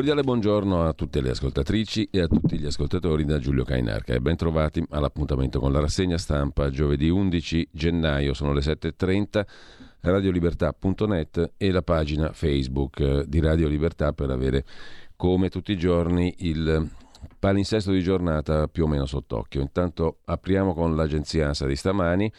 Cordiale buongiorno a tutte le ascoltatrici e a tutti gli ascoltatori da Giulio Cainarca e ben all'appuntamento con la rassegna stampa giovedì 11 gennaio, sono le 7.30, radiolibertà.net e la pagina Facebook di Radio Libertà per avere come tutti i giorni il palinsesto di giornata più o meno sott'occhio. Intanto apriamo con l'agenzia ANSA di stamani.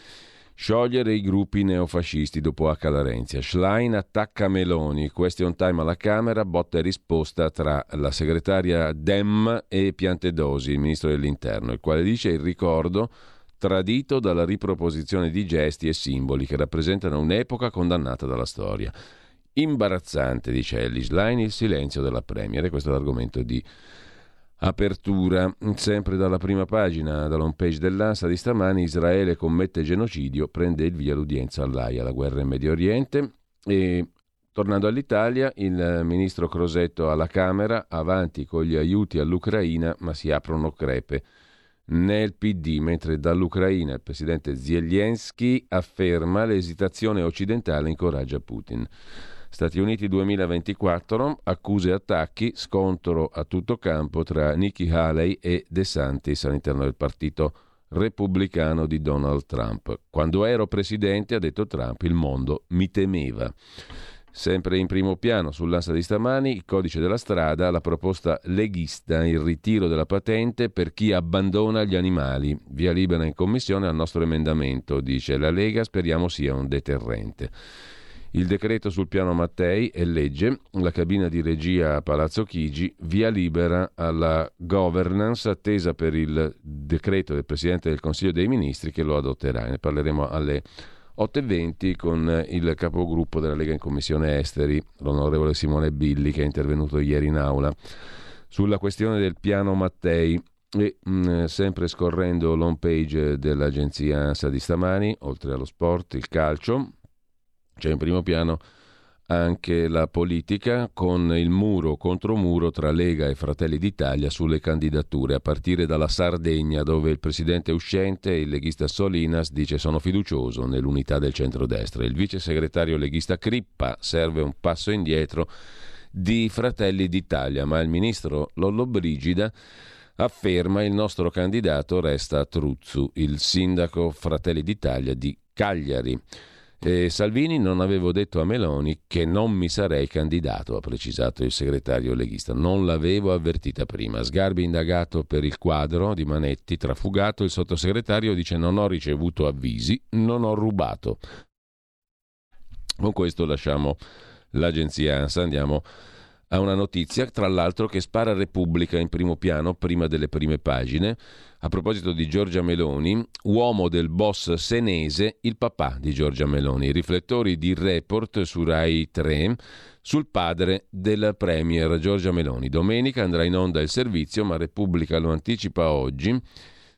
Sciogliere i gruppi neofascisti dopo H. Larenzia. Schlein attacca Meloni. Question time alla Camera, botta e risposta tra la segretaria Dem e Piantedosi, il ministro dell'Interno, il quale dice il ricordo tradito dalla riproposizione di gesti e simboli che rappresentano un'epoca condannata dalla storia. Imbarazzante, dice Ellie Schlein, il silenzio della Premier. Questo è l'argomento di Apertura, sempre dalla prima pagina, dall'home page dell'ANSA di stamani, Israele commette genocidio, prende il via l'udienza all'AIA, la guerra in Medio Oriente. E tornando all'Italia, il ministro Crosetto alla Camera, avanti con gli aiuti all'Ucraina, ma si aprono crepe nel PD, mentre dall'Ucraina il presidente Zelensky afferma l'esitazione occidentale incoraggia Putin. Stati Uniti 2024, accuse e attacchi, scontro a tutto campo tra Nikki Haley e De Santis all'interno del partito repubblicano di Donald Trump. Quando ero presidente, ha detto Trump, il mondo mi temeva. Sempre in primo piano sull'asta di stamani, il codice della strada, la proposta leghista, il ritiro della patente per chi abbandona gli animali. Via libera in commissione al nostro emendamento, dice la Lega, speriamo sia un deterrente. Il decreto sul piano Mattei è legge, la cabina di regia a Palazzo Chigi via libera alla governance attesa per il decreto del Presidente del Consiglio dei Ministri che lo adotterà. Ne parleremo alle 8.20 con il capogruppo della Lega in Commissione Esteri, l'onorevole Simone Billi, che è intervenuto ieri in aula sulla questione del piano Mattei. E mh, mm, sempre scorrendo l'home page dell'agenzia ANSA di stamani, oltre allo sport, il calcio, c'è in primo piano anche la politica con il muro contro muro tra Lega e Fratelli d'Italia sulle candidature, a partire dalla Sardegna dove il presidente uscente, il leghista Solinas, dice sono fiducioso nell'unità del centrodestra. Il vice segretario leghista Crippa serve un passo indietro di Fratelli d'Italia, ma il ministro Lollobrigida afferma il nostro candidato resta Truzzu, il sindaco Fratelli d'Italia di Cagliari. E Salvini non avevo detto a Meloni che non mi sarei candidato, ha precisato il segretario leghista. Non l'avevo avvertita prima. Sgarbi indagato per il quadro di Manetti trafugato, il sottosegretario dice non ho ricevuto avvisi, non ho rubato. Con questo lasciamo l'agenzia ANSA, andiamo a una notizia, tra l'altro, che spara Repubblica in primo piano, prima delle prime pagine. A proposito di Giorgia Meloni, uomo del boss senese, il papà di Giorgia Meloni. Riflettori di report su Rai 3 sul padre del premier Giorgia Meloni. Domenica andrà in onda il servizio, ma Repubblica lo anticipa oggi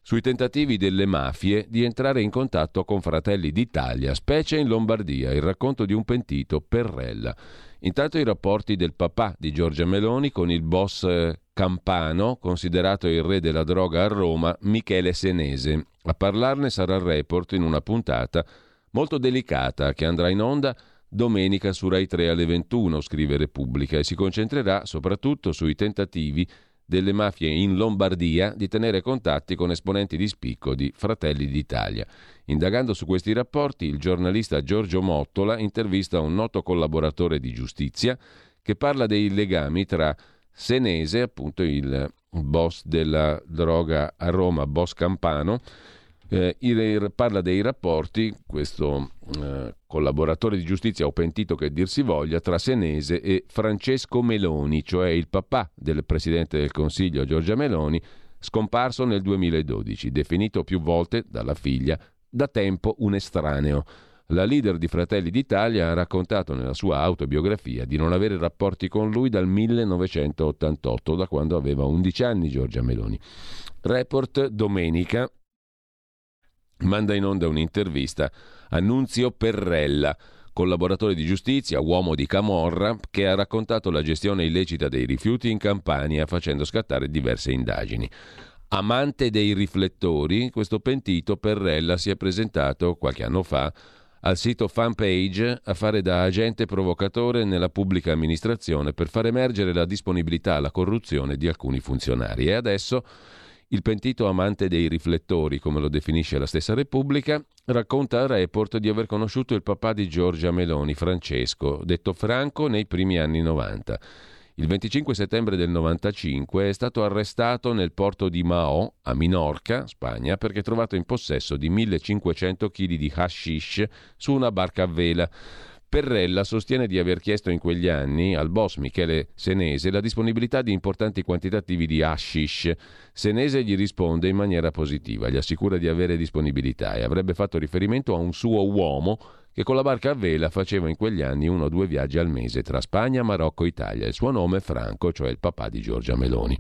sui tentativi delle mafie di entrare in contatto con Fratelli d'Italia, specie in Lombardia, il racconto di un pentito, Perrella. Intanto i rapporti del papà di Giorgia Meloni con il boss campano, considerato il re della droga a Roma, Michele Senese. A parlarne sarà il report in una puntata molto delicata che andrà in onda domenica su Rai 3 alle 21, scrive Repubblica, e si concentrerà soprattutto sui tentativi delle mafie in Lombardia di tenere contatti con esponenti di spicco di Fratelli d'Italia. Indagando su questi rapporti, il giornalista Giorgio Mottola intervista un noto collaboratore di giustizia che parla dei legami tra Senese, appunto il boss della droga a Roma, boss Campano, eh, il, parla dei rapporti, questo eh, collaboratore di giustizia o pentito che dir si voglia, tra Senese e Francesco Meloni, cioè il papà del Presidente del Consiglio Giorgia Meloni, scomparso nel 2012, definito più volte dalla figlia da tempo un estraneo. La leader di Fratelli d'Italia ha raccontato nella sua autobiografia di non avere rapporti con lui dal 1988, da quando aveva 11 anni Giorgia Meloni. Report domenica manda in onda un'intervista a Nunzio Perrella, collaboratore di giustizia, uomo di Camorra, che ha raccontato la gestione illecita dei rifiuti in Campania facendo scattare diverse indagini. Amante dei riflettori, questo pentito Perrella si è presentato qualche anno fa al sito fanpage a fare da agente provocatore nella pubblica amministrazione per far emergere la disponibilità alla corruzione di alcuni funzionari. E adesso il pentito amante dei riflettori, come lo definisce la stessa Repubblica, racconta a Report di aver conosciuto il papà di Giorgia Meloni, Francesco, detto Franco, nei primi anni 90. Il 25 settembre del 95 è stato arrestato nel porto di Mao, a Minorca, Spagna, perché trovato in possesso di 1500 kg di hashish su una barca a vela. Perrella sostiene di aver chiesto in quegli anni al boss Michele Senese la disponibilità di importanti quantitativi di hashish. Senese gli risponde in maniera positiva, gli assicura di avere disponibilità e avrebbe fatto riferimento a un suo uomo che con la barca a vela faceva in quegli anni uno o due viaggi al mese tra Spagna, Marocco e Italia. Il suo nome è Franco, cioè il papà di Giorgia Meloni.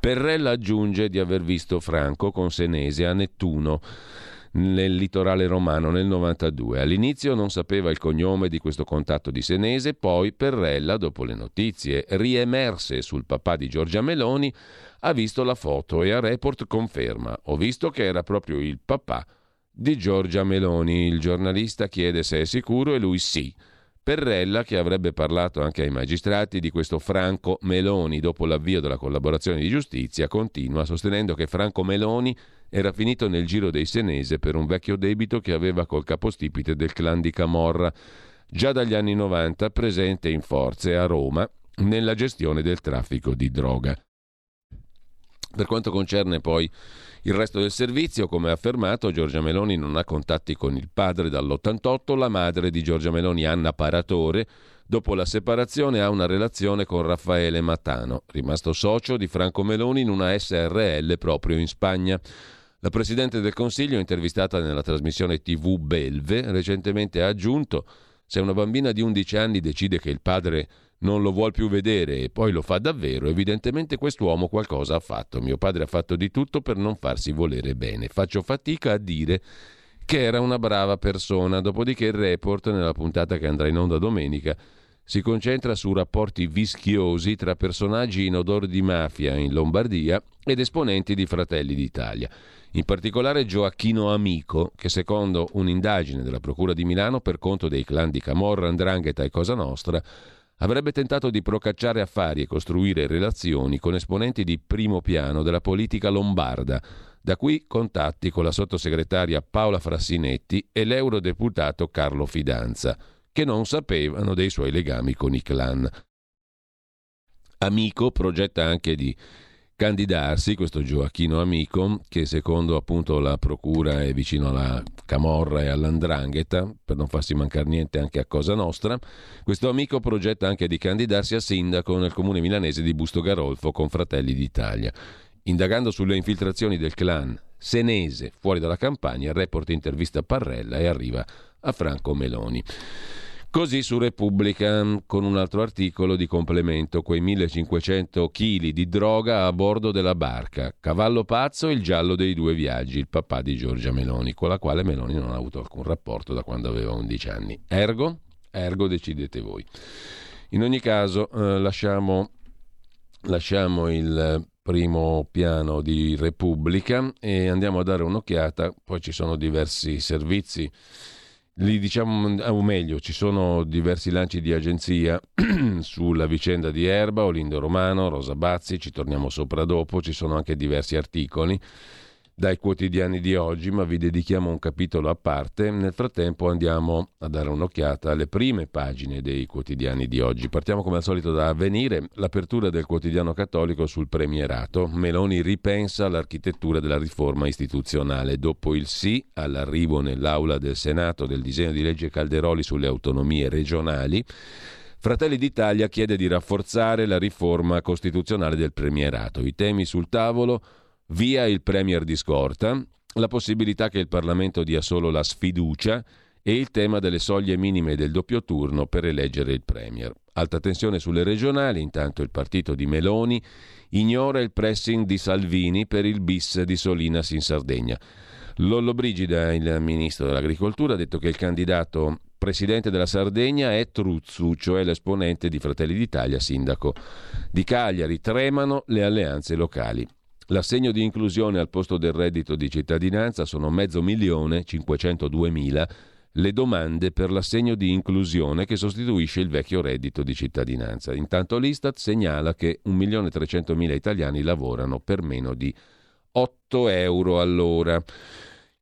Perrella aggiunge di aver visto Franco con Senese a Nettuno nel litorale romano nel 92. All'inizio non sapeva il cognome di questo contatto di Senese, poi Perrella, dopo le notizie riemerse sul papà di Giorgia Meloni, ha visto la foto e a report conferma: ho visto che era proprio il papà di Giorgia Meloni. Il giornalista chiede se è sicuro e lui sì. Perrella, che avrebbe parlato anche ai magistrati di questo Franco Meloni dopo l'avvio della collaborazione di giustizia, continua sostenendo che Franco Meloni era finito nel giro dei Senese per un vecchio debito che aveva col capostipite del clan di Camorra, già dagli anni 90 presente in forze a Roma nella gestione del traffico di droga. Per quanto concerne poi il resto del servizio, come ha affermato, Giorgia Meloni non ha contatti con il padre dall'88, la madre di Giorgia Meloni, Anna Paratore, dopo la separazione ha una relazione con Raffaele Matano, rimasto socio di Franco Meloni in una SRL proprio in Spagna. La Presidente del Consiglio, intervistata nella trasmissione TV Belve, recentemente ha aggiunto se una bambina di 11 anni decide che il padre non lo vuol più vedere e poi lo fa davvero, evidentemente quest'uomo qualcosa ha fatto. Mio padre ha fatto di tutto per non farsi volere bene. Faccio fatica a dire che era una brava persona. Dopodiché il report, nella puntata che andrà in onda domenica, si concentra su rapporti vischiosi tra personaggi in odore di mafia in Lombardia ed esponenti di Fratelli d'Italia. In particolare Gioacchino Amico, che secondo un'indagine della Procura di Milano per conto dei clan di Camorra, Andrangheta e Cosa Nostra, avrebbe tentato di procacciare affari e costruire relazioni con esponenti di primo piano della politica lombarda, da qui contatti con la sottosegretaria Paola Frassinetti e l'eurodeputato Carlo Fidanza, che non sapevano dei suoi legami con i clan. Amico progetta anche di candidarsi, questo Gioacchino Amico, che secondo appunto la procura è vicino alla Camorra e all'Andrangheta, per non farsi mancare niente anche a Cosa Nostra, questo amico progetta anche di candidarsi a sindaco nel comune milanese di Busto Garolfo con Fratelli d'Italia. Indagando sulle infiltrazioni del clan senese fuori dalla campagna, il report intervista Parrella e arriva a Franco Meloni. Così su Repubblica, con un altro articolo di complemento, quei 1500 kg di droga a bordo della barca. Cavallo pazzo, il giallo dei due viaggi, il papà di Giorgia Meloni, con la quale Meloni non ha avuto alcun rapporto da quando aveva 11 anni. Ergo? Ergo decidete voi. In ogni caso, eh, lasciamo, lasciamo il primo piano di Repubblica e andiamo a dare un'occhiata, poi ci sono diversi servizi Lì diciamo, o meglio, ci sono diversi lanci di agenzia sulla vicenda di Erba, Olindo Romano, Rosa Bazzi, ci torniamo sopra dopo, ci sono anche diversi articoli dai quotidiani di oggi, ma vi dedichiamo un capitolo a parte. Nel frattempo andiamo a dare un'occhiata alle prime pagine dei quotidiani di oggi. Partiamo come al solito da avvenire l'apertura del quotidiano cattolico sul premierato. Meloni ripensa l'architettura della riforma istituzionale. Dopo il sì all'arrivo nell'aula del Senato del disegno di legge Calderoli sulle autonomie regionali, Fratelli d'Italia chiede di rafforzare la riforma costituzionale del premierato. I temi sul tavolo via il Premier di scorta, la possibilità che il Parlamento dia solo la sfiducia e il tema delle soglie minime del doppio turno per eleggere il Premier. Alta tensione sulle regionali, intanto il partito di Meloni ignora il pressing di Salvini per il bis di Solinas in Sardegna. Lollo Brigida, il ministro dell'Agricoltura, ha detto che il candidato presidente della Sardegna è Truzzu, cioè l'esponente di Fratelli d'Italia, sindaco di Cagliari. Tremano le alleanze locali. L'assegno di inclusione al posto del reddito di cittadinanza sono mezzo milione 502 mila le domande per l'assegno di inclusione che sostituisce il vecchio reddito di cittadinanza. Intanto l'Istat segnala che 1.300.000 italiani lavorano per meno di 8 euro all'ora.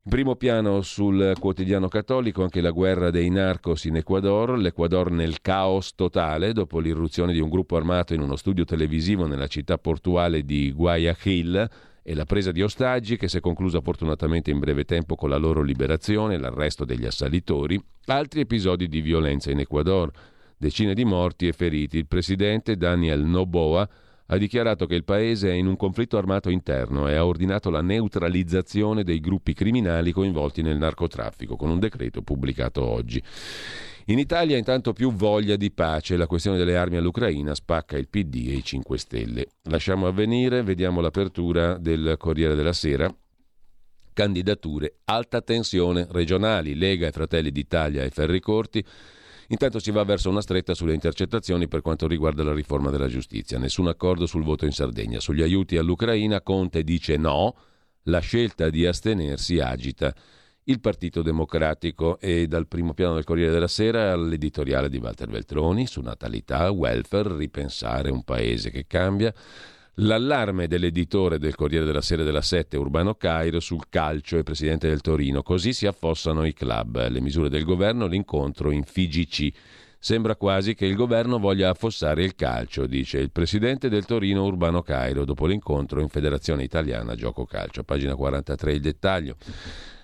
In primo piano sul quotidiano cattolico anche la guerra dei narcos in Ecuador, l'Ecuador nel caos totale dopo l'irruzione di un gruppo armato in uno studio televisivo nella città portuale di Guayaquil e la presa di ostaggi che si è conclusa fortunatamente in breve tempo con la loro liberazione e l'arresto degli assalitori, altri episodi di violenza in Ecuador, decine di morti e feriti. Il presidente Daniel Noboa ha dichiarato che il paese è in un conflitto armato interno e ha ordinato la neutralizzazione dei gruppi criminali coinvolti nel narcotraffico con un decreto pubblicato oggi. In Italia intanto più voglia di pace, la questione delle armi all'Ucraina spacca il PD e i 5 Stelle. Lasciamo avvenire, vediamo l'apertura del Corriere della Sera. Candidature alta tensione regionali, Lega e Fratelli d'Italia e Ferri Corti. Intanto si va verso una stretta sulle intercettazioni per quanto riguarda la riforma della giustizia. Nessun accordo sul voto in Sardegna. Sugli aiuti all'Ucraina Conte dice no, la scelta di astenersi agita il Partito Democratico e dal primo piano del Corriere della Sera all'editoriale di Walter Veltroni su natalità, welfare, ripensare un paese che cambia. L'allarme dell'editore del Corriere della Sera della Sette, Urbano Cairo, sul calcio e presidente del Torino. Così si affossano i club. Le misure del governo, l'incontro in FIGC. Sembra quasi che il governo voglia affossare il calcio, dice il presidente del Torino Urbano Cairo dopo l'incontro in Federazione Italiana Gioco Calcio. Pagina 43 il dettaglio.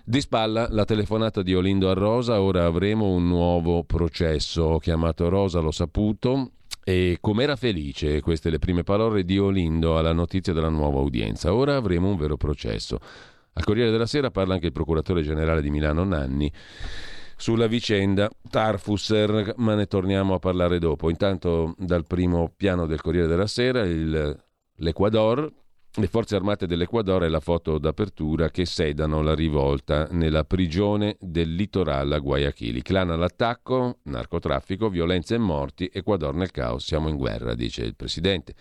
Di spalla la telefonata di Olindo a Rosa, ora avremo un nuovo processo. Ho chiamato Rosa, l'ho saputo, e com'era felice, queste le prime parole di Olindo alla notizia della nuova udienza. Ora avremo un vero processo. Al Corriere della Sera parla anche il procuratore generale di Milano Nanni sulla vicenda Tarfusser, ma ne torniamo a parlare dopo. Intanto dal primo piano del Corriere della Sera il, l'Ecuador le forze armate dell'Ecuador è la foto d'apertura che sedano la rivolta nella prigione del litorale a Guayaquil. Clan all'attacco, narcotraffico, violenze e morti, Ecuador nel caos, siamo in guerra, dice il presidente.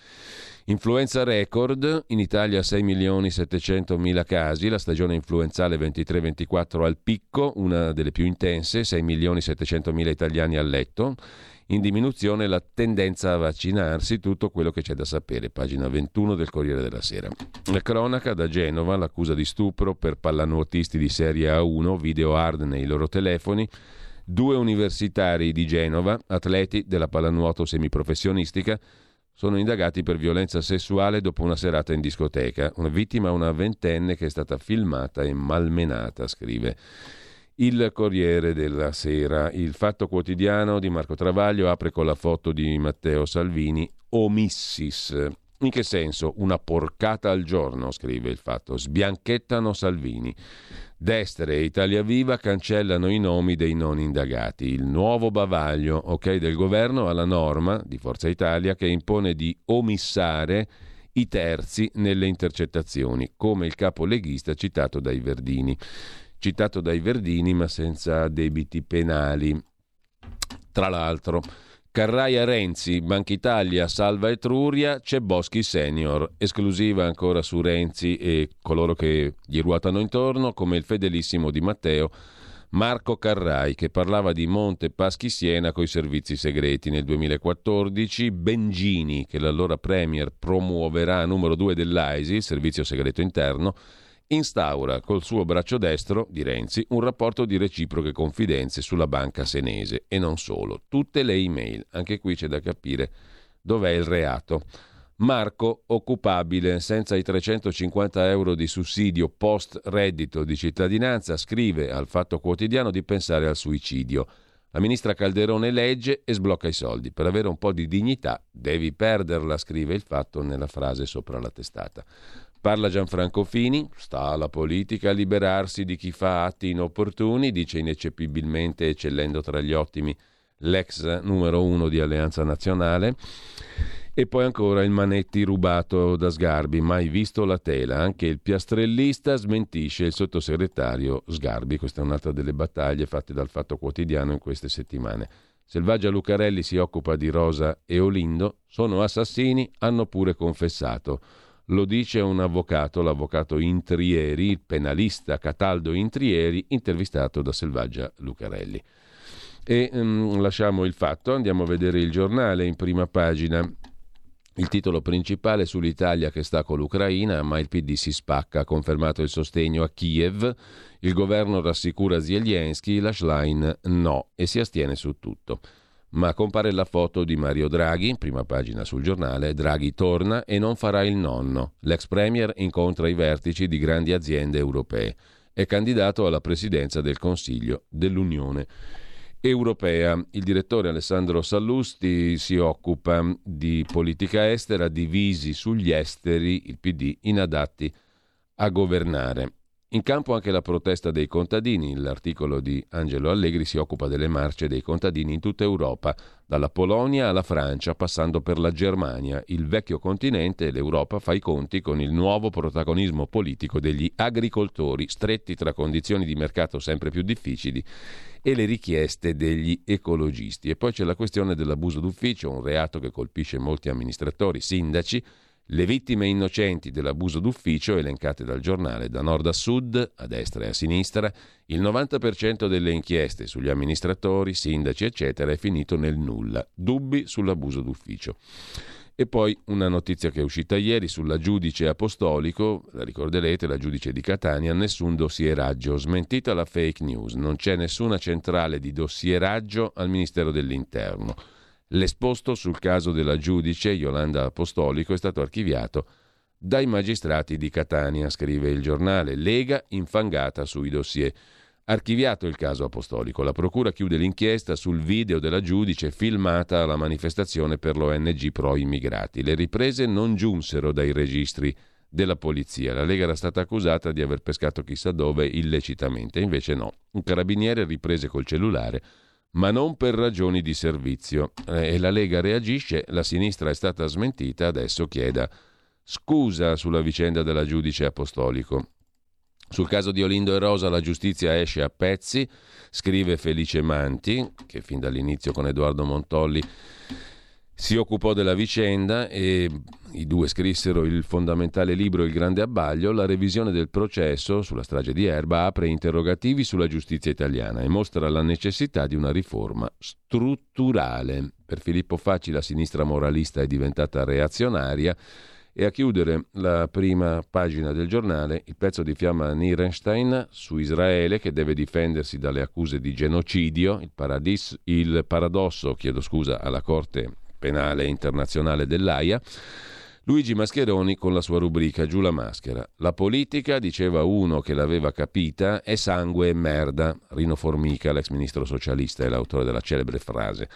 Influenza record, in Italia 6 milioni 700 mila casi, la stagione influenzale 23-24 al picco, una delle più intense, 6 milioni 700 mila italiani a letto in diminuzione la tendenza a vaccinarsi, tutto quello che c'è da sapere, pagina 21 del Corriere della Sera. La cronaca da Genova, l'accusa di stupro per pallanuotisti di serie A1, video hard nei loro telefoni, due universitari di Genova, atleti della pallanuoto semiprofessionistica, sono indagati per violenza sessuale dopo una serata in discoteca. Una vittima, una ventenne che è stata filmata e malmenata, scrive il Corriere della Sera. Il Fatto Quotidiano di Marco Travaglio apre con la foto di Matteo Salvini, omissis. In che senso? Una porcata al giorno, scrive il Fatto. Sbianchettano Salvini. Destre e Italia Viva cancellano i nomi dei non indagati. Il nuovo bavaglio, ok, del governo alla norma di Forza Italia che impone di omissare i terzi nelle intercettazioni, come il capo leghista citato dai Verdini citato dai Verdini ma senza debiti penali. Tra l'altro, Carraia Renzi, Banca Italia, Salva Etruria, c'è Boschi Senior, esclusiva ancora su Renzi e coloro che gli ruotano intorno, come il fedelissimo di Matteo, Marco Carrai, che parlava di Monte Paschi Siena coi servizi segreti nel 2014, Bengini, che l'allora Premier promuoverà numero due dell'AISI, il servizio segreto interno, instaura col suo braccio destro di Renzi un rapporto di reciproche confidenze sulla banca senese e non solo, tutte le email, anche qui c'è da capire dov'è il reato. Marco, occupabile, senza i 350 euro di sussidio post reddito di cittadinanza, scrive al Fatto Quotidiano di pensare al suicidio. La ministra Calderone legge e sblocca i soldi. Per avere un po' di dignità devi perderla, scrive il Fatto nella frase sopra la testata. Parla Gianfranco Fini, sta alla politica a liberarsi di chi fa atti inopportuni, dice ineccepibilmente eccellendo tra gli ottimi l'ex numero uno di Alleanza Nazionale. E poi ancora il Manetti rubato da Sgarbi, mai visto la tela. Anche il piastrellista smentisce il sottosegretario Sgarbi. Questa è un'altra delle battaglie fatte dal Fatto Quotidiano in queste settimane. Selvaggia Lucarelli si occupa di Rosa e Olindo. Sono assassini, hanno pure confessato. Lo dice un avvocato, l'avvocato Intrieri, il penalista Cataldo Intrieri, intervistato da Selvaggia Lucarelli. E um, lasciamo il fatto, andiamo a vedere il giornale in prima pagina. Il titolo principale sull'Italia che sta con l'Ucraina, ma il PD si spacca, ha confermato il sostegno a Kiev, il governo rassicura Zelensky, la Schlein no e si astiene su tutto. Ma compare la foto di Mario Draghi, prima pagina sul giornale, Draghi torna e non farà il nonno. L'ex premier incontra i vertici di grandi aziende europee. È candidato alla presidenza del Consiglio dell'Unione europea. Il direttore Alessandro Sallusti si occupa di politica estera, divisi sugli esteri, il PD inadatti a governare. In campo anche la protesta dei contadini. L'articolo di Angelo Allegri si occupa delle marce dei contadini in tutta Europa, dalla Polonia alla Francia, passando per la Germania. Il vecchio continente e l'Europa fa i conti con il nuovo protagonismo politico degli agricoltori, stretti tra condizioni di mercato sempre più difficili e le richieste degli ecologisti. E poi c'è la questione dell'abuso d'ufficio, un reato che colpisce molti amministratori, sindaci, le vittime innocenti dell'abuso d'ufficio, elencate dal giornale da nord a sud, a destra e a sinistra, il 90% delle inchieste sugli amministratori, sindaci, eccetera, è finito nel nulla. Dubbi sull'abuso d'ufficio. E poi una notizia che è uscita ieri sulla giudice apostolico, la ricorderete, la giudice di Catania, nessun dossieraggio, smentita la fake news, non c'è nessuna centrale di dossieraggio al Ministero dell'Interno. L'esposto sul caso della giudice Yolanda Apostolico è stato archiviato dai magistrati di Catania, scrive il giornale. Lega infangata sui dossier. Archiviato il caso apostolico, la Procura chiude l'inchiesta sul video della giudice filmata alla manifestazione per l'ONG pro immigrati. Le riprese non giunsero dai registri della polizia. La Lega era stata accusata di aver pescato chissà dove illecitamente, invece no. Un carabiniere riprese col cellulare ma non per ragioni di servizio. Eh, e la Lega reagisce, la sinistra è stata smentita, adesso chieda scusa sulla vicenda della giudice apostolico. Sul caso di Olindo e Rosa la giustizia esce a pezzi, scrive Felice Manti, che fin dall'inizio con Edoardo Montolli si occupò della vicenda e i due scrissero il fondamentale libro Il grande abbaglio. La revisione del processo sulla strage di Erba apre interrogativi sulla giustizia italiana e mostra la necessità di una riforma strutturale. Per Filippo Facci la sinistra moralista è diventata reazionaria e a chiudere la prima pagina del giornale il pezzo di Fiamma Nierenstein su Israele che deve difendersi dalle accuse di genocidio, il, paradis, il paradosso chiedo scusa, alla Corte Penale Internazionale dell'AIA. Luigi Mascheroni con la sua rubrica Giù la maschera. La politica, diceva uno che l'aveva capita, è sangue e merda. Rino Formica, l'ex ministro socialista, è l'autore della celebre frase.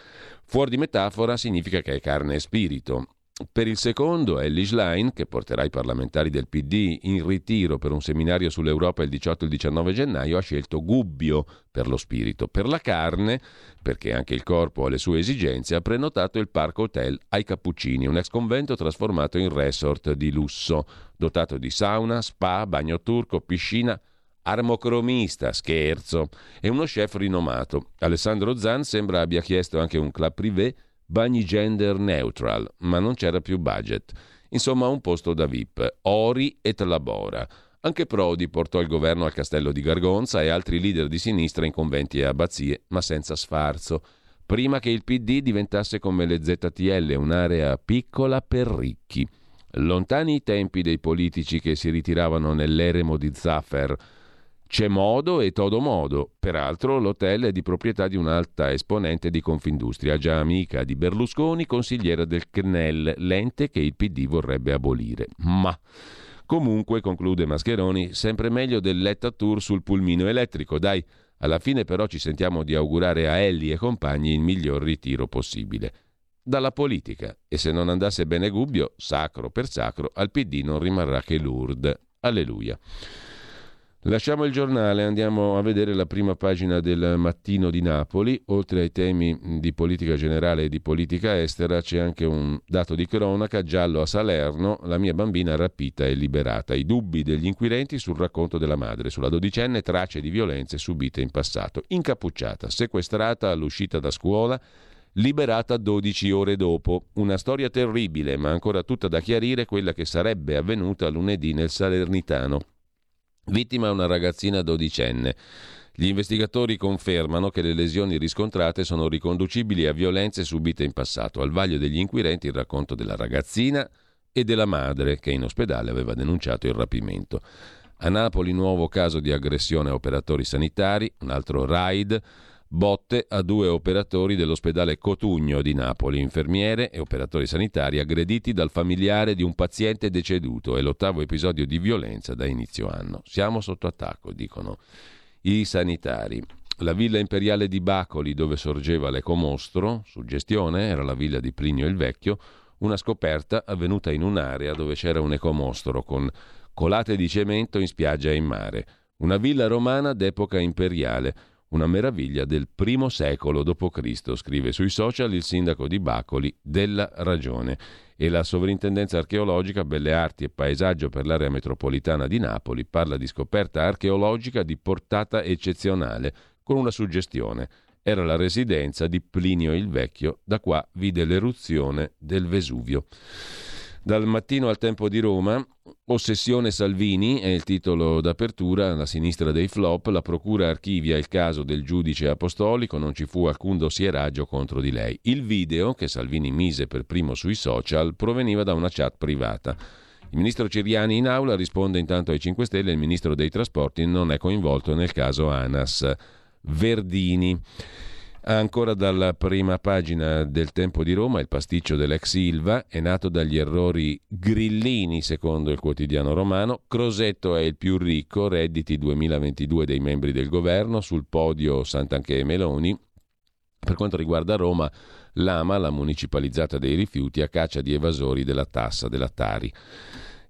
Fuori di metafora significa che è carne e spirito. Per il secondo, Ellie Schlein, che porterà i parlamentari del PD in ritiro per un seminario sull'Europa il 18 e il 19 gennaio, ha scelto Gubbio per lo spirito. Per la carne, perché anche il corpo ha le sue esigenze, ha prenotato il Parco Hotel ai Cappuccini, un ex convento trasformato in resort di lusso, dotato di sauna, spa, bagno turco, piscina, armocromista, scherzo, e uno chef rinomato. Alessandro Zan sembra abbia chiesto anche un club privé bagni gender neutral, ma non c'era più budget. Insomma, un posto da VIP. Ori et labora. Anche Prodi portò il governo al castello di Gargonza e altri leader di sinistra in conventi e abbazie, ma senza sfarzo. Prima che il PD diventasse come le ZTL, un'area piccola per ricchi. Lontani i tempi dei politici che si ritiravano nell'eremo di Zaffer, c'è modo e todo modo. Peraltro l'hotel è di proprietà di un'alta esponente di Confindustria, già amica di Berlusconi, consigliera del CNEL, l'ente che il PD vorrebbe abolire. Ma comunque, conclude Mascheroni, sempre meglio del Letta Tour sul pulmino elettrico. Dai, alla fine però ci sentiamo di augurare a Elli e compagni il miglior ritiro possibile. dalla politica e se non andasse bene Gubbio, sacro per sacro, al PD non rimarrà che Lourdes. Alleluia. Lasciamo il giornale, andiamo a vedere la prima pagina del mattino di Napoli. Oltre ai temi di politica generale e di politica estera c'è anche un dato di cronaca, giallo a Salerno, la mia bambina rapita e liberata. I dubbi degli inquirenti sul racconto della madre, sulla dodicenne tracce di violenze subite in passato. Incappucciata, sequestrata all'uscita da scuola, liberata 12 ore dopo. Una storia terribile, ma ancora tutta da chiarire quella che sarebbe avvenuta lunedì nel Salernitano. Vittima una ragazzina dodicenne. Gli investigatori confermano che le lesioni riscontrate sono riconducibili a violenze subite in passato. Al vaglio degli inquirenti il racconto della ragazzina e della madre che in ospedale aveva denunciato il rapimento. A Napoli nuovo caso di aggressione a operatori sanitari, un altro raid botte a due operatori dell'ospedale Cotugno di Napoli, infermiere e operatori sanitari aggrediti dal familiare di un paziente deceduto. È l'ottavo episodio di violenza da inizio anno. Siamo sotto attacco, dicono i sanitari. La villa imperiale di Bacoli, dove sorgeva l'ecomostro, suggestione, era la villa di Plinio il Vecchio, una scoperta avvenuta in un'area dove c'era un ecomostro con colate di cemento in spiaggia e in mare. Una villa romana d'epoca imperiale una meraviglia del primo secolo d.C., scrive sui social il sindaco di Bacoli della Ragione e la Sovrintendenza Archeologica Belle Arti e Paesaggio per l'area metropolitana di Napoli parla di scoperta archeologica di portata eccezionale, con una suggestione. Era la residenza di Plinio il Vecchio, da qua vide l'eruzione del Vesuvio. Dal mattino al tempo di Roma, Ossessione Salvini è il titolo d'apertura, la sinistra dei flop, la procura archivia il caso del giudice apostolico, non ci fu alcun dossieraggio contro di lei. Il video, che Salvini mise per primo sui social, proveniva da una chat privata. Il ministro Ciriani in aula risponde intanto ai 5 Stelle, il ministro dei trasporti non è coinvolto nel caso Anas Verdini. Ancora dalla prima pagina del Tempo di Roma, il pasticcio dell'ex Ilva è nato dagli errori grillini, secondo il quotidiano romano. Crosetto è il più ricco, redditi 2022 dei membri del governo, sul podio Sant'Anche e Meloni. Per quanto riguarda Roma, l'AMA, la municipalizzata dei rifiuti, a caccia di evasori della tassa della Tari.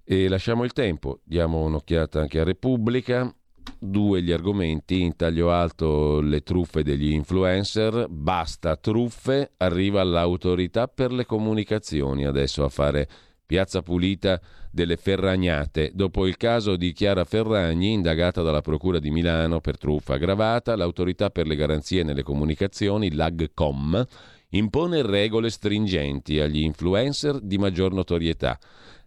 E lasciamo il tempo, diamo un'occhiata anche a Repubblica. Due gli argomenti, in taglio alto le truffe degli influencer, basta truffe, arriva l'autorità per le comunicazioni adesso a fare piazza pulita delle ferragnate. Dopo il caso di Chiara Ferragni, indagata dalla Procura di Milano per truffa aggravata, l'autorità per le garanzie nelle comunicazioni, l'AGCOM, impone regole stringenti agli influencer di maggior notorietà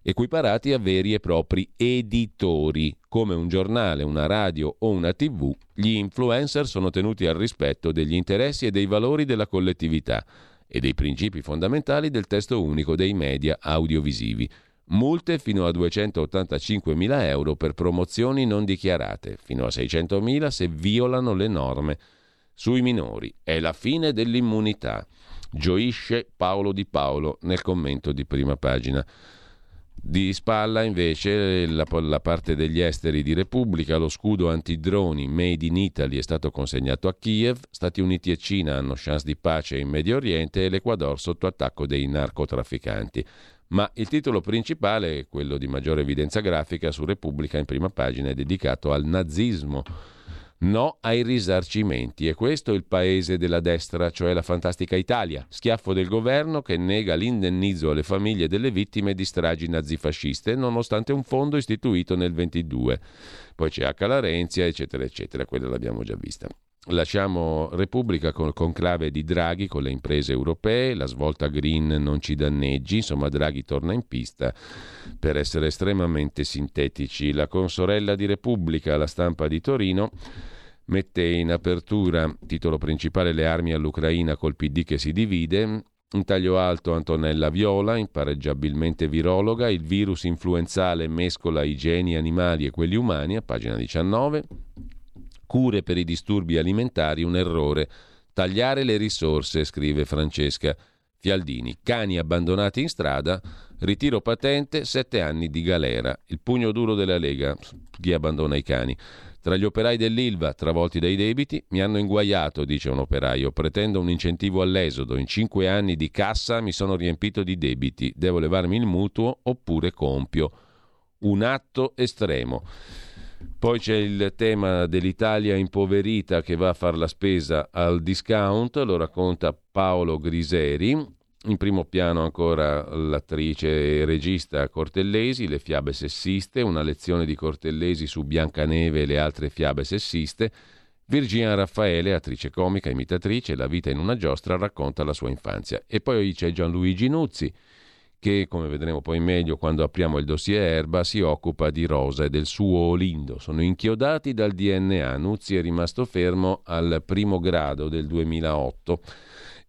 equiparati a veri e propri editori. Come un giornale, una radio o una tv, gli influencer sono tenuti al rispetto degli interessi e dei valori della collettività e dei principi fondamentali del testo unico dei media audiovisivi. Multe fino a 285.000 euro per promozioni non dichiarate, fino a 600.000 se violano le norme. Sui minori è la fine dell'immunità. Gioisce Paolo Di Paolo nel commento di prima pagina. Di spalla invece la, la, parte degli esteri di Repubblica, lo scudo antidroni Made in Italy è stato consegnato a Kiev, Stati Uniti e Cina hanno chance di pace in Medio Oriente e l'Equador sotto attacco dei narcotrafficanti. Ma il titolo principale, quello di maggiore evidenza grafica su Repubblica in prima pagina, è dedicato al nazismo No ai risarcimenti. E questo è il paese della destra, cioè la fantastica Italia. Schiaffo del governo che nega l'indennizzo alle famiglie delle vittime di stragi nazifasciste, nonostante un fondo istituito nel 22. Poi c'è H. Larenzia, eccetera, eccetera. Quella l'abbiamo già vista. Lasciamo Repubblica con il conclave di Draghi con le imprese europee, la svolta green non ci danneggi, insomma Draghi torna in pista per essere estremamente sintetici. La consorella di Repubblica, la stampa di Torino, mette in apertura, titolo principale, le armi all'Ucraina col PD che si divide, in taglio alto Antonella Viola, impareggiabilmente virologa, il virus influenzale mescola i geni animali e quelli umani, a pagina 19. Cure per i disturbi alimentari, un errore. Tagliare le risorse, scrive Francesca Fialdini. Cani abbandonati in strada, ritiro patente, sette anni di galera. Il pugno duro della Lega, chi abbandona i cani. Tra gli operai dell'Ilva, travolti dai debiti, mi hanno inguaiato, dice un operaio. Pretendo un incentivo all'esodo. In cinque anni di cassa mi sono riempito di debiti. Devo levarmi il mutuo oppure compio. Un atto estremo. Poi c'è il tema dell'Italia impoverita che va a fare la spesa al discount, lo racconta Paolo Griseri. In primo piano ancora l'attrice e regista Cortellesi, le fiabe sessiste, una lezione di Cortellesi su Biancaneve e le altre fiabe sessiste. Virginia Raffaele, attrice comica, imitatrice, La vita in una giostra, racconta la sua infanzia. E poi c'è Gianluigi Nuzzi, che, come vedremo poi meglio quando apriamo il dossier Erba, si occupa di Rosa e del suo Olindo. Sono inchiodati dal DNA. Nuzzi è rimasto fermo al primo grado del 2008.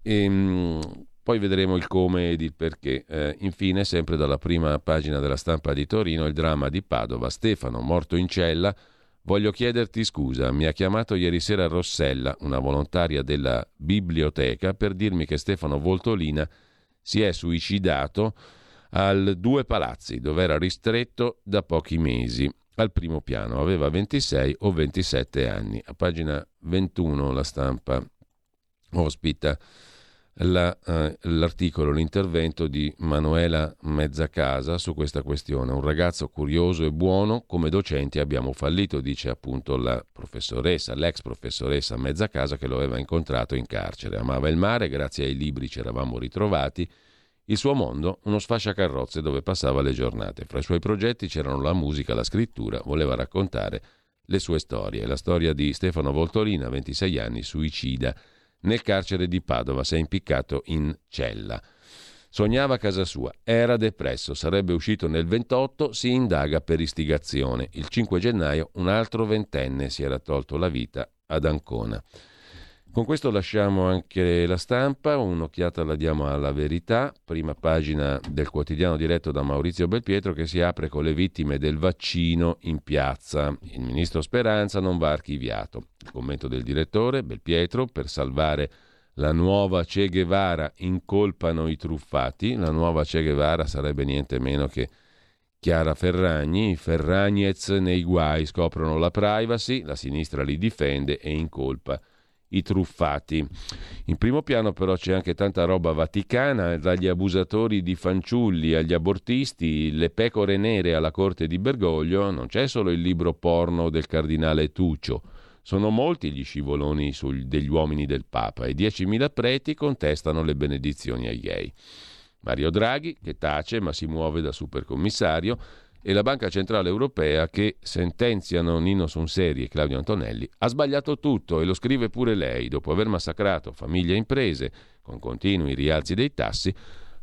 E, ehm, poi vedremo il come ed il perché. Eh, infine, sempre dalla prima pagina della stampa di Torino, il dramma di Padova. Stefano, morto in cella. Voglio chiederti scusa, mi ha chiamato ieri sera Rossella, una volontaria della biblioteca, per dirmi che Stefano Voltolina si è suicidato al Due Palazzi, dove era ristretto da pochi mesi. Al primo piano aveva 26 o 27 anni. A pagina 21 la stampa ospita la, eh, l'articolo, l'intervento di Manuela Mezzacasa su questa questione. Un ragazzo curioso e buono, come docenti abbiamo fallito, dice appunto la professoressa, l'ex professoressa Mezzacasa che lo aveva incontrato in carcere. Amava il mare, grazie ai libri ci eravamo ritrovati. Il suo mondo, uno sfasciacarrozze dove passava le giornate. Fra i suoi progetti c'erano la musica, la scrittura, voleva raccontare le sue storie. La storia di Stefano Voltolina, 26 anni, suicida nel carcere di Padova, si è impiccato in cella. Sognava casa sua, era depresso, sarebbe uscito nel 28, si indaga per istigazione. Il 5 gennaio un altro ventenne si era tolto la vita ad Ancona. Con questo lasciamo anche la stampa, un'occhiata la diamo alla verità, prima pagina del quotidiano diretto da Maurizio Belpietro che si apre con le vittime del vaccino in piazza. Il ministro Speranza non va archiviato. Il commento del direttore Belpietro per salvare la nuova Che Guevara incolpano i truffati. La nuova Che Guevara sarebbe niente meno che Chiara Ferragni. Ferragnez nei guai scoprono la privacy, la sinistra li difende e incolpa i truffati. In primo piano però c'è anche tanta roba vaticana, dagli abusatori di fanciulli agli abortisti, le pecore nere alla corte di Bergoglio, non c'è solo il libro porno del cardinale Tuccio, sono molti gli scivoloni sul, degli uomini del Papa e 10.000 preti contestano le benedizioni ai gay. Mario Draghi, che tace ma si muove da supercommissario, e la Banca Centrale Europea che sentenziano Nino Sonseri e Claudio Antonelli ha sbagliato tutto e lo scrive pure lei dopo aver massacrato famiglie e imprese con continui rialzi dei tassi.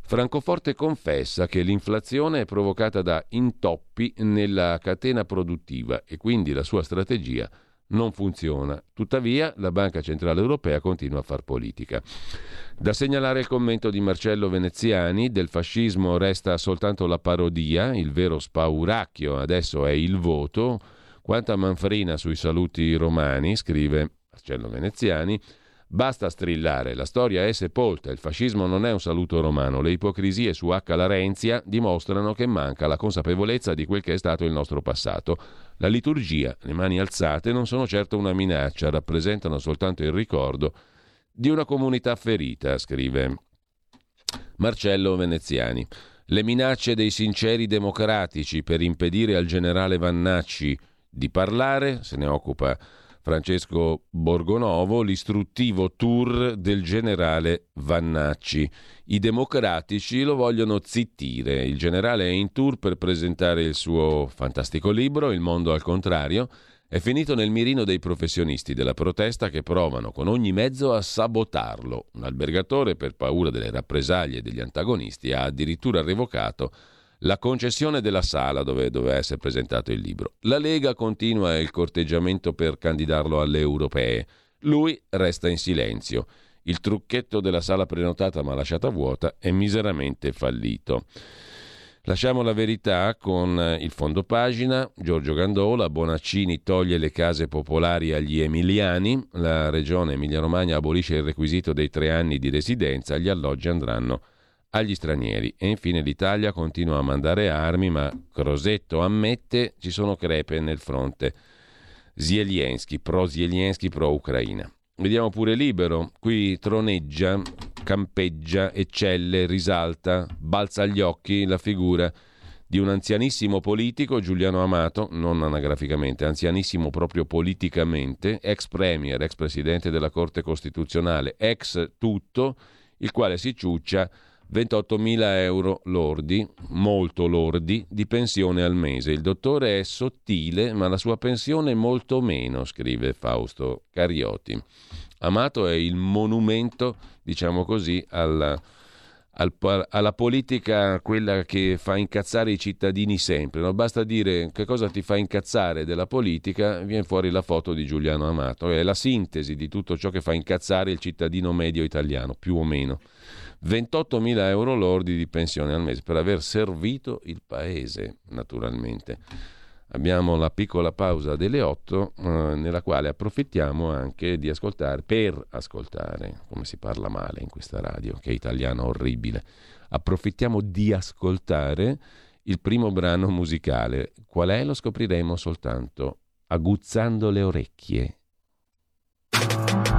Francoforte confessa che l'inflazione è provocata da intoppi nella catena produttiva e quindi la sua strategia non funziona. Tuttavia la Banca Centrale Europea continua a far politica. Da segnalare il commento di Marcello Veneziani, del fascismo resta soltanto la parodia, il vero spauracchio adesso è il voto. Quanta manfrina sui saluti romani, scrive Marcello Veneziani, Basta strillare, la storia è sepolta, il fascismo non è un saluto romano, le ipocrisie su H. Larenzia dimostrano che manca la consapevolezza di quel che è stato il nostro passato. La liturgia, le mani alzate, non sono certo una minaccia, rappresentano soltanto il ricordo di una comunità ferita, scrive Marcello Veneziani. Le minacce dei sinceri democratici per impedire al generale Vannacci di parlare, se ne occupa Francesco Borgonovo l'istruttivo tour del generale Vannacci. I democratici lo vogliono zittire. Il generale è in tour per presentare il suo fantastico libro Il mondo al contrario. È finito nel mirino dei professionisti della protesta che provano con ogni mezzo a sabotarlo. Un albergatore, per paura delle rappresaglie degli antagonisti, ha addirittura revocato la concessione della sala dove doveva essere presentato il libro. La Lega continua il corteggiamento per candidarlo alle europee. Lui resta in silenzio. Il trucchetto della sala prenotata ma lasciata vuota è miseramente fallito. Lasciamo la verità con il fondo pagina. Giorgio Gandola, Bonaccini toglie le case popolari agli emiliani. La regione Emilia-Romagna abolisce il requisito dei tre anni di residenza. Gli alloggi andranno agli stranieri. E infine l'Italia continua a mandare armi, ma Crosetto ammette ci sono crepe nel fronte Zelensky, pro-Zelensky, pro-Ucraina. Vediamo pure Libero, qui troneggia, campeggia, eccelle, risalta, balza agli occhi la figura di un anzianissimo politico, Giuliano Amato, non anagraficamente, anzianissimo proprio politicamente, ex premier, ex presidente della Corte Costituzionale, ex tutto, il quale si ciuccia 28.000 euro lordi, molto lordi, di pensione al mese. Il dottore è sottile, ma la sua pensione è molto meno, scrive Fausto Carioti. Amato è il monumento, diciamo così, alla, al, alla politica, quella che fa incazzare i cittadini sempre. Non basta dire che cosa ti fa incazzare della politica, viene fuori la foto di Giuliano Amato. È la sintesi di tutto ciò che fa incazzare il cittadino medio italiano, più o meno. 28.000 euro lordi di pensione al mese per aver servito il paese, naturalmente. Abbiamo la piccola pausa delle 8 eh, nella quale approfittiamo anche di ascoltare, per ascoltare, come si parla male in questa radio, che è italiana orribile, approfittiamo di ascoltare il primo brano musicale. Qual è? Lo scopriremo soltanto aguzzando le orecchie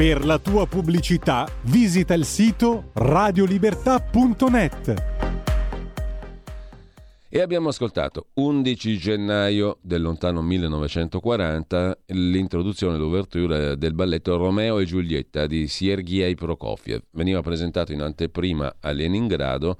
Per la tua pubblicità visita il sito radiolibertà.net. E abbiamo ascoltato 11 gennaio del lontano 1940 l'introduzione, l'ouverture del balletto Romeo e Giulietta di Sergei Prokofiev. Veniva presentato in anteprima a Leningrado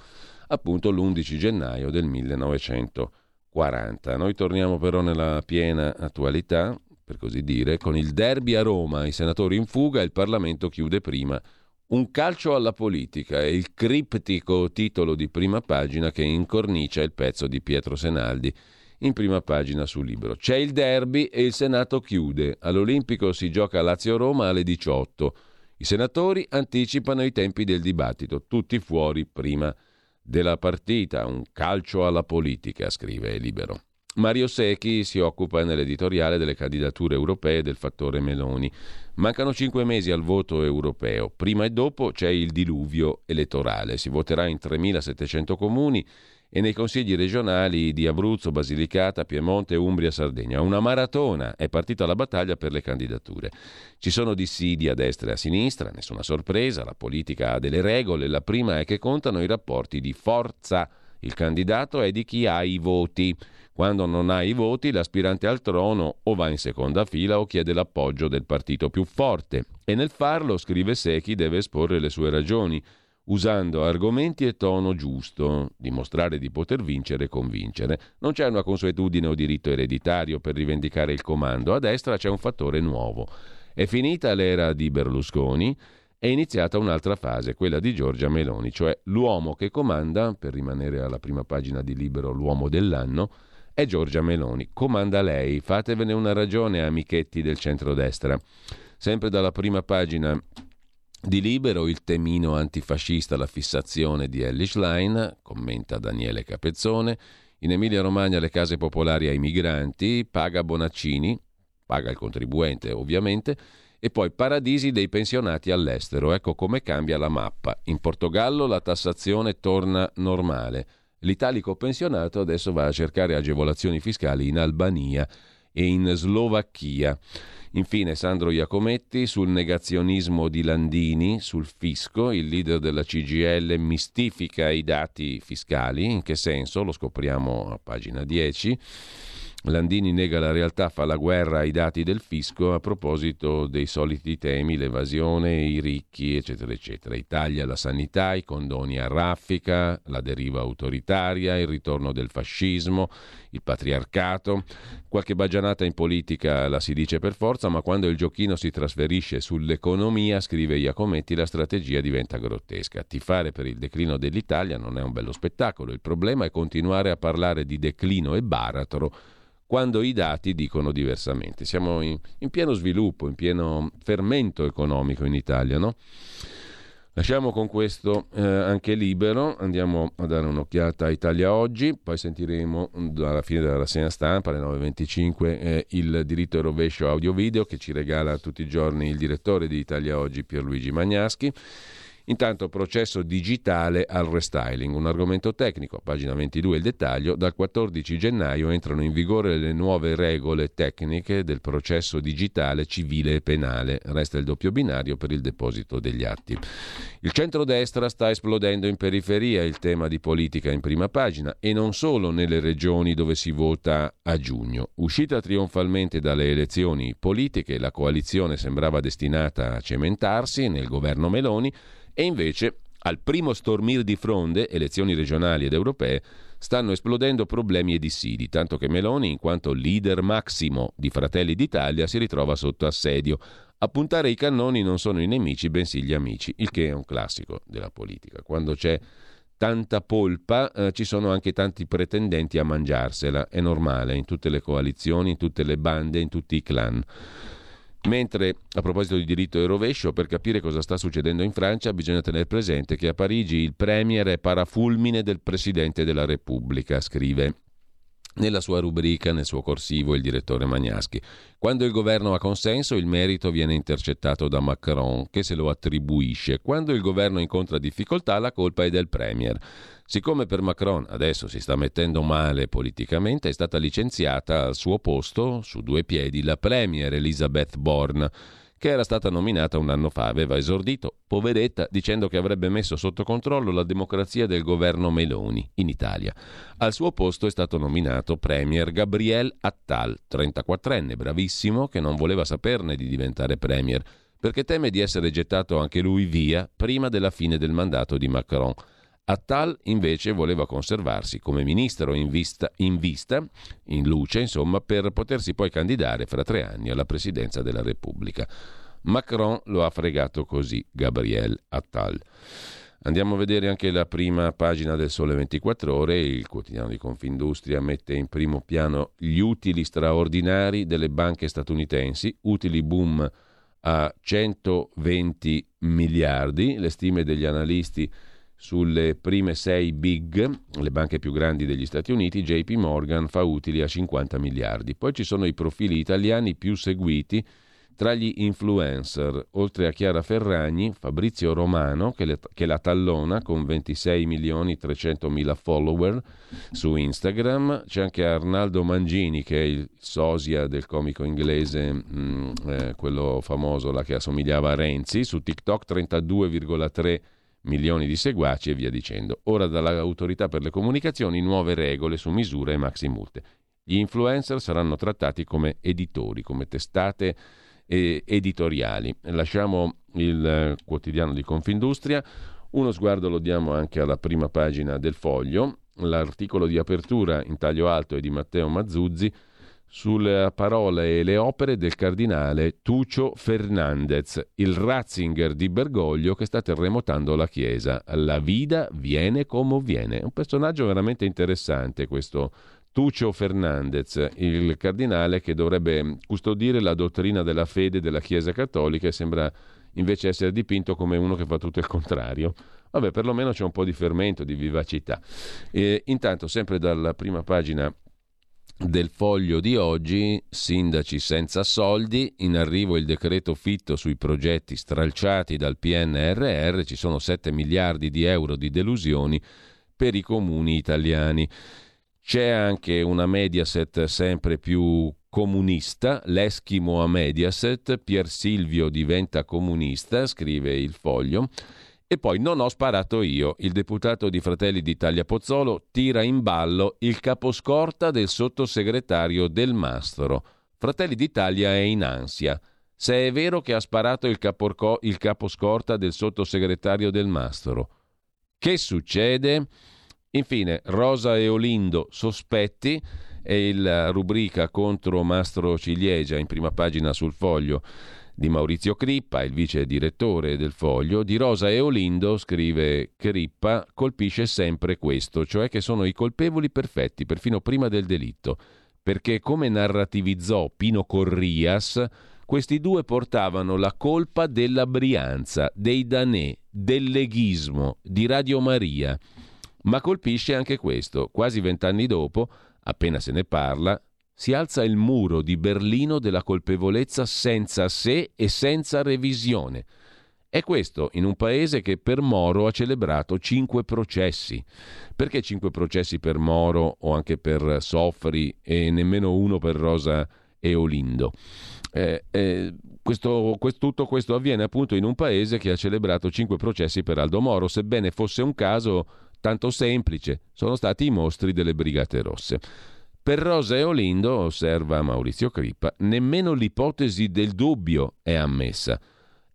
appunto l'11 gennaio del 1940. Noi torniamo però nella piena attualità per così dire, con il derby a Roma, i senatori in fuga e il Parlamento chiude prima. Un calcio alla politica è il criptico titolo di prima pagina che incornicia il pezzo di Pietro Senaldi in prima pagina sul libro. C'è il derby e il Senato chiude. All'Olimpico si gioca Lazio-Roma alle 18. I senatori anticipano i tempi del dibattito, tutti fuori prima della partita, un calcio alla politica, scrive Libero. Mario Secchi si occupa nell'editoriale delle candidature europee del fattore Meloni. Mancano cinque mesi al voto europeo. Prima e dopo c'è il diluvio elettorale. Si voterà in 3.700 comuni e nei consigli regionali di Abruzzo, Basilicata, Piemonte, Umbria, Sardegna. Una maratona è partita la battaglia per le candidature. Ci sono dissidi a destra e a sinistra, nessuna sorpresa, la politica ha delle regole, la prima è che contano i rapporti di forza. Il candidato è di chi ha i voti. Quando non ha i voti, l'aspirante al trono o va in seconda fila o chiede l'appoggio del partito più forte. E nel farlo, scrive Secchi, deve esporre le sue ragioni usando argomenti e tono giusto, dimostrare di poter vincere e convincere. Non c'è una consuetudine o diritto ereditario per rivendicare il comando, a destra c'è un fattore nuovo. È finita l'era di Berlusconi, è iniziata un'altra fase, quella di Giorgia Meloni, cioè l'uomo che comanda, per rimanere alla prima pagina di Libero, l'uomo dell'anno, è Giorgia Meloni. Comanda lei, fatevene una ragione, amichetti del centrodestra. Sempre dalla prima pagina di Libero il temino antifascista, la fissazione di Ellis Line, commenta Daniele Capezzone. In Emilia Romagna le case popolari ai migranti, paga Bonaccini, paga il contribuente ovviamente, e poi paradisi dei pensionati all'estero. Ecco come cambia la mappa. In Portogallo la tassazione torna normale. L'italico pensionato adesso va a cercare agevolazioni fiscali in Albania e in Slovacchia. Infine Sandro Iacometti sul negazionismo di Landini sul fisco, il leader della CGL mistifica i dati fiscali, in che senso? Lo scopriamo a pagina 10. Landini nega la realtà, fa la guerra ai dati del fisco a proposito dei soliti temi, l'evasione, i ricchi, eccetera, eccetera. Italia, la sanità, i condoni a raffica, la deriva autoritaria, il ritorno del fascismo, il patriarcato. Qualche bagianata in politica la si dice per forza, ma quando il giochino si trasferisce sull'economia, scrive Iacometti, la strategia diventa grottesca. Tifare per il declino dell'Italia non è un bello spettacolo, il problema è continuare a parlare di declino e baratro quando i dati dicono diversamente. Siamo in, in pieno sviluppo, in pieno fermento economico in Italia, no? Lasciamo con questo eh, anche libero, andiamo a dare un'occhiata a Italia Oggi, poi sentiremo alla fine della rassegna stampa alle 9.25 eh, il diritto e rovescio audio-video che ci regala tutti i giorni il direttore di Italia Oggi Pierluigi Magnaschi. Intanto processo digitale al restyling, un argomento tecnico, pagina 22 il dettaglio, dal 14 gennaio entrano in vigore le nuove regole tecniche del processo digitale civile e penale, resta il doppio binario per il deposito degli atti. Il centrodestra sta esplodendo in periferia, il tema di politica in prima pagina e non solo nelle regioni dove si vota a giugno. Uscita trionfalmente dalle elezioni politiche, la coalizione sembrava destinata a cementarsi nel governo Meloni, e invece, al primo stormir di fronde, elezioni regionali ed europee, stanno esplodendo problemi e dissidi, tanto che Meloni, in quanto leader massimo di Fratelli d'Italia, si ritrova sotto assedio. A puntare i cannoni non sono i nemici, bensì gli amici, il che è un classico della politica. Quando c'è tanta polpa, eh, ci sono anche tanti pretendenti a mangiarsela, è normale in tutte le coalizioni, in tutte le bande, in tutti i clan. Mentre a proposito di diritto e rovescio, per capire cosa sta succedendo in Francia bisogna tenere presente che a Parigi il Premier è parafulmine del Presidente della Repubblica, scrive nella sua rubrica, nel suo corsivo, il direttore Magnaschi. Quando il governo ha consenso, il merito viene intercettato da Macron, che se lo attribuisce. Quando il governo incontra difficoltà, la colpa è del Premier. Siccome per Macron adesso si sta mettendo male politicamente, è stata licenziata al suo posto, su due piedi, la Premier Elizabeth Borne che era stata nominata un anno fa, aveva esordito, poveretta, dicendo che avrebbe messo sotto controllo la democrazia del governo Meloni in Italia. Al suo posto è stato nominato Premier Gabriel Attal, 34enne, bravissimo, che non voleva saperne di diventare Premier, perché teme di essere gettato anche lui via prima della fine del mandato di Macron. Attal invece voleva conservarsi come ministro in vista, in vista, in luce, insomma, per potersi poi candidare fra tre anni alla presidenza della Repubblica. Macron lo ha fregato così, Gabriel Attal. Andiamo a vedere anche la prima pagina del Sole 24 Ore. Il quotidiano di Confindustria mette in primo piano gli utili straordinari delle banche statunitensi, utili boom a 120 miliardi. Le stime degli analisti sulle prime sei big, le banche più grandi degli Stati Uniti, JP Morgan fa utili a 50 miliardi. Poi ci sono i profili italiani più seguiti tra gli influencer, oltre a Chiara Ferragni, Fabrizio Romano, che, le, che la tallona con 26 milioni 300 mila follower su Instagram, c'è anche Arnaldo Mangini, che è il sosia del comico inglese, mh, mm, eh, quello famoso là che assomigliava a Renzi, su TikTok 32,3 milioni di seguaci e via dicendo. Ora dall'autorità per le comunicazioni nuove regole su misure e maxi multe. Gli influencer saranno trattati come editori, come testate eh, editoriali. Lasciamo il eh, quotidiano di Confindustria, uno sguardo lo diamo anche alla prima pagina del foglio, l'articolo di apertura in taglio alto è di Matteo Mazzuzzi sulle parole e le opere del cardinale Tucio Fernandez, il Ratzinger di Bergoglio che sta terremotando la Chiesa. La vida viene come viene. Un personaggio veramente interessante questo Tucio Fernandez, il cardinale che dovrebbe custodire la dottrina della fede della Chiesa Cattolica e sembra invece essere dipinto come uno che fa tutto il contrario. Vabbè, perlomeno c'è un po' di fermento, di vivacità. E intanto, sempre dalla prima pagina del foglio di oggi, sindaci senza soldi, in arrivo il decreto fitto sui progetti stralciati dal PNRR, ci sono 7 miliardi di euro di delusioni per i comuni italiani. C'è anche una Mediaset sempre più comunista, l'eschimo a Mediaset, Pier Silvio diventa comunista, scrive il foglio. E poi non ho sparato io. Il deputato di Fratelli d'Italia Pozzolo tira in ballo il caposcorta del sottosegretario Del Mastro. Fratelli d'Italia è in ansia. Se è vero che ha sparato il, caporco- il caposcorta del sottosegretario Del Mastro, che succede? Infine, Rosa e Olindo sospetti è la rubrica contro Mastro Ciliegia in prima pagina sul foglio di Maurizio Crippa, il vice direttore del foglio. Di Rosa e Olindo, scrive Crippa, colpisce sempre questo, cioè che sono i colpevoli perfetti, perfino prima del delitto. Perché, come narrativizzò Pino Corrias, questi due portavano la colpa della Brianza, dei Danè, del leghismo, di Radio Maria ma colpisce anche questo. Quasi vent'anni dopo, appena se ne parla, si alza il muro di Berlino della colpevolezza senza sé e senza revisione. È questo in un paese che per Moro ha celebrato cinque processi. Perché cinque processi per Moro o anche per Soffri e nemmeno uno per Rosa e Olindo? Eh, eh, questo, questo, tutto questo avviene appunto in un paese che ha celebrato cinque processi per Aldo Moro, sebbene fosse un caso tanto semplice, sono stati i mostri delle Brigate Rosse. Per Rosa e Olindo, osserva Maurizio Crippa, nemmeno l'ipotesi del dubbio è ammessa.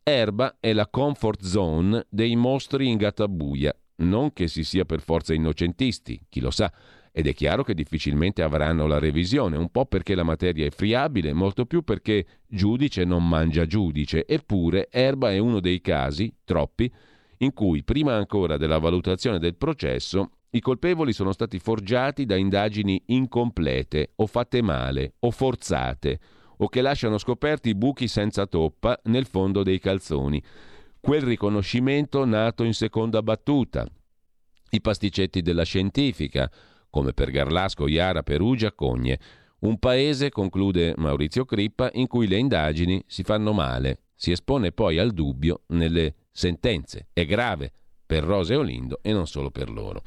Erba è la comfort zone dei mostri in gattabuia, non che si sia per forza innocentisti, chi lo sa, ed è chiaro che difficilmente avranno la revisione, un po' perché la materia è friabile, molto più perché giudice non mangia giudice, eppure Erba è uno dei casi, troppi, in cui, prima ancora della valutazione del processo, i colpevoli sono stati forgiati da indagini incomplete o fatte male o forzate o che lasciano scoperti buchi senza toppa nel fondo dei calzoni. Quel riconoscimento nato in seconda battuta. I pasticcetti della scientifica, come per Garlasco, Iara, Perugia, Cogne. Un paese, conclude Maurizio Crippa, in cui le indagini si fanno male. Si espone poi al dubbio nelle sentenze. È grave per Rose e Olindo e non solo per loro.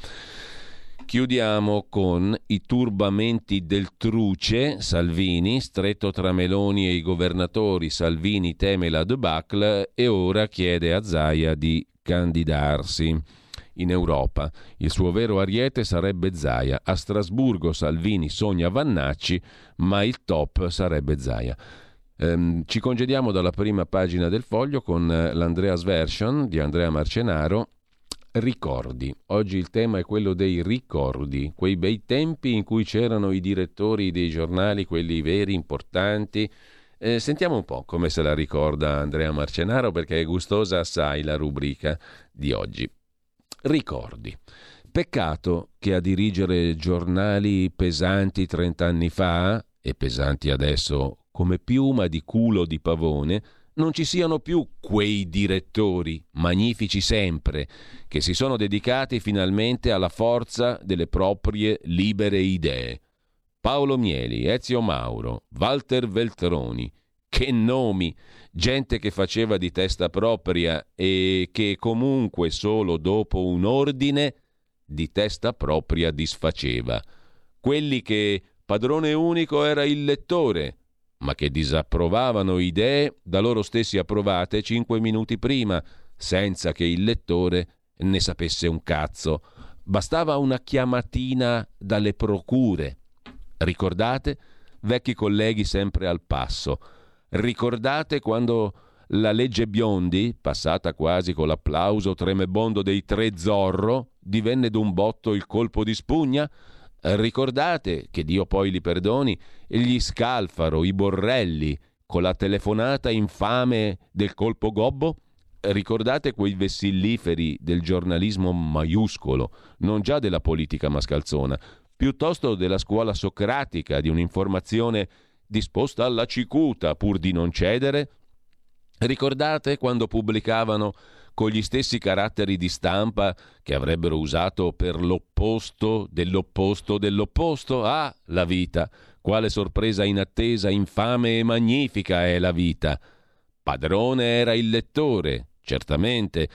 Chiudiamo con i turbamenti del Truce, Salvini, stretto tra Meloni e i governatori, Salvini teme la debacle e ora chiede a Zaia di candidarsi in Europa. Il suo vero ariete sarebbe Zaia. A Strasburgo Salvini sogna Vannacci, ma il top sarebbe Zaia. Ehm, ci congediamo dalla prima pagina del foglio con eh, l'Andreas Version di Andrea Marcenaro. Ricordi. Oggi il tema è quello dei ricordi, quei bei tempi in cui c'erano i direttori dei giornali, quelli veri, importanti. Eh, sentiamo un po' come se la ricorda Andrea Marcenaro perché è gustosa assai la rubrica di oggi. Ricordi. Peccato che a dirigere giornali pesanti 30 anni fa, e pesanti adesso come piuma di culo di pavone, non ci siano più quei direttori, magnifici sempre, che si sono dedicati finalmente alla forza delle proprie libere idee. Paolo Mieli, Ezio Mauro, Walter Veltroni, che nomi, gente che faceva di testa propria e che comunque solo dopo un ordine di testa propria disfaceva. Quelli che padrone unico era il lettore, ma che disapprovavano idee da loro stessi approvate cinque minuti prima, senza che il lettore ne sapesse un cazzo. Bastava una chiamatina dalle procure. Ricordate? Vecchi colleghi sempre al passo. Ricordate quando la legge Biondi, passata quasi con l'applauso tremebondo dei tre Zorro, divenne d'un botto il colpo di spugna? Ricordate, che Dio poi li perdoni, gli Scalfaro, i Borrelli, con la telefonata infame del colpo gobbo? Ricordate quei vessilliferi del giornalismo maiuscolo, non già della politica mascalzona, piuttosto della scuola socratica, di un'informazione disposta alla cicuta pur di non cedere? Ricordate quando pubblicavano con gli stessi caratteri di stampa che avrebbero usato per l'opposto dell'opposto dell'opposto. Ah, la vita! Quale sorpresa inattesa, infame e magnifica è la vita! Padrone era il lettore, certamente,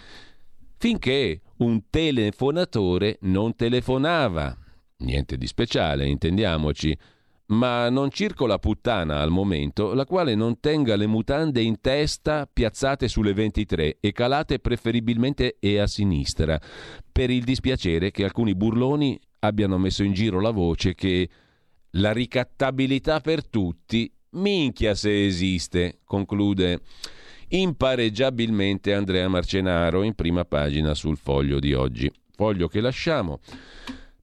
finché un telefonatore non telefonava. Niente di speciale, intendiamoci ma non circola puttana al momento la quale non tenga le mutande in testa piazzate sulle 23 e calate preferibilmente e a sinistra, per il dispiacere che alcuni burloni abbiano messo in giro la voce che la ricattabilità per tutti, minchia se esiste, conclude impareggiabilmente Andrea Marcenaro in prima pagina sul foglio di oggi. Foglio che lasciamo.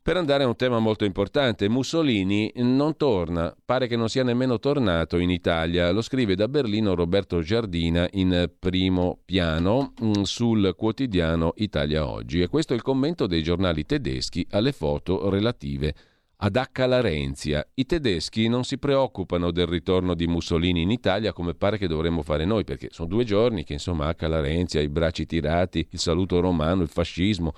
Per andare a un tema molto importante, Mussolini non torna, pare che non sia nemmeno tornato in Italia, lo scrive da Berlino Roberto Giardina in primo piano mm, sul quotidiano Italia Oggi e questo è il commento dei giornali tedeschi alle foto relative ad H. Larenzia. I tedeschi non si preoccupano del ritorno di Mussolini in Italia come pare che dovremmo fare noi, perché sono due giorni che insomma H. I bracci tirati, il saluto romano, il fascismo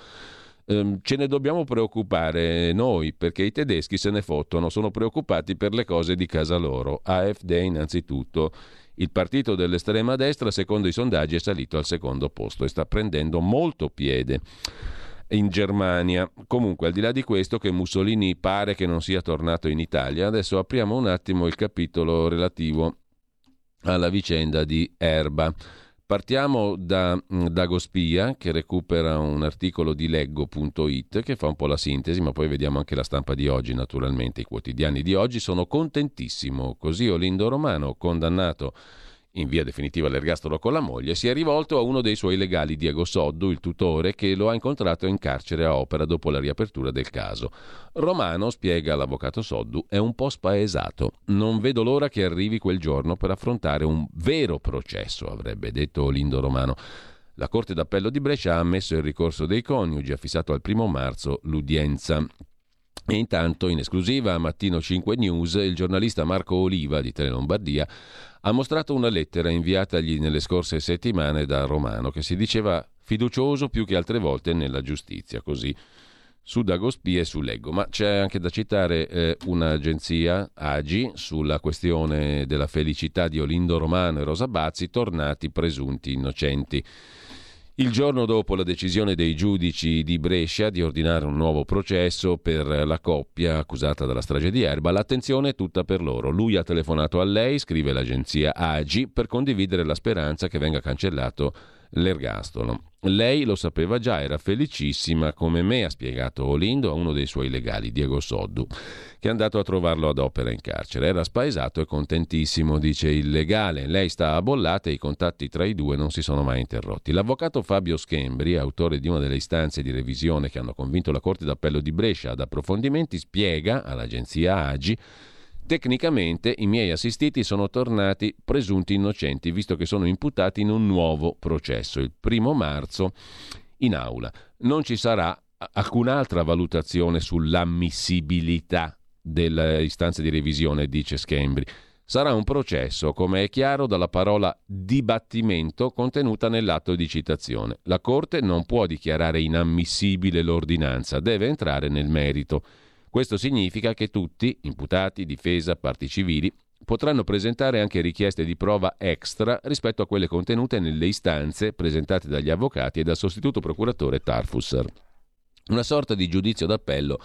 ce ne dobbiamo preoccupare noi perché i tedeschi se ne fottono, sono preoccupati per le cose di casa loro. AfD innanzitutto. Il partito dell'estrema destra, secondo i sondaggi, è salito al secondo posto e sta prendendo molto piede in Germania. Comunque, al di là di questo, che Mussolini pare che non sia tornato in Italia, adesso apriamo un attimo il capitolo relativo alla vicenda di Erba. Partiamo da mm, Dagospia che recupera un articolo di leggo.it che fa un po' la sintesi, ma poi vediamo anche la stampa di oggi, naturalmente i quotidiani di oggi. Sono contentissimo, così Olindo Romano, condannato in via definitiva all'ergastolo con la moglie, si è rivolto a uno dei suoi legali, Diego Soddu, il tutore, che lo ha incontrato in carcere a opera dopo la riapertura del caso. Romano, spiega l'avvocato Soddu, è un po' spaesato. Non vedo l'ora che arrivi quel giorno per affrontare un vero processo, avrebbe detto Lindo Romano. La Corte d'Appello di Brescia ha ammesso il ricorso dei coniugi, ha fissato al primo marzo l'udienza. E intanto, in esclusiva a Mattino 5 News, il giornalista Marco Oliva di Tele Lombardia ha mostrato una lettera inviatagli nelle scorse settimane da Romano che si diceva fiducioso più che altre volte nella giustizia, così su Dagospia e su Leggo. Ma c'è anche da citare eh, un'agenzia, AGI, sulla questione della felicità di Olindo Romano e Rosa Bazzi, tornati presunti innocenti. Il giorno dopo la decisione dei giudici di Brescia di ordinare un nuovo processo per la coppia accusata della strage di Erba, l'attenzione è tutta per loro. Lui ha telefonato a lei, scrive l'agenzia AGI, per condividere la speranza che venga cancellato l'ergastolo. Lei lo sapeva già, era felicissima, come me ha spiegato Olindo a uno dei suoi legali, Diego Soddu, che è andato a trovarlo ad opera in carcere. Era spaesato e contentissimo, dice il legale. Lei sta a bollate e i contatti tra i due non si sono mai interrotti. L'avvocato Fabio Schembri, autore di una delle istanze di revisione che hanno convinto la Corte d'Appello di Brescia ad approfondimenti, spiega all'agenzia AGI Tecnicamente i miei assistiti sono tornati presunti innocenti, visto che sono imputati in un nuovo processo, il primo marzo in aula. Non ci sarà alcun'altra valutazione sull'ammissibilità delle istanze di revisione, dice Schembri. Sarà un processo, come è chiaro dalla parola dibattimento contenuta nell'atto di citazione. La Corte non può dichiarare inammissibile l'ordinanza, deve entrare nel merito. Questo significa che tutti, imputati, difesa, parti civili, potranno presentare anche richieste di prova extra rispetto a quelle contenute nelle istanze presentate dagli avvocati e dal sostituto procuratore Tarfusser. Una sorta di giudizio d'appello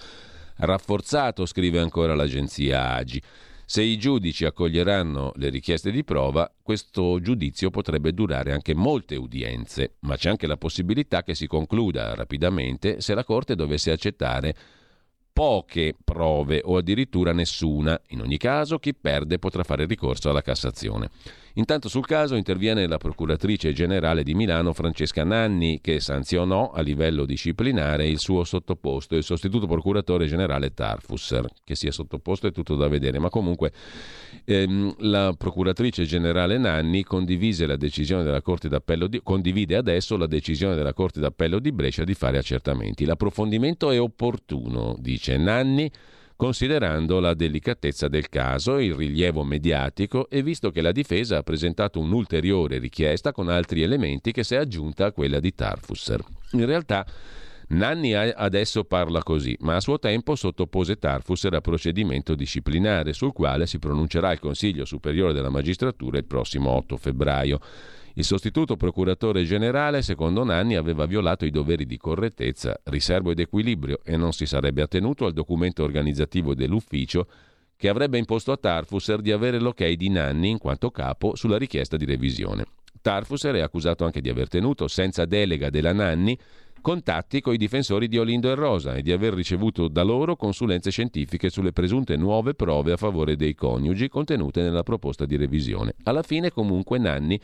rafforzato, scrive ancora l'agenzia Agi. Se i giudici accoglieranno le richieste di prova, questo giudizio potrebbe durare anche molte udienze, ma c'è anche la possibilità che si concluda rapidamente se la Corte dovesse accettare poche prove o addirittura nessuna. In ogni caso, chi perde potrà fare ricorso alla Cassazione. Intanto sul caso interviene la procuratrice generale di Milano Francesca Nanni che sanzionò a livello disciplinare il suo sottoposto, il sostituto procuratore generale Tarfusser. Che sia sottoposto è tutto da vedere, ma comunque ehm, la procuratrice generale Nanni condivise la decisione della Corte d'Appello di, condivide adesso la decisione della Corte d'Appello di Brescia di fare accertamenti. L'approfondimento è opportuno, dice Nanni considerando la delicatezza del caso, il rilievo mediatico e visto che la difesa ha presentato un'ulteriore richiesta con altri elementi che si è aggiunta a quella di Tarfusser. In realtà Nanni adesso parla così, ma a suo tempo sottopose Tarfusser a procedimento disciplinare sul quale si pronuncerà il Consiglio Superiore della Magistratura il prossimo 8 febbraio. Il sostituto procuratore generale, secondo Nanni, aveva violato i doveri di correttezza, riservo ed equilibrio e non si sarebbe attenuto al documento organizzativo dell'ufficio che avrebbe imposto a Tarfusser di avere l'ok di Nanni in quanto capo sulla richiesta di revisione. Tarfusser è accusato anche di aver tenuto, senza delega della Nanni, contatti con i difensori di Olindo e Rosa e di aver ricevuto da loro consulenze scientifiche sulle presunte nuove prove a favore dei coniugi contenute nella proposta di revisione. Alla fine comunque Nanni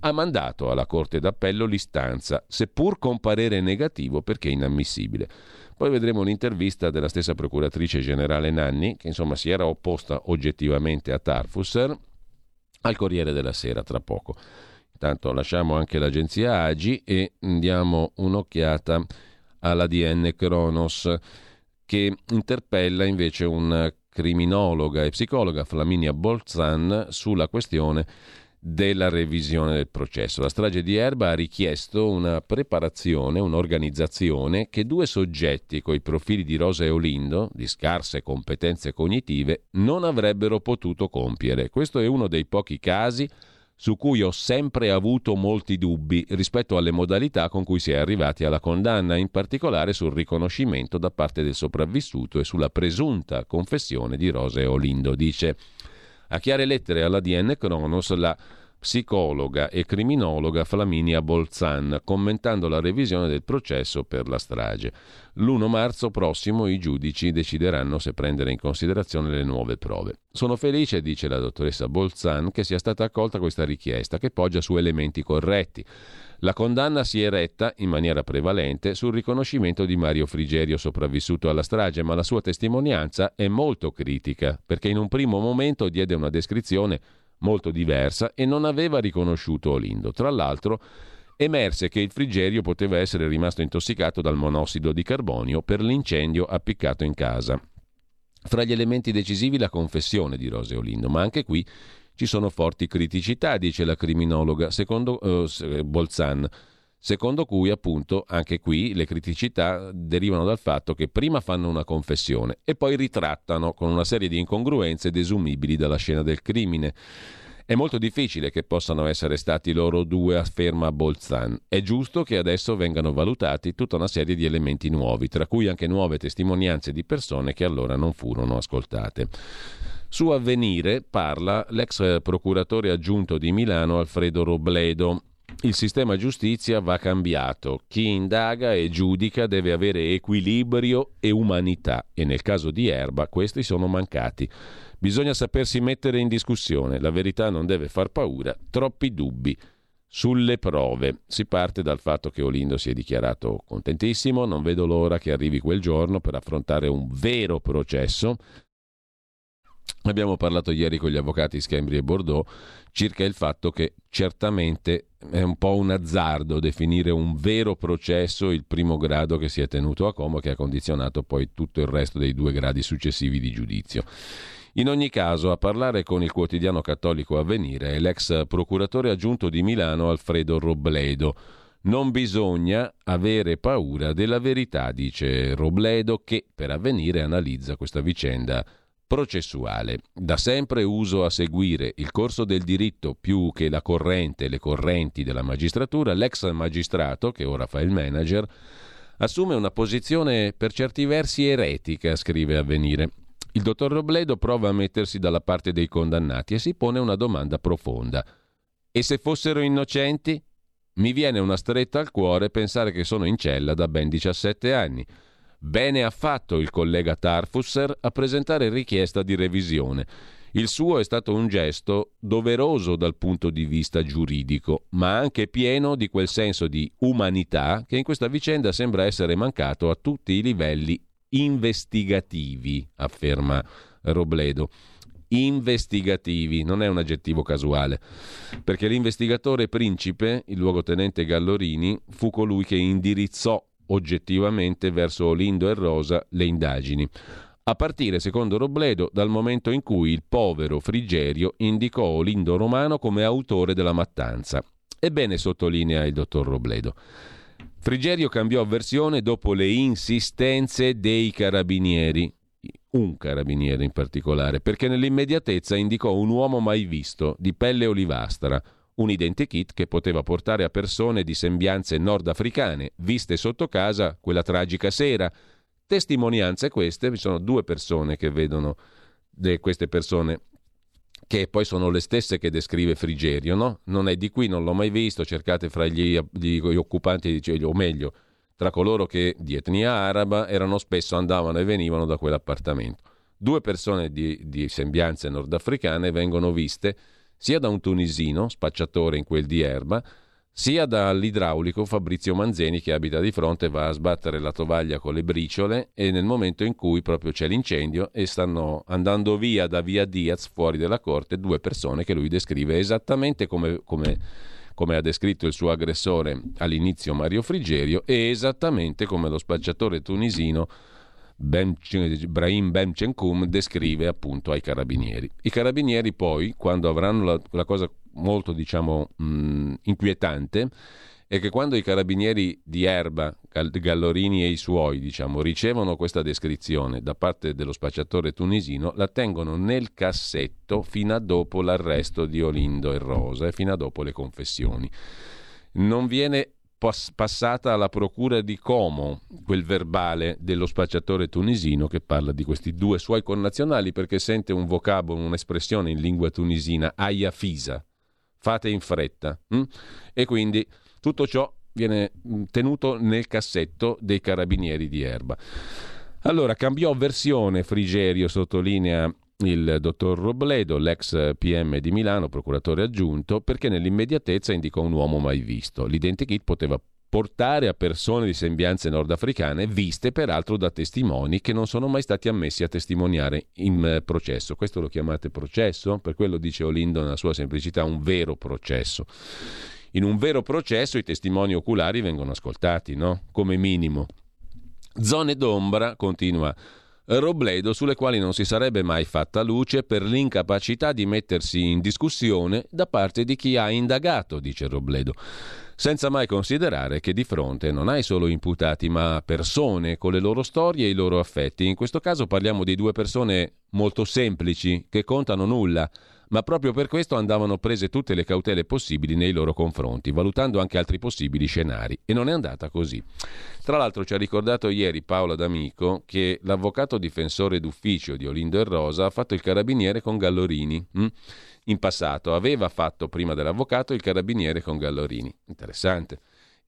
ha mandato alla Corte d'Appello l'istanza, seppur con parere negativo perché inammissibile. Poi vedremo un'intervista della stessa procuratrice generale Nanni, che insomma si era opposta oggettivamente a Tarfusser, al Corriere della Sera tra poco. Intanto lasciamo anche l'agenzia Agi e diamo un'occhiata all'ADN Kronos che interpella invece una criminologa e psicologa Flaminia Bolzan sulla questione della revisione del processo. La strage di Erba ha richiesto una preparazione, un'organizzazione che due soggetti coi profili di Rosa e Olindo, di scarse competenze cognitive, non avrebbero potuto compiere. Questo è uno dei pochi casi su cui ho sempre avuto molti dubbi rispetto alle modalità con cui si è arrivati alla condanna, in particolare sul riconoscimento da parte del sopravvissuto e sulla presunta confessione di Rosa e Olindo, dice. A chiare lettere all'ADN Kronos la psicologa e criminologa Flaminia Bolzan, commentando la revisione del processo per la strage. L'1 marzo prossimo i giudici decideranno se prendere in considerazione le nuove prove. Sono felice, dice la dottoressa Bolzan, che sia stata accolta questa richiesta, che poggia su elementi corretti. La condanna si è retta in maniera prevalente sul riconoscimento di Mario Frigerio sopravvissuto alla strage, ma la sua testimonianza è molto critica, perché in un primo momento diede una descrizione molto diversa e non aveva riconosciuto Olindo. Tra l'altro, emerse che il Frigerio poteva essere rimasto intossicato dal monossido di carbonio per l'incendio appiccato in casa. Fra gli elementi decisivi la confessione di Rose Olindo, ma anche qui ci sono forti criticità, dice la criminologa secondo, eh, Bolzan, secondo cui appunto anche qui le criticità derivano dal fatto che prima fanno una confessione e poi ritrattano con una serie di incongruenze desumibili dalla scena del crimine. È molto difficile che possano essere stati loro due, afferma Bolzan. È giusto che adesso vengano valutati tutta una serie di elementi nuovi, tra cui anche nuove testimonianze di persone che allora non furono ascoltate. Su avvenire parla l'ex procuratore aggiunto di Milano Alfredo Robledo. Il sistema giustizia va cambiato. Chi indaga e giudica deve avere equilibrio e umanità e nel caso di Erba questi sono mancati. Bisogna sapersi mettere in discussione, la verità non deve far paura, troppi dubbi. Sulle prove. Si parte dal fatto che Olindo si è dichiarato contentissimo, non vedo l'ora che arrivi quel giorno per affrontare un vero processo Abbiamo parlato ieri con gli avvocati Schembri e Bordeaux circa il fatto che certamente è un po' un azzardo definire un vero processo il primo grado che si è tenuto a Como che ha condizionato poi tutto il resto dei due gradi successivi di giudizio. In ogni caso, a parlare con il quotidiano cattolico Avvenire è l'ex procuratore aggiunto di Milano Alfredo Robledo. Non bisogna avere paura della verità, dice Robledo, che per avvenire analizza questa vicenda processuale. Da sempre uso a seguire il corso del diritto più che la corrente le correnti della magistratura, l'ex magistrato, che ora fa il manager, assume una posizione per certi versi eretica, scrive Avvenire. Il dottor Robledo prova a mettersi dalla parte dei condannati e si pone una domanda profonda. E se fossero innocenti? Mi viene una stretta al cuore pensare che sono in cella da ben 17 anni. Bene ha fatto il collega Tarfusser a presentare richiesta di revisione. Il suo è stato un gesto doveroso dal punto di vista giuridico, ma anche pieno di quel senso di umanità che in questa vicenda sembra essere mancato a tutti i livelli investigativi, afferma Robledo investigativi, non è un aggettivo casuale, perché l'investigatore principe, il luogotenente Gallorini, fu colui che indirizzò oggettivamente verso Olindo e Rosa le indagini. A partire, secondo Robledo, dal momento in cui il povero Frigerio indicò Olindo Romano come autore della mattanza. Ebbene, sottolinea il dottor Robledo. Frigerio cambiò versione dopo le insistenze dei carabinieri, un carabiniere in particolare, perché nell'immediatezza indicò un uomo mai visto, di pelle olivastra, un identikit che poteva portare a persone di sembianze nordafricane, viste sotto casa quella tragica sera. Testimonianze queste, vi sono due persone che vedono queste persone che poi sono le stesse che descrive Frigerio, no? Non è di qui, non l'ho mai visto, cercate fra gli, gli occupanti, o meglio, tra coloro che di etnia araba erano spesso andavano e venivano da quell'appartamento. Due persone di, di sembianze nordafricane vengono viste sia da un tunisino, spacciatore in quel di Erba, sia dall'idraulico Fabrizio Manzeni che abita di fronte va a sbattere la tovaglia con le briciole e nel momento in cui proprio c'è l'incendio e stanno andando via da via Diaz fuori dalla corte due persone che lui descrive esattamente come, come come ha descritto il suo aggressore all'inizio Mario Frigerio, e esattamente come lo spacciatore tunisino Brahim Bemcenkum descrive appunto ai carabinieri. I carabinieri poi, quando avranno la, la cosa molto diciamo mh, inquietante, è che quando i carabinieri di Erba, Gallorini e i suoi, diciamo, ricevono questa descrizione da parte dello spacciatore tunisino, la tengono nel cassetto fino a dopo l'arresto di Olindo e Rosa e fino a dopo le confessioni. Non viene passata alla procura di Como quel verbale dello spacciatore tunisino che parla di questi due suoi connazionali perché sente un vocabolo, un'espressione in lingua tunisina, aia fisa, fate in fretta. Hm? E quindi tutto ciò viene tenuto nel cassetto dei carabinieri di Erba. Allora, cambiò versione Frigerio, sottolinea il dottor Robledo, l'ex PM di Milano, procuratore aggiunto, perché nell'immediatezza indicò un uomo mai visto. L'identikit poteva portare a persone di sembianze nordafricane, viste peraltro da testimoni che non sono mai stati ammessi a testimoniare in eh, processo. Questo lo chiamate processo? Per quello dice Olindo nella sua semplicità, un vero processo. In un vero processo i testimoni oculari vengono ascoltati, no? Come minimo. Zone d'ombra, continua Robledo, sulle quali non si sarebbe mai fatta luce per l'incapacità di mettersi in discussione da parte di chi ha indagato, dice Robledo senza mai considerare che di fronte non hai solo imputati, ma persone con le loro storie e i loro affetti. In questo caso parliamo di due persone molto semplici, che contano nulla, ma proprio per questo andavano prese tutte le cautele possibili nei loro confronti, valutando anche altri possibili scenari. E non è andata così. Tra l'altro ci ha ricordato ieri Paola D'Amico che l'avvocato difensore d'ufficio di Olindo e Rosa ha fatto il carabiniere con Gallorini. Hm? In passato aveva fatto prima dell'avvocato il carabiniere con Gallorini. Interessante.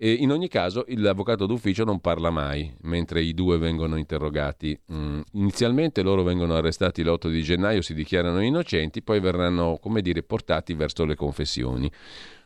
E in ogni caso l'avvocato d'ufficio non parla mai mentre i due vengono interrogati. Mm, inizialmente loro vengono arrestati l'8 di gennaio, si dichiarano innocenti, poi verranno, come dire, portati verso le confessioni.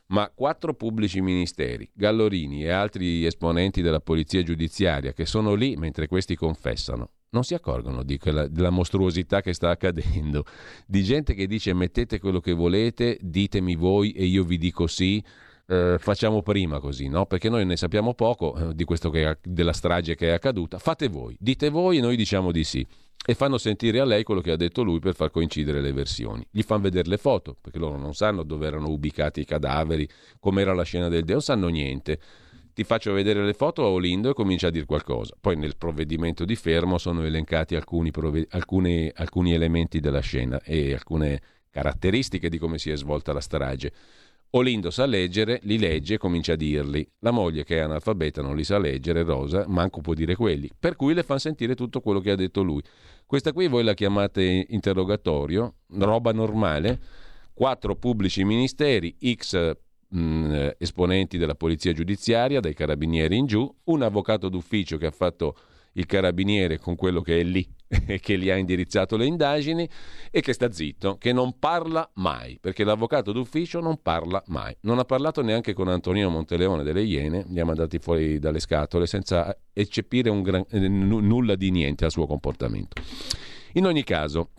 Ma quattro pubblici ministeri, Gallorini e altri esponenti della polizia giudiziaria che sono lì mentre questi confessano, non si accorgono quella, della mostruosità che sta accadendo, di gente che dice mettete quello che volete, ditemi voi e io vi dico sì, eh, facciamo prima così, no? Perché noi ne sappiamo poco eh, di questo che, della strage che è accaduta. Fate voi, dite voi e noi diciamo di sì. E fanno sentire a lei quello che ha detto lui per far coincidere le versioni. Gli fanno vedere le foto, perché loro non sanno dove erano ubicati i cadaveri, com'era la scena del deo, non sanno niente. Ti faccio vedere le foto a Olindo e comincia a dire qualcosa. Poi nel provvedimento di fermo sono elencati alcuni, prove- alcuni, alcuni elementi della scena e alcune caratteristiche di come si è svolta la strage. Olindo sa leggere, li legge e comincia a dirli. La moglie, che è analfabeta, non li sa leggere, Rosa, manco può dire quelli. Per cui le fa sentire tutto quello che ha detto lui. Questa qui voi la chiamate interrogatorio, roba normale. Quattro pubblici ministeri, X mh, mm, esponenti della polizia giudiziaria, dai carabinieri in giù, un avvocato d'ufficio che ha fatto il carabiniere con quello che è lì che gli ha indirizzato le indagini e che sta zitto, che non parla mai, perché l'avvocato d'ufficio non parla mai. Non ha parlato neanche con Antonino Monteleone delle Iene, li ha mandati fuori dalle scatole senza eccepire gran, eh, nulla di niente al suo comportamento. In ogni caso,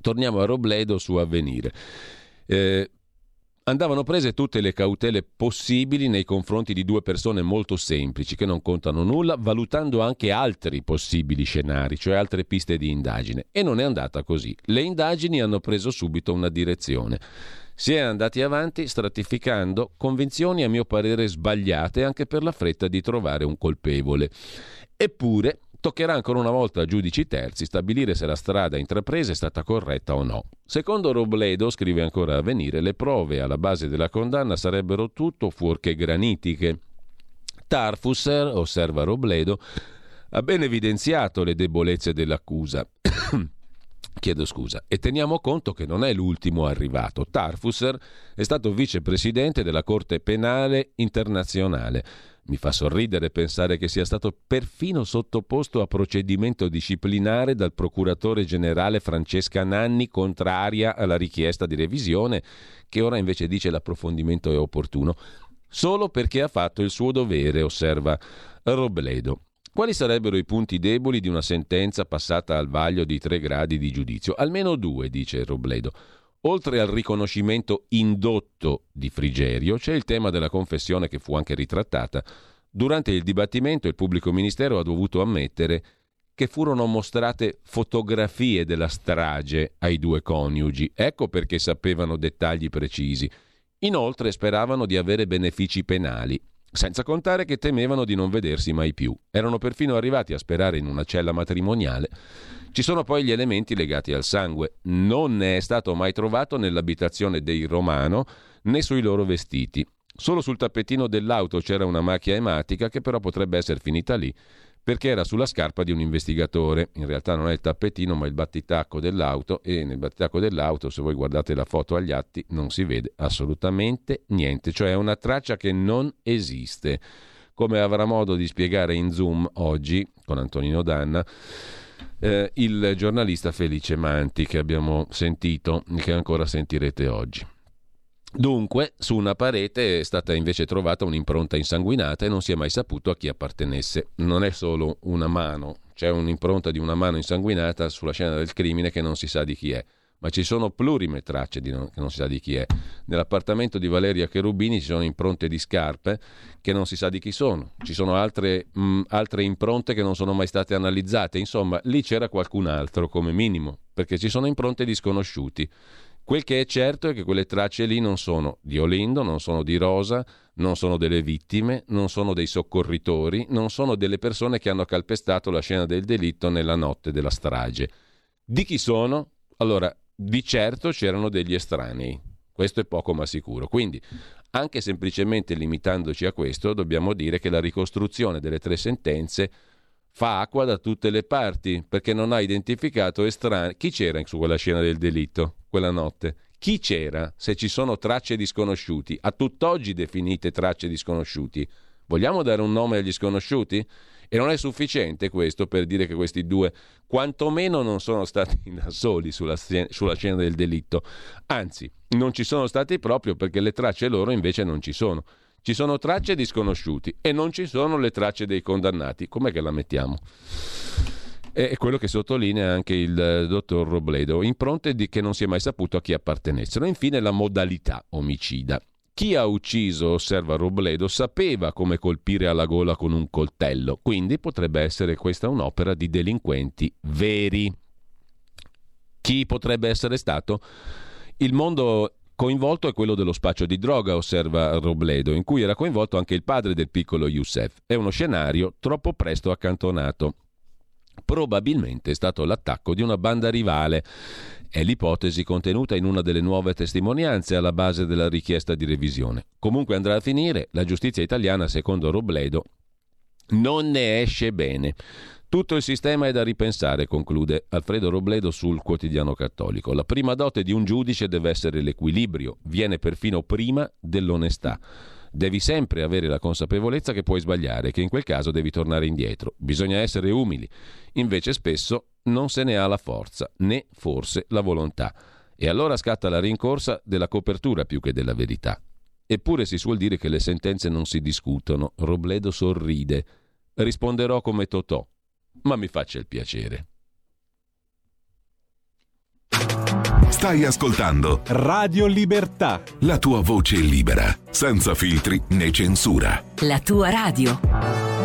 torniamo a Robledo su Avvenire. Eh, andavano prese tutte le cautele possibili nei confronti di due persone molto semplici che non contano nulla, valutando anche altri possibili scenari, cioè altre piste di indagine. E non è andata così. Le indagini hanno preso subito una direzione. Si è andati avanti stratificando convinzioni a mio parere sbagliate anche per la fretta di trovare un colpevole. Eppure Toccherà ancora una volta a giudici terzi stabilire se la strada intrapresa è stata corretta o no. Secondo Robledo, scrive ancora a venire, le prove alla base della condanna sarebbero tutto fuorché granitiche. Tarfusser, osserva Robledo, ha ben evidenziato le debolezze dell'accusa. Chiedo scusa. E teniamo conto che non è l'ultimo arrivato. Tarfusser è stato vicepresidente della Corte Penale Internazionale mi fa sorridere pensare che sia stato perfino sottoposto a procedimento disciplinare dal procuratore generale Francesca Nanni, contraria alla richiesta di revisione, che ora invece dice l'approfondimento è opportuno, solo perché ha fatto il suo dovere, osserva Robledo. Quali sarebbero i punti deboli di una sentenza passata al vaglio di tre gradi di giudizio? Almeno due, dice Robledo. Oltre al riconoscimento indotto di Frigerio, c'è il tema della confessione che fu anche ritrattata. Durante il dibattimento il pubblico ministero ha dovuto ammettere che furono mostrate fotografie della strage ai due coniugi. Ecco perché sapevano dettagli precisi. Inoltre speravano di avere benefici penali, senza contare che temevano di non vedersi mai più. Erano perfino arrivati a sperare in una cella matrimoniale ci sono poi gli elementi legati al sangue. Non ne è stato mai trovato nell'abitazione dei Romano né sui loro vestiti. Solo sul tappetino dell'auto c'era una macchia ematica che però potrebbe essere finita lì perché era sulla scarpa di un investigatore. In realtà non è il tappetino, ma il battitacco dell'auto e nel battitacco dell'auto, se voi guardate la foto agli atti, non si vede assolutamente niente, cioè è una traccia che non esiste. Come avrà modo di spiegare in Zoom oggi con Antonino Danna, eh, il giornalista Felice Manti che abbiamo sentito e che ancora sentirete oggi. Dunque, su una parete è stata invece trovata un'impronta insanguinata e non si è mai saputo a chi appartenesse. Non è solo una mano, c'è un'impronta di una mano insanguinata sulla scena del crimine che non si sa di chi è ma ci sono plurime tracce non, che non si sa di chi è. Nell'appartamento di Valeria Cherubini ci sono impronte di scarpe che non si sa di chi sono, ci sono altre, mh, altre impronte che non sono mai state analizzate, insomma lì c'era qualcun altro come minimo, perché ci sono impronte di sconosciuti. Quel che è certo è che quelle tracce lì non sono di Olindo, non sono di Rosa, non sono delle vittime, non sono dei soccorritori, non sono delle persone che hanno calpestato la scena del delitto nella notte della strage. Di chi sono? Allora, di certo c'erano degli estranei, questo è poco ma sicuro. Quindi, anche semplicemente limitandoci a questo, dobbiamo dire che la ricostruzione delle tre sentenze fa acqua da tutte le parti, perché non ha identificato estranei. Chi c'era su quella scena del delitto, quella notte? Chi c'era se ci sono tracce di sconosciuti, a tutt'oggi definite tracce di sconosciuti? Vogliamo dare un nome agli sconosciuti? E non è sufficiente questo per dire che questi due quantomeno non sono stati da soli sulla, sulla scena del delitto. Anzi, non ci sono stati proprio perché le tracce loro invece non ci sono. Ci sono tracce di sconosciuti e non ci sono le tracce dei condannati. Com'è che la mettiamo? È quello che sottolinea anche il eh, dottor Robledo, impronte di che non si è mai saputo a chi appartenessero. Infine la modalità omicida. Chi ha ucciso, osserva Robledo, sapeva come colpire alla gola con un coltello, quindi potrebbe essere questa un'opera di delinquenti veri. Chi potrebbe essere stato? Il mondo coinvolto è quello dello spaccio di droga, osserva Robledo, in cui era coinvolto anche il padre del piccolo Youssef. È uno scenario troppo presto accantonato. Probabilmente è stato l'attacco di una banda rivale. È l'ipotesi contenuta in una delle nuove testimonianze alla base della richiesta di revisione. Comunque andrà a finire, la giustizia italiana, secondo Robledo, non ne esce bene. Tutto il sistema è da ripensare, conclude Alfredo Robledo sul quotidiano cattolico. La prima dote di un giudice deve essere l'equilibrio, viene perfino prima dell'onestà. Devi sempre avere la consapevolezza che puoi sbagliare, che in quel caso devi tornare indietro. Bisogna essere umili. Invece spesso non se ne ha la forza, né forse la volontà. E allora scatta la rincorsa della copertura più che della verità. Eppure si suol dire che le sentenze non si discutono. Robledo sorride. Risponderò come Totò ma mi faccia il piacere. Stai ascoltando Radio Libertà. La tua voce libera, senza filtri né censura. La tua radio.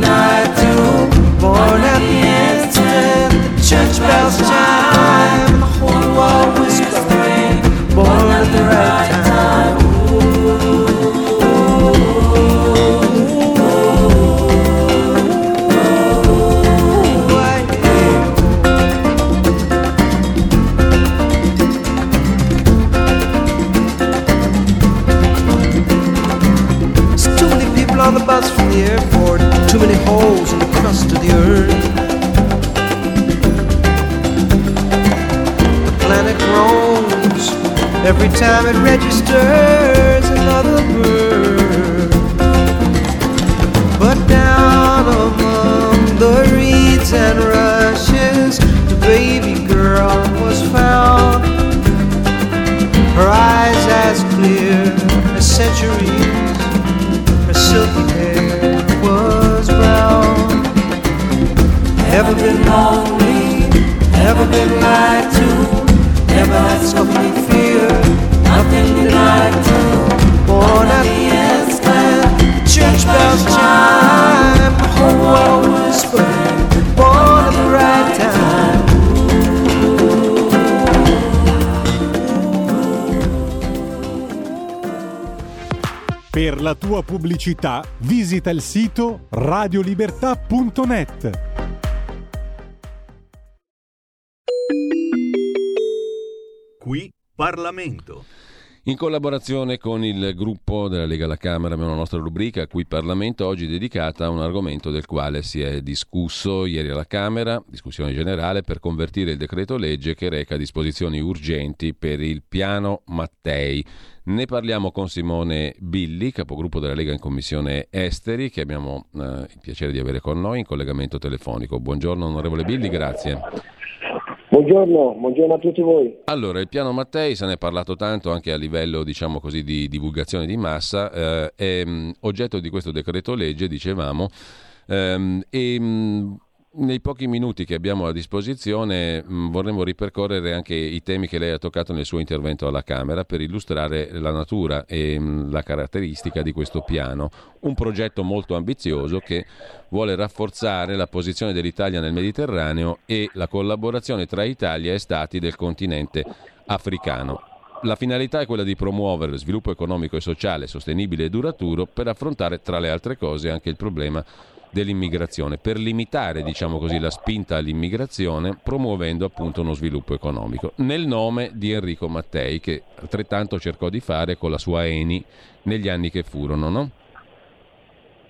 tonight. Pubblicità, visita il sito radiolibertà.net. Qui Parlamento. In collaborazione con il gruppo della Lega alla Camera abbiamo la nostra rubrica qui Parlamento, oggi dedicata a un argomento del quale si è discusso ieri alla Camera, discussione generale per convertire il decreto legge che reca disposizioni urgenti per il piano Mattei. Ne parliamo con Simone Billi, capogruppo della Lega in Commissione Esteri, che abbiamo eh, il piacere di avere con noi in collegamento telefonico. Buongiorno onorevole Billi, grazie. Buongiorno, buongiorno, a tutti voi. Allora, il piano Mattei, se ne è parlato tanto anche a livello diciamo così, di divulgazione di massa, eh, è mm, oggetto di questo decreto legge, dicevamo, ehm, e mm, nei pochi minuti che abbiamo a disposizione mm, vorremmo ripercorrere anche i temi che lei ha toccato nel suo intervento alla Camera per illustrare la natura e mm, la caratteristica di questo piano. Un progetto molto ambizioso che vuole rafforzare la posizione dell'Italia nel Mediterraneo e la collaborazione tra Italia e Stati del continente africano. La finalità è quella di promuovere sviluppo economico e sociale sostenibile e duraturo per affrontare, tra le altre cose, anche il problema dell'immigrazione, per limitare diciamo così, la spinta all'immigrazione promuovendo appunto uno sviluppo economico, nel nome di Enrico Mattei che altrettanto cercò di fare con la sua Eni negli anni che furono, no?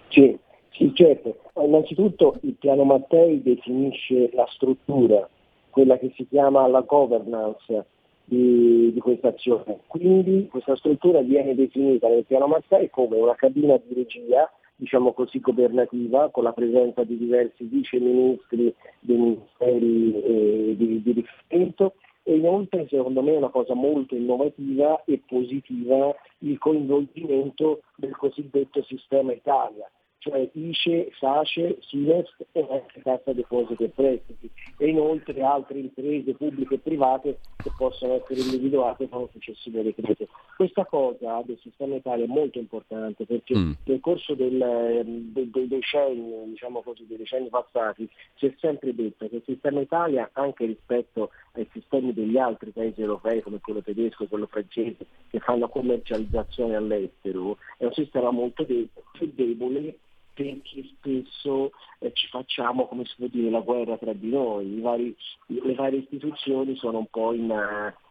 Sì, sì certo. Innanzitutto il piano Mattei definisce la struttura, quella che si chiama la governance di, di questa azione. Quindi questa struttura viene definita nel piano Mattei come una cabina di regia diciamo così, governativa, con la presenza di diversi vice ministri dei ministeri eh, di, di riferimento. E inoltre secondo me è una cosa molto innovativa e positiva il coinvolgimento del cosiddetto sistema Italia, cioè ICE, SACE, SINEST e Cassa Depositi e Prestiti e inoltre altre imprese pubbliche e private che possono essere individuate con un successivo decreto. Questa cosa del sistema Italia è molto importante perché mm. nel corso del, del, dei decenni, diciamo così, dei decenni passati si è sempre detto che il sistema Italia anche rispetto ai sistemi degli altri paesi europei come quello tedesco quello francese che fanno commercializzazione all'estero è un sistema molto de- più debole perché spesso eh, ci facciamo, come si può dire, la guerra tra di noi, vari, le varie istituzioni sono un po' in,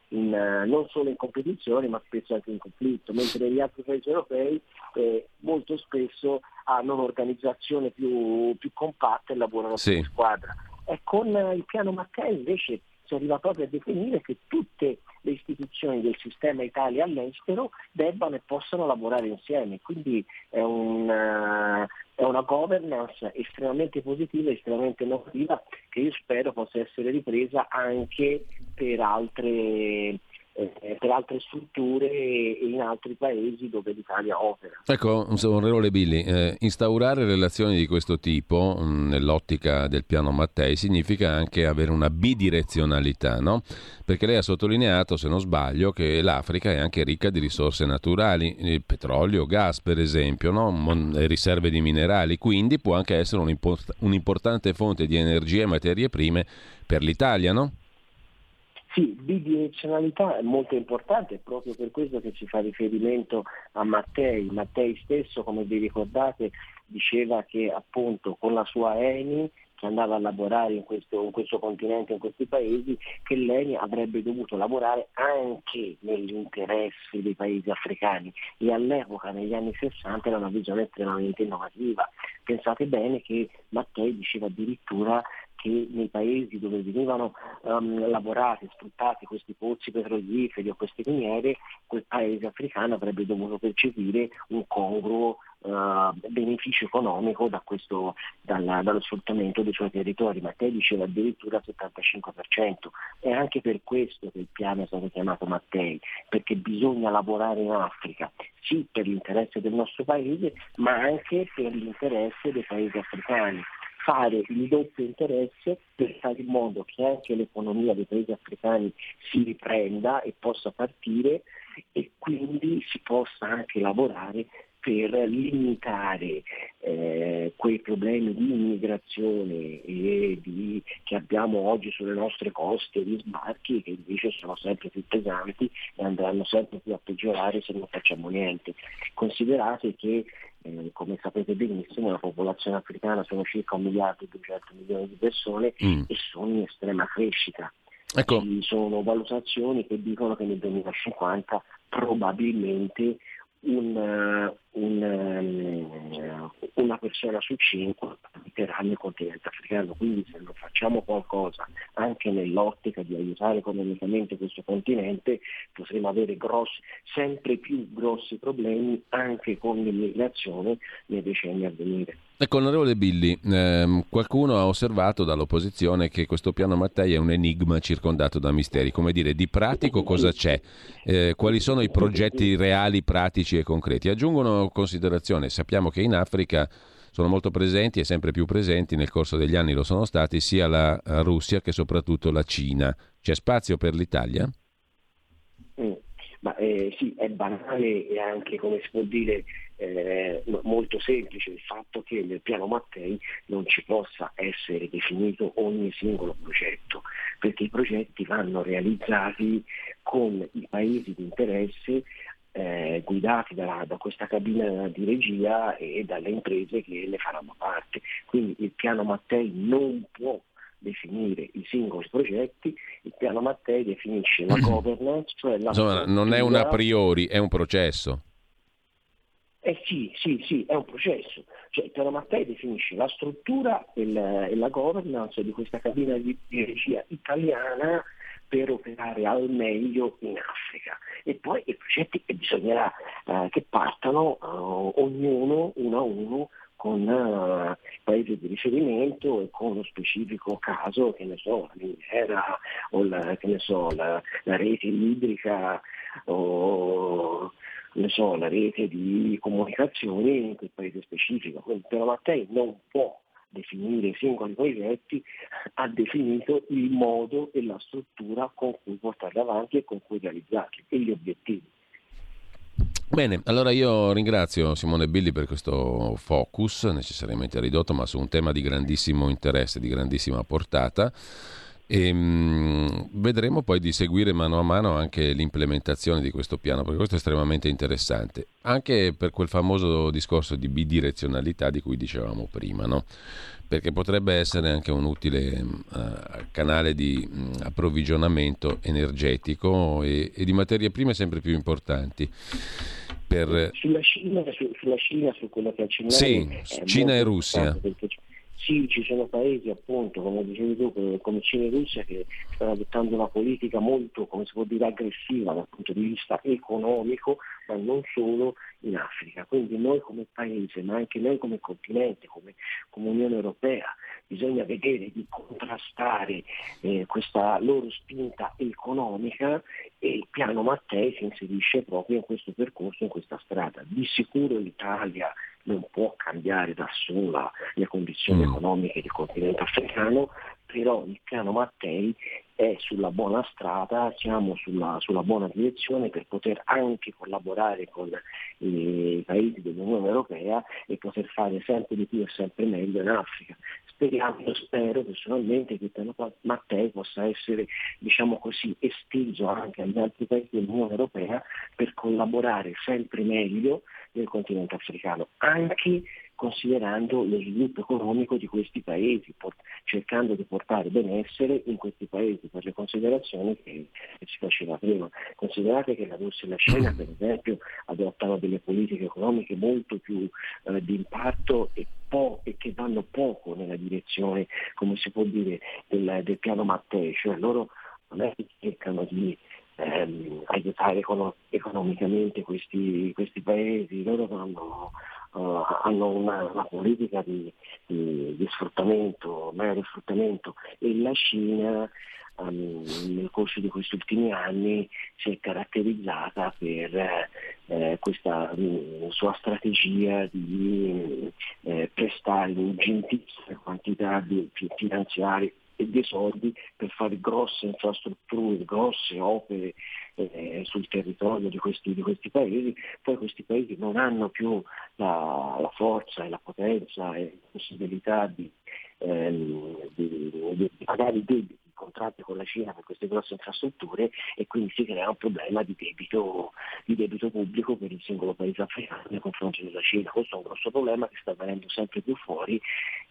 in, non solo in competizione ma spesso anche in conflitto, mentre gli altri paesi europei eh, molto spesso hanno un'organizzazione più, più compatta e lavorano sì. in squadra. E con il piano Mattei invece si arriva proprio a definire che tutte le istituzioni del sistema Italia all'estero debbano e possano lavorare insieme. Quindi è, un, è una governance estremamente positiva, estremamente innovativa che io spero possa essere ripresa anche per altre eh, per altre strutture e in altri paesi dove l'Italia opera. Ecco, onorevole Billi, eh, instaurare relazioni di questo tipo mh, mm, nell'ottica del piano Mattei significa anche avere una bidirezionalità, no? Perché lei ha sottolineato, se non sbaglio, che l'Africa è anche ricca di risorse naturali, petrolio, gas per esempio, no? Mon- riserve di minerali, quindi può anche essere un'import- un'importante fonte di energie e materie prime per l'Italia, no? Sì, bidirezionalità è molto importante, è proprio per questo che si fa riferimento a Mattei. Mattei stesso, come vi ricordate, diceva che appunto con la sua Eni che andava a lavorare in questo, in questo, continente, in questi paesi, che l'ENI avrebbe dovuto lavorare anche negli interessi dei paesi africani e all'epoca, negli anni 60, era una visione estremamente innovativa. Pensate bene che Mattei diceva addirittura che nei paesi dove venivano um, lavorati, sfruttati questi pozzi petroliferi o queste miniere, quel paese africano avrebbe dovuto percepire un congruo uh, beneficio economico da questo, dalla, dallo sfruttamento dei suoi territori, ma te diceva addirittura il 75%. È anche per questo che il piano è stato chiamato Mattei, perché bisogna lavorare in Africa, sì per l'interesse del nostro paese, ma anche per l'interesse dei paesi africani fare il doppio interesse per fare in modo che anche l'economia dei paesi africani si riprenda e possa partire e quindi si possa anche lavorare per limitare eh, quei problemi di immigrazione di, che abbiamo oggi sulle nostre coste di sbarchi che invece sono sempre più pesanti e andranno sempre più a peggiorare se non facciamo niente. Considerate che eh, come sapete benissimo la popolazione africana sono circa un miliardo e 200 milioni di persone mm. e sono in estrema crescita. Ecco. Ci sono valutazioni che dicono che nel 2050 probabilmente un, un, ehm, una persona su cinque abiterà nel continente africano, quindi se non facciamo qualcosa anche nell'ottica di aiutare economicamente questo continente potremo avere grossi, sempre più grossi problemi anche con l'immigrazione nei decenni a venire. Ecco, onorevole Billi, ehm, qualcuno ha osservato dall'opposizione che questo piano Mattei è un enigma circondato da misteri. Come dire, di pratico cosa c'è? Eh, quali sono i progetti reali, pratici e concreti? Aggiungono considerazione, sappiamo che in Africa sono molto presenti e sempre più presenti, nel corso degli anni lo sono stati, sia la Russia che soprattutto la Cina. C'è spazio per l'Italia? Mm. Ma eh, sì, è banale e anche, come si può dire, eh, molto semplice il fatto che nel piano Mattei non ci possa essere definito ogni singolo progetto, perché i progetti vanno realizzati con i paesi di interesse eh, guidati da, da, questa cabina di regia e dalle imprese che ne faranno parte. Quindi il piano Mattei non può definire i singoli progetti, il piano Mattei definisce la governance, cioè la Insomma, non è un a priori, è un processo. Eh sì, sì, sì, è un processo. Cioè, il piano Mattei definisce la struttura e la, e la governance di questa cabina di, di regia italiana per operare al meglio in Africa. E poi i progetti che bisognerà eh, che partano eh, ognuno uno a uno con uh, paesi di riferimento e con uno specifico caso, che ne so, la miniera o la, so, la, la rete idrica o so, la rete di comunicazioni in quel paese specifico. Quindi Piero Mattei non può definire i singoli progetti, ha definito il modo e la struttura con cui portarli avanti e con cui realizzarli e gli obiettivi. Bene, allora io ringrazio Simone Billi per questo focus, necessariamente ridotto, ma su un tema di grandissimo interesse, di grandissima portata. E, mh, vedremo poi di seguire mano a mano anche l'implementazione di questo piano, perché questo è estremamente interessante, anche per quel famoso discorso di bidirezionalità di cui dicevamo prima, no? perché potrebbe essere anche un utile uh, canale di um, approvvigionamento energetico e, e, di materie prime sempre più importanti. Per... Sulla, Cina, su, sulla Cina, su quello che accennavi, sì, Cina e Russia. Perché sì, ci sono paesi appunto, come dicevi tu, come Cina e Russia che stanno adottando una politica molto, come si può dire, aggressiva dal punto di vista economico, ma non solo in Africa. Quindi noi come paese, ma anche noi come continente, come, come Unione Europea, bisogna vedere di contrastare eh, questa loro spinta economica e il piano Mattei si inserisce proprio in questo percorso, in questa strada. Di sicuro l'Italia non può cambiare da sola le condizioni mm. economiche del continente africano, però il piano Mattei è sulla buona strada, siamo sulla, sulla, buona direzione per poter anche collaborare con i paesi dell'Unione Europea e poter fare sempre di più e sempre meglio in Africa. Speriamo, io spero personalmente che Mattei possa essere diciamo così, esteso anche agli altri paesi dell'Unione Europea per collaborare sempre meglio nel continente africano, anche considerando lo sviluppo economico di questi paesi, cercando di portare benessere in questi paesi per le considerazioni che, che si faceva prima. Considerate che la Russia e la Cina per esempio adottano delle politiche economiche molto più eh, di impatto e, po- e, che vanno poco nella direzione, come si può dire, del, del piano Mattei, cioè loro non è che cercano di ehm, aiutare econo- economicamente questi, questi, paesi, loro hanno, uh, hanno una, una, politica di, di, di sfruttamento, mero sfruttamento. E la Cina um, nel corso di questi ultimi anni si è caratterizzata per eh, questa um, sua strategia di eh, prestare ingentissime quantità di finanziarie e dei soldi per fare grosse infrastrutture, grosse opere eh, sul territorio di questi, di questi, paesi, poi questi paesi non hanno più la, la forza e la potenza e la possibilità di, ehm, di, di pagare i debiti contratti con la Cina per queste grosse infrastrutture e quindi si crea un problema di debito, di debito pubblico per il singolo paese africano nei confronti della Cina. Questo è un grosso problema che sta venendo sempre più fuori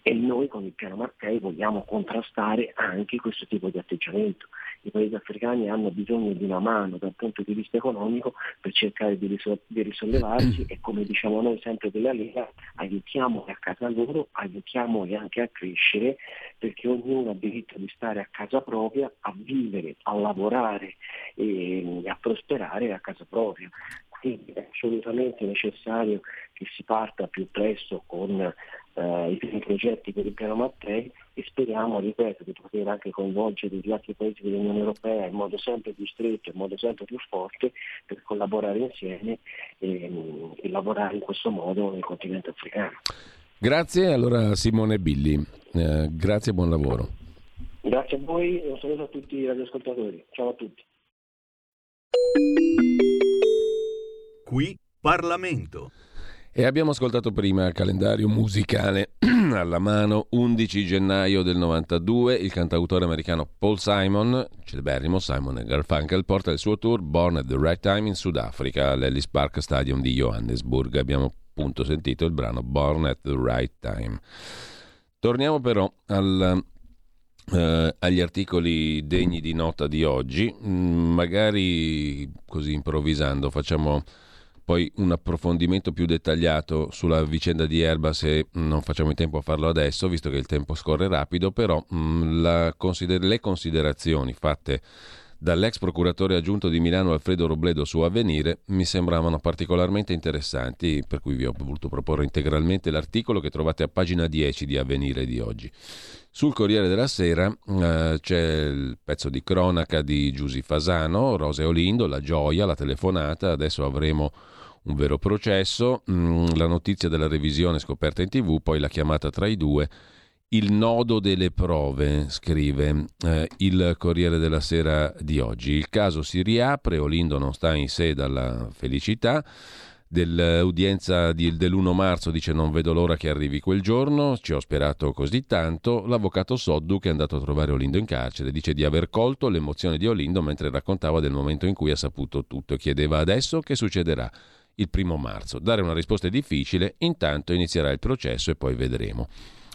e noi con il piano Mattei vogliamo contrastare anche questo tipo di atteggiamento. I paesi africani hanno bisogno di una mano dal punto di vista economico per cercare di, risol- di risollevarsi e come diciamo noi sempre della Lega aiutiamoli a casa loro, aiutiamoli anche a crescere perché ognuno ha diritto di stare a casa propria, a vivere, a lavorare e a prosperare a casa propria. Quindi è assolutamente necessario che si parta più presto con eh, i primi progetti per il piano Mattei e speriamo, ripeto, di poter anche coinvolgere gli altri paesi dell'Unione Europea in modo sempre più stretto, in modo sempre più forte per collaborare insieme e, e lavorare in questo modo nel continente africano. Grazie, allora Simone Billi, eh, grazie e buon lavoro. Grazie a voi e un saluto a tutti i radioascoltatori. Ciao a tutti. Qui Parlamento. E abbiamo ascoltato prima il calendario musicale alla mano, 11 gennaio del 92, il cantautore americano Paul Simon, celeberrimo Simon Garfunkel, porta il suo tour Born at the Right Time in Sudafrica, all'Ellis Park Stadium di Johannesburg. Abbiamo appunto sentito il brano Born at the Right Time. Torniamo però al, eh, agli articoli degni di nota di oggi, mm, magari così improvvisando facciamo poi un approfondimento più dettagliato sulla vicenda di Erba se non facciamo in tempo a farlo adesso, visto che il tempo scorre rapido, però mh, consider- le considerazioni fatte dall'ex procuratore aggiunto di Milano Alfredo Robledo su Avvenire mi sembravano particolarmente interessanti, per cui vi ho voluto proporre integralmente l'articolo che trovate a pagina 10 di Avvenire di oggi. Sul Corriere della Sera eh, c'è il pezzo di cronaca di Giusy Fasano, Rose Olindo, la gioia, la telefonata, adesso avremo un vero processo, mm, la notizia della revisione scoperta in tv, poi la chiamata tra i due, il nodo delle prove, scrive eh, il Corriere della Sera di oggi. Il caso si riapre, Olindo non sta in sé dalla felicità. Dell'udienza di, dell'1 marzo dice non vedo l'ora che arrivi quel giorno, ci ho sperato così tanto. L'avvocato Soddu che è andato a trovare Olindo in carcere dice di aver colto l'emozione di Olindo mentre raccontava del momento in cui ha saputo tutto e chiedeva adesso che succederà il primo marzo. Dare una risposta è difficile, intanto inizierà il processo e poi vedremo.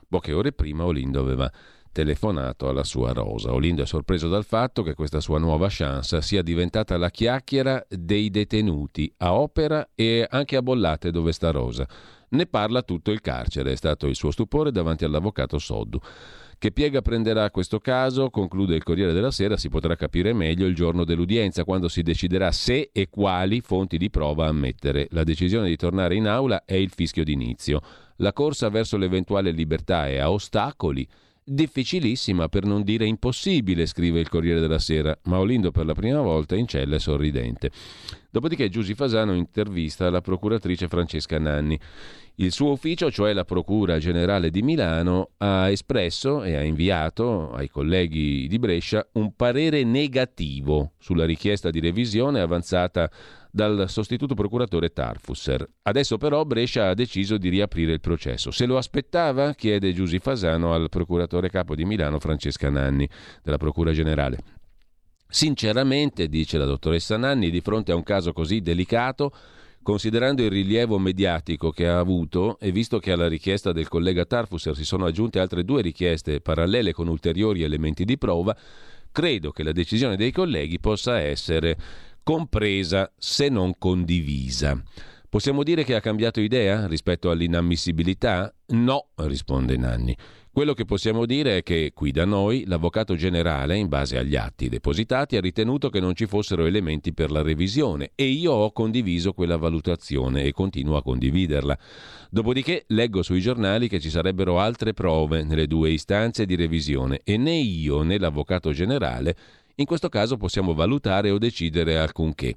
Poche ore prima Olindo aveva telefonato alla sua Rosa. Olindo è sorpreso dal fatto che questa sua nuova chance sia diventata la chiacchiera dei detenuti a opera e anche a bollate dove sta Rosa. Ne parla tutto il carcere, è stato il suo stupore davanti all'avvocato Soddu. Che piega prenderà questo caso, conclude il Corriere della Sera, si potrà capire meglio il giorno dell'udienza, quando si deciderà se e quali fonti di prova ammettere. La decisione di tornare in aula è il fischio d'inizio. La corsa verso l'eventuale libertà è a ostacoli. Difficilissima, per non dire impossibile, scrive il Corriere della Sera, ma Olindo per la prima volta in cella sorridente. Dopodiché Giusy Fasano intervista la procuratrice Francesca Nanni. Il suo ufficio, cioè la Procura Generale di Milano, ha espresso e ha inviato ai colleghi di Brescia un parere negativo sulla richiesta di revisione avanzata dal sostituto procuratore Tarfusser. Adesso però Brescia ha deciso di riaprire il processo. Se lo aspettava? chiede Giusy Fasano al procuratore capo di Milano Francesca Nanni della Procura Generale. Sinceramente, dice la dottoressa Nanni, di fronte a un caso così delicato Considerando il rilievo mediatico che ha avuto e visto che alla richiesta del collega Tarfusser si sono aggiunte altre due richieste parallele con ulteriori elementi di prova, credo che la decisione dei colleghi possa essere compresa se non condivisa. Possiamo dire che ha cambiato idea rispetto all'inammissibilità? No, risponde Nanni. Quello che possiamo dire è che qui da noi l'avvocato generale, in base agli atti depositati, ha ritenuto che non ci fossero elementi per la revisione e io ho condiviso quella valutazione e continuo a condividerla. Dopodiché leggo sui giornali che ci sarebbero altre prove nelle due istanze di revisione e né io né l'avvocato generale in questo caso possiamo valutare o decidere alcunché.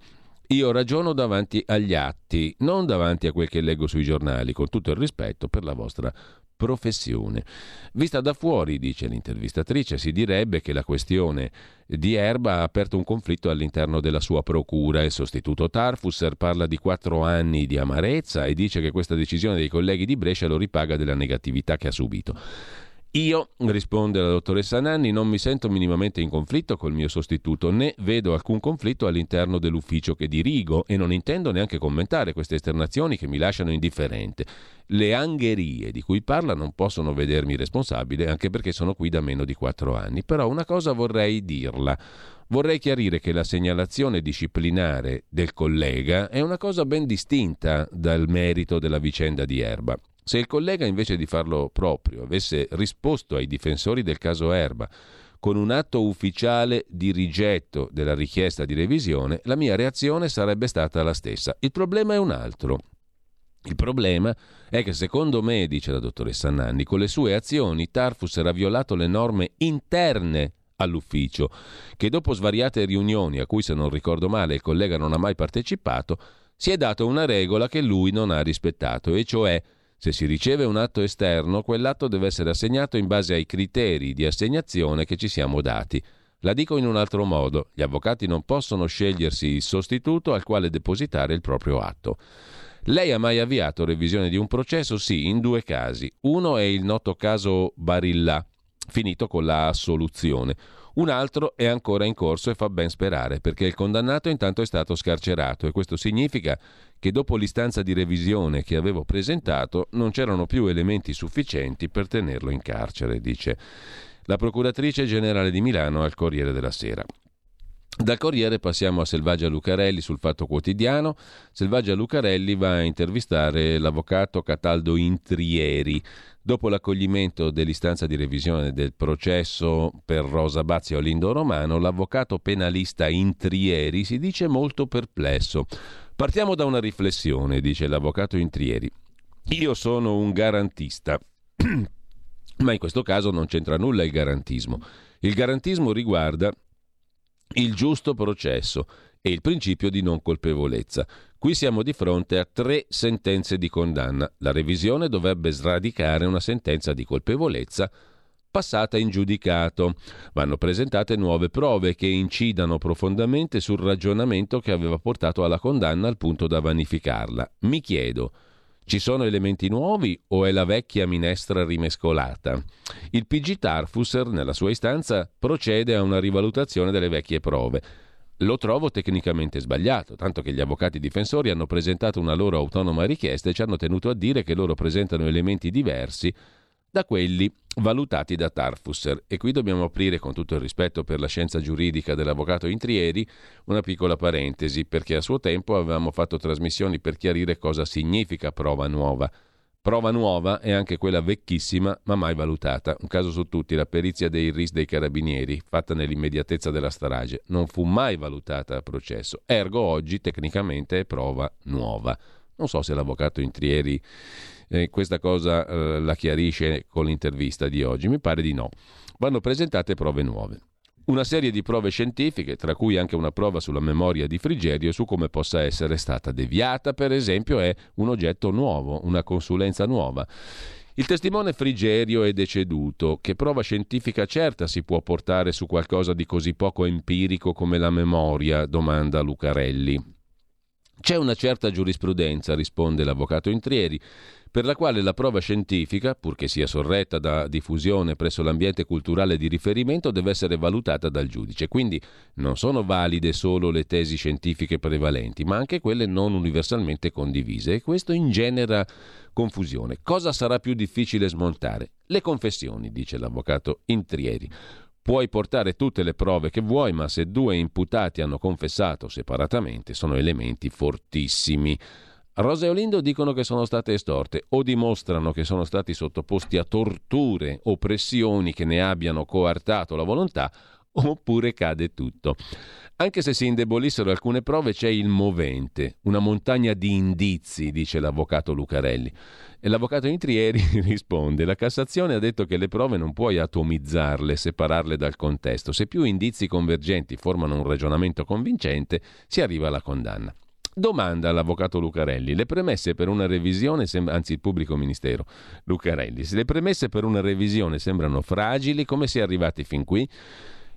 Io ragiono davanti agli atti, non davanti a quel che leggo sui giornali, con tutto il rispetto per la vostra professione. Vista da fuori, dice l'intervistatrice, si direbbe che la questione di Erba ha aperto un conflitto all'interno della sua procura. Il sostituto Tarfusser parla di quattro anni di amarezza e dice che questa decisione dei colleghi di Brescia lo ripaga della negatività che ha subito. Io, risponde la dottoressa Nanni, non mi sento minimamente in conflitto col mio sostituto, né vedo alcun conflitto all'interno dell'ufficio che dirigo e non intendo neanche commentare queste esternazioni che mi lasciano indifferente. Le angherie di cui parla non possono vedermi responsabile, anche perché sono qui da meno di quattro anni. Però una cosa vorrei dirla. Vorrei chiarire che la segnalazione disciplinare del collega è una cosa ben distinta dal merito della vicenda di Erba. Se il collega invece di farlo proprio avesse risposto ai difensori del caso Erba con un atto ufficiale di rigetto della richiesta di revisione, la mia reazione sarebbe stata la stessa. Il problema è un altro. Il problema è che secondo me, dice la dottoressa Nanni, con le sue azioni Tarfus era violato le norme interne all'ufficio, che dopo svariate riunioni a cui se non ricordo male il collega non ha mai partecipato, si è dato una regola che lui non ha rispettato, e cioè se si riceve un atto esterno, quell'atto deve essere assegnato in base ai criteri di assegnazione che ci siamo dati. La dico in un altro modo, gli avvocati non possono scegliersi il sostituto al quale depositare il proprio atto. Lei ha mai avviato revisione di un processo? Sì, in due casi. Uno è il noto caso Barilla, finito con la assoluzione. Un altro è ancora in corso e fa ben sperare, perché il condannato intanto è stato scarcerato e questo significa che dopo l'istanza di revisione che avevo presentato non c'erano più elementi sufficienti per tenerlo in carcere, dice la procuratrice generale di Milano al Corriere della Sera. Dal Corriere passiamo a Selvaggia Lucarelli sul Fatto Quotidiano. Selvaggia Lucarelli va a intervistare l'avvocato Cataldo Intrieri, Dopo l'accoglimento dell'istanza di revisione del processo per Rosa Bazzi o Lindo Romano, l'avvocato penalista Intrieri si dice molto perplesso. Partiamo da una riflessione, dice l'avvocato Intrieri. Io sono un garantista, ma in questo caso non c'entra nulla il garantismo. Il garantismo riguarda il giusto processo e il principio di non colpevolezza. Qui siamo di fronte a tre sentenze di condanna. La revisione dovrebbe sradicare una sentenza di colpevolezza passata in giudicato. Vanno presentate nuove prove che incidano profondamente sul ragionamento che aveva portato alla condanna al punto da vanificarla. Mi chiedo, ci sono elementi nuovi o è la vecchia minestra rimescolata? Il PG Tarfusser, nella sua istanza, procede a una rivalutazione delle vecchie prove. Lo trovo tecnicamente sbagliato, tanto che gli avvocati difensori hanno presentato una loro autonoma richiesta e ci hanno tenuto a dire che loro presentano elementi diversi da quelli valutati da Tarfusser. E qui dobbiamo aprire, con tutto il rispetto per la scienza giuridica dell'avvocato Intrieri, una piccola parentesi, perché a suo tempo avevamo fatto trasmissioni per chiarire cosa significa prova nuova. Prova nuova è anche quella vecchissima ma mai valutata. Un caso su tutti, la perizia dei RIS dei carabinieri, fatta nell'immediatezza della strage, non fu mai valutata a processo. Ergo oggi tecnicamente è prova nuova. Non so se l'avvocato Intrieri eh, questa cosa eh, la chiarisce con l'intervista di oggi, mi pare di no. Vanno presentate prove nuove una serie di prove scientifiche, tra cui anche una prova sulla memoria di Frigerio su come possa essere stata deviata, per esempio, è un oggetto nuovo, una consulenza nuova. Il testimone Frigerio è deceduto. Che prova scientifica certa si può portare su qualcosa di così poco empirico come la memoria? domanda Lucarelli. C'è una certa giurisprudenza, risponde l'avvocato Intrieri, per la quale la prova scientifica, purché sia sorretta da diffusione presso l'ambiente culturale di riferimento, deve essere valutata dal giudice. Quindi non sono valide solo le tesi scientifiche prevalenti, ma anche quelle non universalmente condivise e questo ingenera confusione. Cosa sarà più difficile smontare? Le confessioni, dice l'avvocato Intrieri. Puoi portare tutte le prove che vuoi, ma se due imputati hanno confessato separatamente sono elementi fortissimi. Rosa e Olindo dicono che sono state estorte o dimostrano che sono stati sottoposti a torture o pressioni che ne abbiano coartato la volontà, oppure cade tutto. Anche se si indebolissero alcune prove, c'è il movente, una montagna di indizi, dice l'avvocato Lucarelli. E l'avvocato Intrieri risponde: La Cassazione ha detto che le prove non puoi atomizzarle, separarle dal contesto. Se più indizi convergenti formano un ragionamento convincente, si arriva alla condanna. Domanda all'avvocato Lucarelli. Le premesse per una revisione, sem- anzi il pubblico ministero Lucarelli, le premesse per una revisione sembrano fragili, come si è arrivati fin qui?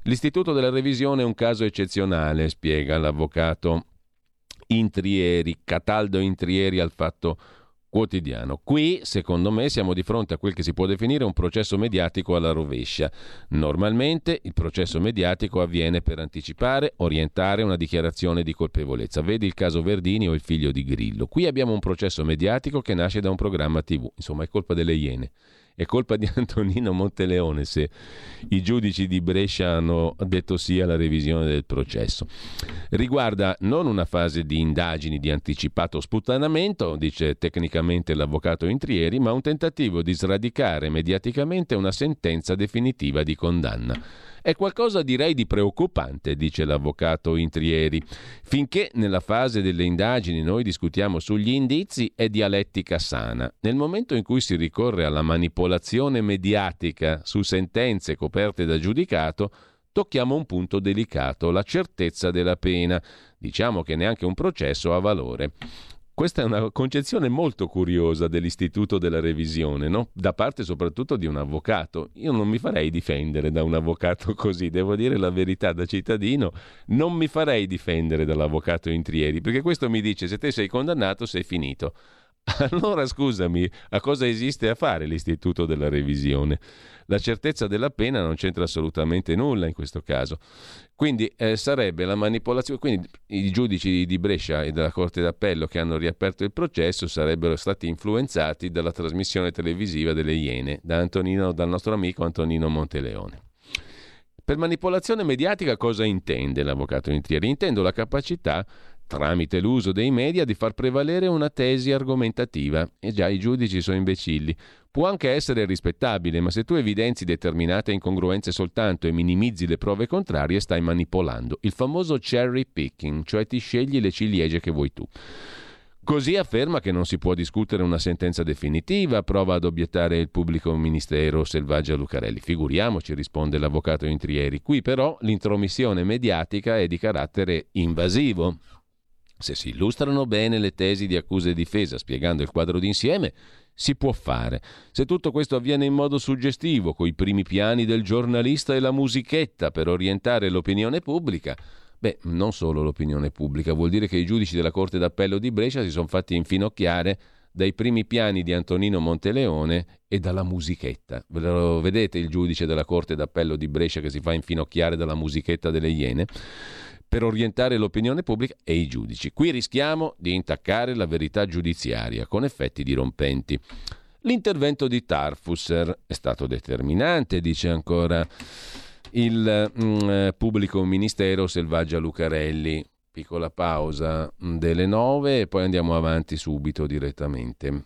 L'istituto della revisione è un caso eccezionale, spiega l'avvocato Intrieri, Cataldo Intrieri al fatto quotidiano. Qui, secondo me, siamo di fronte a quel che si può definire un processo mediatico alla rovescia. Normalmente il processo mediatico avviene per anticipare, orientare una dichiarazione di colpevolezza. Vedi il caso Verdini o il figlio di Grillo. Qui abbiamo un processo mediatico che nasce da un programma TV, insomma è colpa delle Iene. È colpa di Antonino Monteleone se i giudici di Brescia hanno detto sì alla revisione del processo. Riguarda non una fase di indagini di anticipato sputtanamento, dice tecnicamente l'avvocato Intrieri, ma un tentativo di sradicare mediaticamente una sentenza definitiva di condanna. È qualcosa direi di preoccupante, dice l'avvocato Intrieri. Finché nella fase delle indagini noi discutiamo sugli indizi è dialettica sana. Nel momento in cui si ricorre alla manipolazione mediatica su sentenze coperte da giudicato, tocchiamo un punto delicato, la certezza della pena. Diciamo che neanche un processo ha valore. Questa è una concezione molto curiosa dell'istituto della revisione, no? da parte soprattutto di un avvocato. Io non mi farei difendere da un avvocato così, devo dire la verità da cittadino, non mi farei difendere dall'avvocato Intrieri, perché questo mi dice se te sei condannato sei finito. Allora scusami, a cosa esiste a fare l'istituto della revisione? La certezza della pena non c'entra assolutamente nulla in questo caso. Quindi eh, sarebbe la manipolazione. Quindi i giudici di Brescia e della Corte d'Appello che hanno riaperto il processo sarebbero stati influenzati dalla trasmissione televisiva delle Iene da Antonino, dal nostro amico Antonino Monteleone. Per manipolazione mediatica cosa intende l'avvocato Intrieri? Intendo la capacità tramite l'uso dei media, di far prevalere una tesi argomentativa. E già i giudici sono imbecilli. Può anche essere rispettabile, ma se tu evidenzi determinate incongruenze soltanto e minimizzi le prove contrarie, stai manipolando. Il famoso cherry picking, cioè ti scegli le ciliegie che vuoi tu. Così afferma che non si può discutere una sentenza definitiva, prova ad obiettare il pubblico ministero Selvaggia Lucarelli. Figuriamoci, risponde l'avvocato Intrieri. Qui però l'intromissione mediatica è di carattere invasivo. Se si illustrano bene le tesi di accusa e difesa spiegando il quadro d'insieme, si può fare. Se tutto questo avviene in modo suggestivo, coi primi piani del giornalista e la musichetta per orientare l'opinione pubblica, beh, non solo l'opinione pubblica, vuol dire che i giudici della Corte d'Appello di Brescia si sono fatti infinocchiare dai primi piani di Antonino Monteleone e dalla musichetta. Vedete il giudice della Corte d'Appello di Brescia che si fa infinocchiare dalla musichetta delle Iene? Per orientare l'opinione pubblica e i giudici. Qui rischiamo di intaccare la verità giudiziaria con effetti dirompenti. L'intervento di Tarfusser è stato determinante, dice ancora il mm, pubblico ministero Selvaggia Lucarelli. Piccola pausa delle nove e poi andiamo avanti subito direttamente.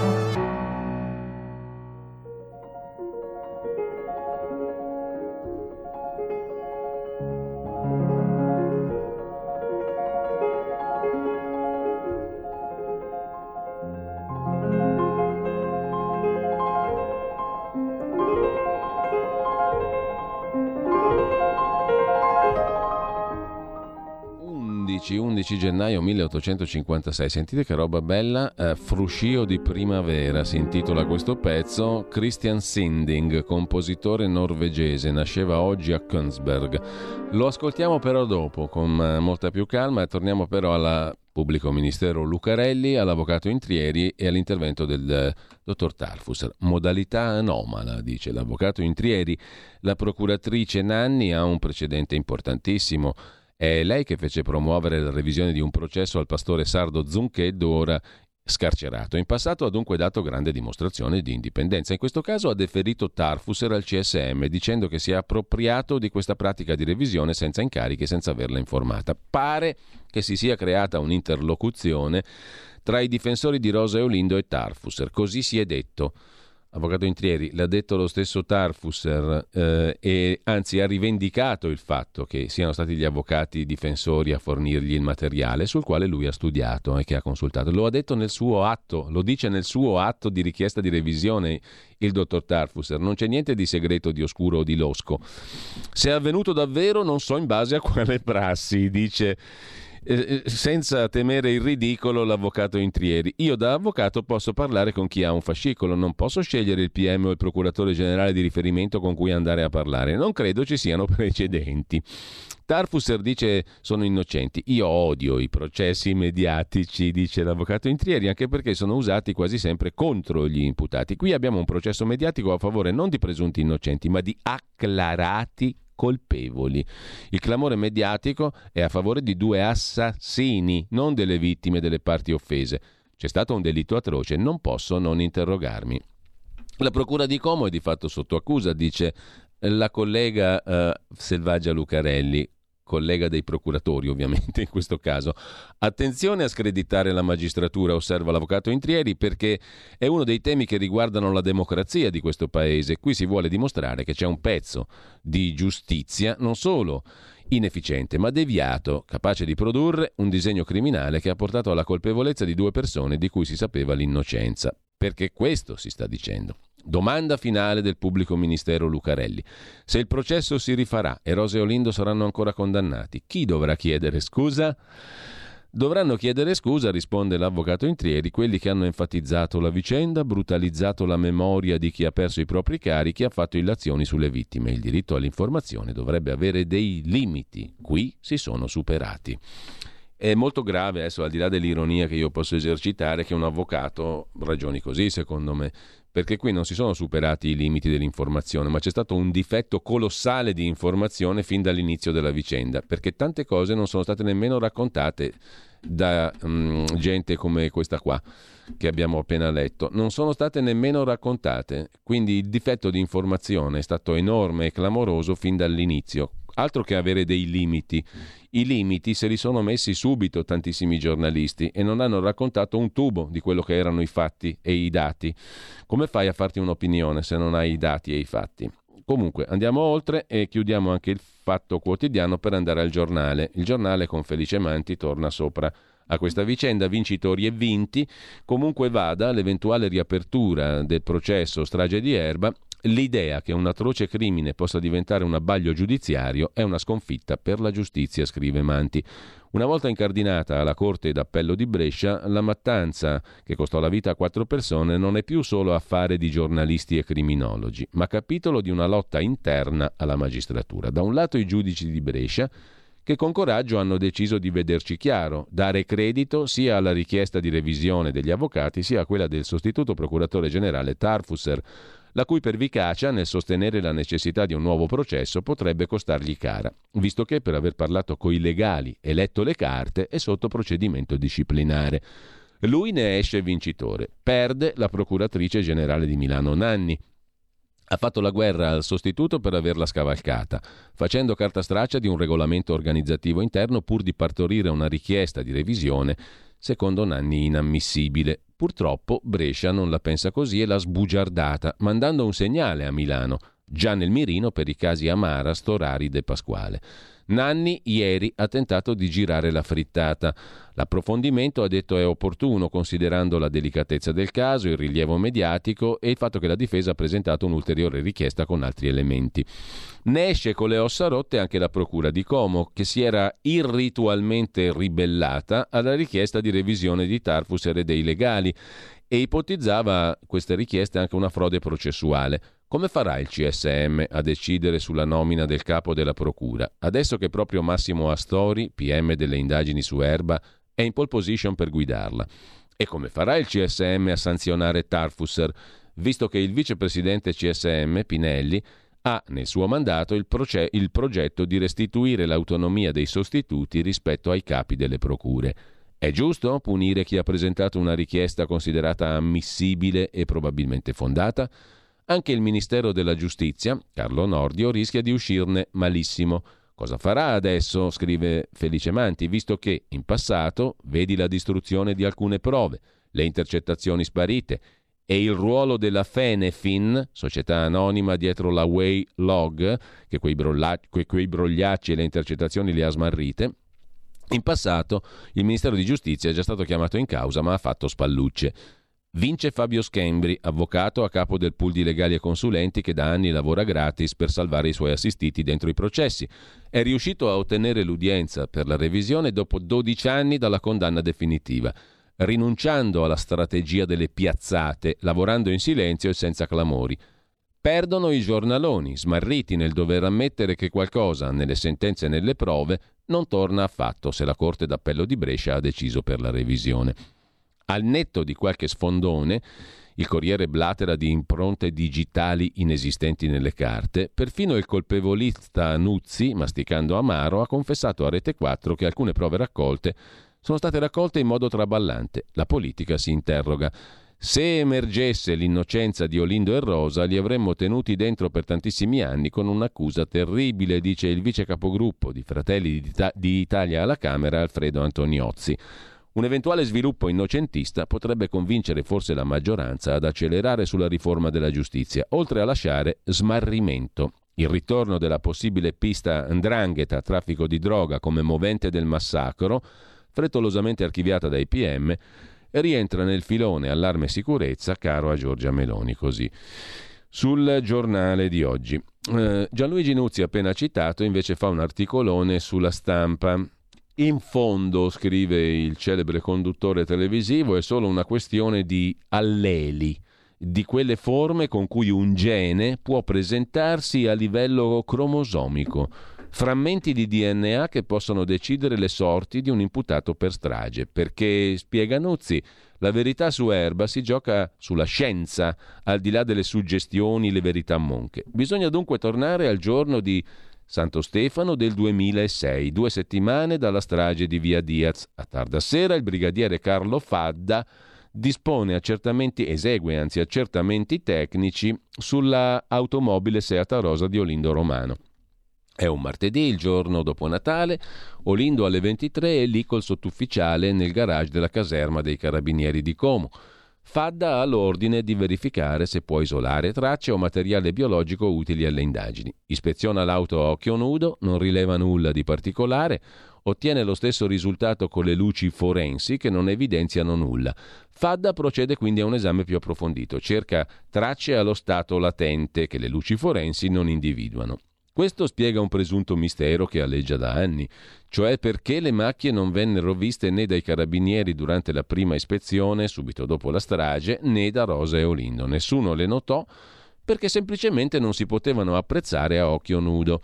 11 gennaio 1856. Sentite che roba bella, eh, Fruscio di primavera si intitola questo pezzo. Christian Sinding, compositore norvegese, nasceva oggi a Könsberg. Lo ascoltiamo però dopo con eh, molta più calma e torniamo però al pubblico ministero Lucarelli, all'avvocato Intrieri e all'intervento del eh, dottor Tarfus. Modalità anomala, dice l'avvocato Intrieri. La procuratrice Nanni ha un precedente importantissimo è lei che fece promuovere la revisione di un processo al pastore sardo Zuncheddo, ora scarcerato. In passato ha dunque dato grande dimostrazione di indipendenza. In questo caso ha deferito Tarfusser al CSM dicendo che si è appropriato di questa pratica di revisione senza incarichi e senza averla informata. Pare che si sia creata un'interlocuzione tra i difensori di Rosa Eolindo e Tarfusser. Così si è detto. Avvocato Intrieri, l'ha detto lo stesso Tarfusser eh, e anzi ha rivendicato il fatto che siano stati gli avvocati difensori a fornirgli il materiale sul quale lui ha studiato e che ha consultato. Lo ha detto nel suo atto, lo dice nel suo atto di richiesta di revisione il dottor Tarfusser. Non c'è niente di segreto, di oscuro o di losco. Se è avvenuto davvero non so in base a quale prassi, dice Eh, eh, senza temere il ridicolo, l'avvocato Intrieri. Io da avvocato posso parlare con chi ha un fascicolo, non posso scegliere il PM o il procuratore generale di riferimento con cui andare a parlare. Non credo ci siano precedenti. Tarfusser dice sono innocenti. Io odio i processi mediatici, dice l'avvocato Intrieri, anche perché sono usati quasi sempre contro gli imputati. Qui abbiamo un processo mediatico a favore non di presunti innocenti, ma di acclarati colpevoli. Il clamore mediatico è a favore di due assassini, non delle vittime delle parti offese. C'è stato un delitto atroce, non posso non interrogarmi. La procura di Como è di fatto sotto accusa, dice la collega eh, Selvaggia Lucarelli collega dei procuratori ovviamente in questo caso. Attenzione a screditare la magistratura, osserva l'avvocato Intrieri, perché è uno dei temi che riguardano la democrazia di questo paese. Qui si vuole dimostrare che c'è un pezzo di giustizia non solo inefficiente, ma deviato, capace di produrre un disegno criminale che ha portato alla colpevolezza di due persone di cui si sapeva l'innocenza. Perché questo si sta dicendo. Domanda finale del pubblico ministero Lucarelli. Se il processo si rifarà e Rose e Olindo saranno ancora condannati, chi dovrà chiedere scusa? Dovranno chiedere scusa, risponde l'avvocato Intrieri, quelli che hanno enfatizzato la vicenda, brutalizzato la memoria di chi ha perso i propri carichi e ha fatto illazioni sulle vittime. Il diritto all'informazione dovrebbe avere dei limiti. Qui si sono superati. È molto grave, adesso al di là dell'ironia che io posso esercitare, che un avvocato ragioni così, secondo me. Perché qui non si sono superati i limiti dell'informazione, ma c'è stato un difetto colossale di informazione fin dall'inizio della vicenda, perché tante cose non sono state nemmeno raccontate da um, gente come questa qua che abbiamo appena letto, non sono state nemmeno raccontate, quindi il difetto di informazione è stato enorme e clamoroso fin dall'inizio, altro che avere dei limiti. I limiti se li sono messi subito tantissimi giornalisti e non hanno raccontato un tubo di quello che erano i fatti e i dati. Come fai a farti un'opinione se non hai i dati e i fatti? Comunque andiamo oltre e chiudiamo anche il fatto quotidiano per andare al giornale. Il giornale con Felice Manti torna sopra a questa vicenda, vincitori e vinti. Comunque vada, l'eventuale riapertura del processo strage di Erba L'idea che un atroce crimine possa diventare un abbaglio giudiziario è una sconfitta per la giustizia, scrive Manti. Una volta incardinata alla Corte d'Appello di Brescia, la mattanza che costò la vita a quattro persone non è più solo affare di giornalisti e criminologi, ma capitolo di una lotta interna alla magistratura. Da un lato i giudici di Brescia, che con coraggio hanno deciso di vederci chiaro, dare credito sia alla richiesta di revisione degli avvocati sia a quella del sostituto procuratore generale Tarfusser, la cui pervicacia nel sostenere la necessità di un nuovo processo potrebbe costargli cara, visto che per aver parlato coi legali e letto le carte è sotto procedimento disciplinare. Lui ne esce vincitore, perde la procuratrice generale di Milano Nanni, ha fatto la guerra al sostituto per averla scavalcata, facendo carta straccia di un regolamento organizzativo interno pur di partorire una richiesta di revisione, secondo Nanni inammissibile. Purtroppo Brescia non la pensa così e l'ha sbugiardata, mandando un segnale a Milano, già nel mirino per i casi Amara, Storari e Pasquale. Nanni ieri ha tentato di girare la frittata. L'approfondimento ha detto è opportuno considerando la delicatezza del caso, il rilievo mediatico e il fatto che la difesa ha presentato un'ulteriore richiesta con altri elementi. Ne esce con le ossa rotte anche la Procura di Como, che si era irritualmente ribellata alla richiesta di revisione di Tarfus e dei legali e ipotizzava queste richieste anche una frode processuale. Come farà il CSM a decidere sulla nomina del capo della Procura, adesso che proprio Massimo Astori, PM delle indagini su Erba, è in pole position per guidarla? E come farà il CSM a sanzionare Tarfusser, visto che il vicepresidente CSM, Pinelli, ha nel suo mandato il, proce- il progetto di restituire l'autonomia dei sostituti rispetto ai capi delle procure? È giusto punire chi ha presentato una richiesta considerata ammissibile e probabilmente fondata? Anche il Ministero della Giustizia, Carlo Nordio, rischia di uscirne malissimo. Cosa farà adesso, scrive Felice Manti, visto che in passato vedi la distruzione di alcune prove, le intercettazioni sparite e il ruolo della Fenefin, società anonima dietro la Way Log, che quei, brolla- quei brogliacci e le intercettazioni le ha smarrite, in passato il Ministero di Giustizia è già stato chiamato in causa ma ha fatto spallucce. Vince Fabio Schembri, avvocato a capo del pool di legali e consulenti che da anni lavora gratis per salvare i suoi assistiti dentro i processi. È riuscito a ottenere l'udienza per la revisione dopo 12 anni dalla condanna definitiva, rinunciando alla strategia delle piazzate, lavorando in silenzio e senza clamori. Perdono i giornaloni, smarriti nel dover ammettere che qualcosa, nelle sentenze e nelle prove, non torna affatto se la Corte d'Appello di Brescia ha deciso per la revisione. Al netto di qualche sfondone, il Corriere blatera di impronte digitali inesistenti nelle carte, perfino il colpevolista Nuzzi, masticando amaro, ha confessato a Rete 4 che alcune prove raccolte sono state raccolte in modo traballante. La politica si interroga. Se emergesse l'innocenza di Olindo e Rosa, li avremmo tenuti dentro per tantissimi anni con un'accusa terribile, dice il vice capogruppo di Fratelli d'Italia alla Camera, Alfredo Antoniozzi. Un eventuale sviluppo innocentista potrebbe convincere forse la maggioranza ad accelerare sulla riforma della giustizia, oltre a lasciare smarrimento. Il ritorno della possibile pista Ndrangheta, traffico di droga come movente del massacro, frettolosamente archiviata dai PM, rientra nel filone allarme sicurezza caro a Giorgia Meloni. Così. Sul giornale di oggi. Eh, Gianluigi Nuzzi, appena citato, invece fa un articolone sulla stampa in fondo, scrive il celebre conduttore televisivo, è solo una questione di alleli, di quelle forme con cui un gene può presentarsi a livello cromosomico, frammenti di DNA che possono decidere le sorti di un imputato per strage, perché, spiega Nuzzi, la verità su Erba si gioca sulla scienza, al di là delle suggestioni, le verità monche. Bisogna dunque tornare al giorno di Santo Stefano del 2006, due settimane dalla strage di Via Diaz. A tarda sera il brigadiere Carlo Fadda dispone accertamenti, esegue anzi accertamenti tecnici sulla automobile Seata Rosa di Olindo Romano. È un martedì, il giorno dopo Natale, Olindo alle 23 è lì col sottufficiale nel garage della caserma dei carabinieri di Como. Fadda ha l'ordine di verificare se può isolare tracce o materiale biologico utili alle indagini. Ispeziona l'auto a occhio nudo, non rileva nulla di particolare, ottiene lo stesso risultato con le luci forensi che non evidenziano nulla. Fadda procede quindi a un esame più approfondito, cerca tracce allo stato latente che le luci forensi non individuano. Questo spiega un presunto mistero che alleggia da anni, cioè perché le macchie non vennero viste né dai carabinieri durante la prima ispezione, subito dopo la strage, né da Rosa e Olindo. Nessuno le notò perché semplicemente non si potevano apprezzare a occhio nudo.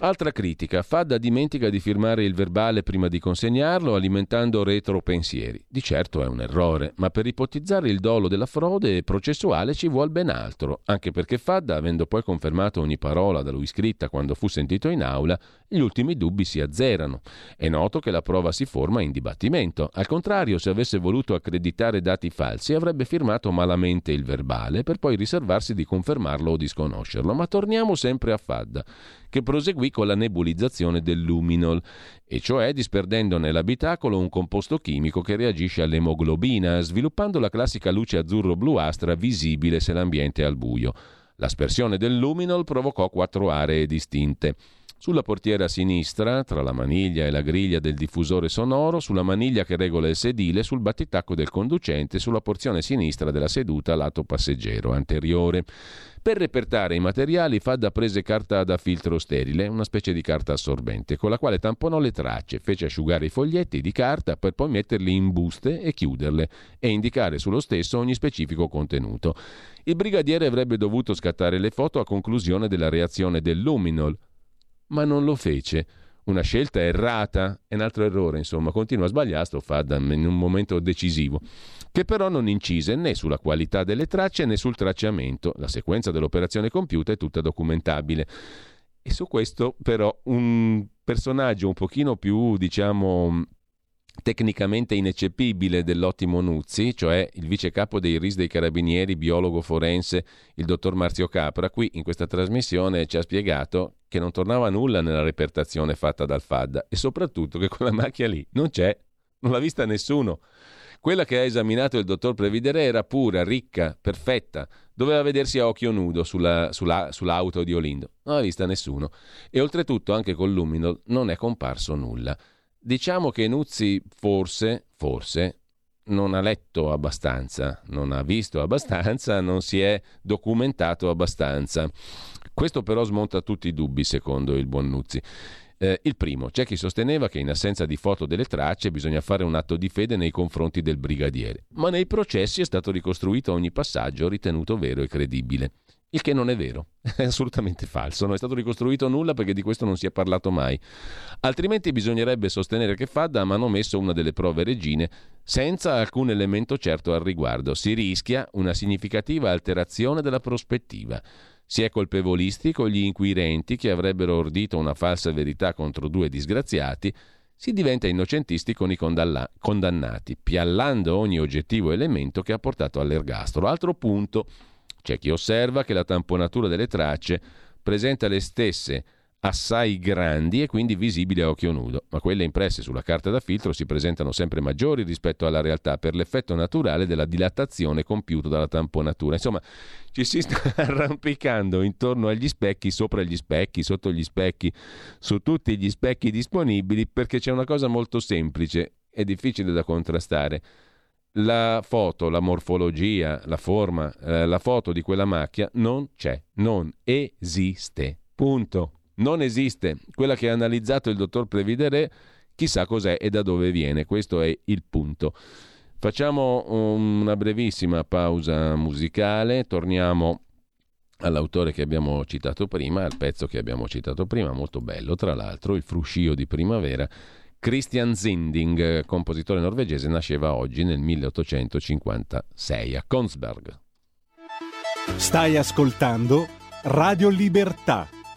Altra critica, Fadda dimentica di firmare il verbale prima di consegnarlo alimentando retropensieri. Di certo è un errore, ma per ipotizzare il dolo della frode processuale ci vuole ben altro, anche perché Fadda, avendo poi confermato ogni parola da lui scritta quando fu sentito in aula, gli ultimi dubbi si azzerano. È noto che la prova si forma in dibattimento. Al contrario, se avesse voluto accreditare dati falsi, avrebbe firmato malamente il verbale per poi riservarsi di confermarlo o disconoscerlo. Ma torniamo sempre a Fadda che proseguì con la nebulizzazione del luminol, e cioè disperdendo nell'abitacolo un composto chimico che reagisce all'emoglobina, sviluppando la classica luce azzurro-bluastra visibile se l'ambiente è al buio. L'aspersione del luminol provocò quattro aree distinte. Sulla portiera sinistra, tra la maniglia e la griglia del diffusore sonoro, sulla maniglia che regola il sedile, sul battitacco del conducente, sulla porzione sinistra della seduta lato passeggero anteriore. Per repertare i materiali Fadda prese carta da filtro sterile, una specie di carta assorbente, con la quale tamponò le tracce, fece asciugare i foglietti di carta per poi metterli in buste e chiuderle e indicare sullo stesso ogni specifico contenuto. Il brigadiere avrebbe dovuto scattare le foto a conclusione della reazione del luminol, ma non lo fece. Una scelta errata è un altro errore, insomma, continua a sbagliare sto Faddam in un momento decisivo, che però non incise né sulla qualità delle tracce né sul tracciamento. La sequenza dell'operazione compiuta è tutta documentabile. E su questo però un personaggio un pochino più, diciamo, tecnicamente ineccepibile dell'ottimo Nuzzi, cioè il vice capo dei RIS dei Carabinieri, biologo forense, il dottor Marzio Capra, qui in questa trasmissione ci ha spiegato che non tornava nulla nella repertazione fatta dal FAD e soprattutto che quella macchia lì non c'è, non l'ha vista nessuno. Quella che ha esaminato il dottor Previdere era pura, ricca, perfetta, doveva vedersi a occhio nudo sulla, sulla, sull'auto di Olindo, non l'ha vista nessuno e oltretutto anche con Luminol non è comparso nulla. Diciamo che Nuzzi forse, forse, non ha letto abbastanza, non ha visto abbastanza, non si è documentato abbastanza. Questo però smonta tutti i dubbi, secondo il buon Nuzzi. Eh, il primo, c'è chi sosteneva che in assenza di foto delle tracce bisogna fare un atto di fede nei confronti del brigadiere, ma nei processi è stato ricostruito ogni passaggio ritenuto vero e credibile. Il che non è vero, è assolutamente falso, non è stato ricostruito nulla perché di questo non si è parlato mai. Altrimenti bisognerebbe sostenere che Fadda ha manomesso una delle prove regine senza alcun elemento certo al riguardo. Si rischia una significativa alterazione della prospettiva. Si è colpevolisti con gli inquirenti che avrebbero ordito una falsa verità contro due disgraziati, si diventa innocentisti con i condannati, piallando ogni oggettivo elemento che ha portato all'ergastolo. Altro punto c'è chi osserva che la tamponatura delle tracce presenta le stesse assai grandi e quindi visibili a occhio nudo, ma quelle impresse sulla carta da filtro si presentano sempre maggiori rispetto alla realtà per l'effetto naturale della dilatazione compiuta dalla tamponatura. Insomma, ci si sta arrampicando intorno agli specchi, sopra gli specchi, sotto gli specchi, su tutti gli specchi disponibili perché c'è una cosa molto semplice e difficile da contrastare la foto, la morfologia, la forma, eh, la foto di quella macchia non c'è, non esiste. Punto. Non esiste. Quella che ha analizzato il dottor Previdere, chissà cos'è e da dove viene. Questo è il punto. Facciamo una brevissima pausa musicale, torniamo all'autore che abbiamo citato prima, al pezzo che abbiamo citato prima, molto bello tra l'altro, il fruscio di primavera Christian Zinding, compositore norvegese, nasceva oggi nel 1856 a Konsberg. Stai ascoltando Radio Libertà,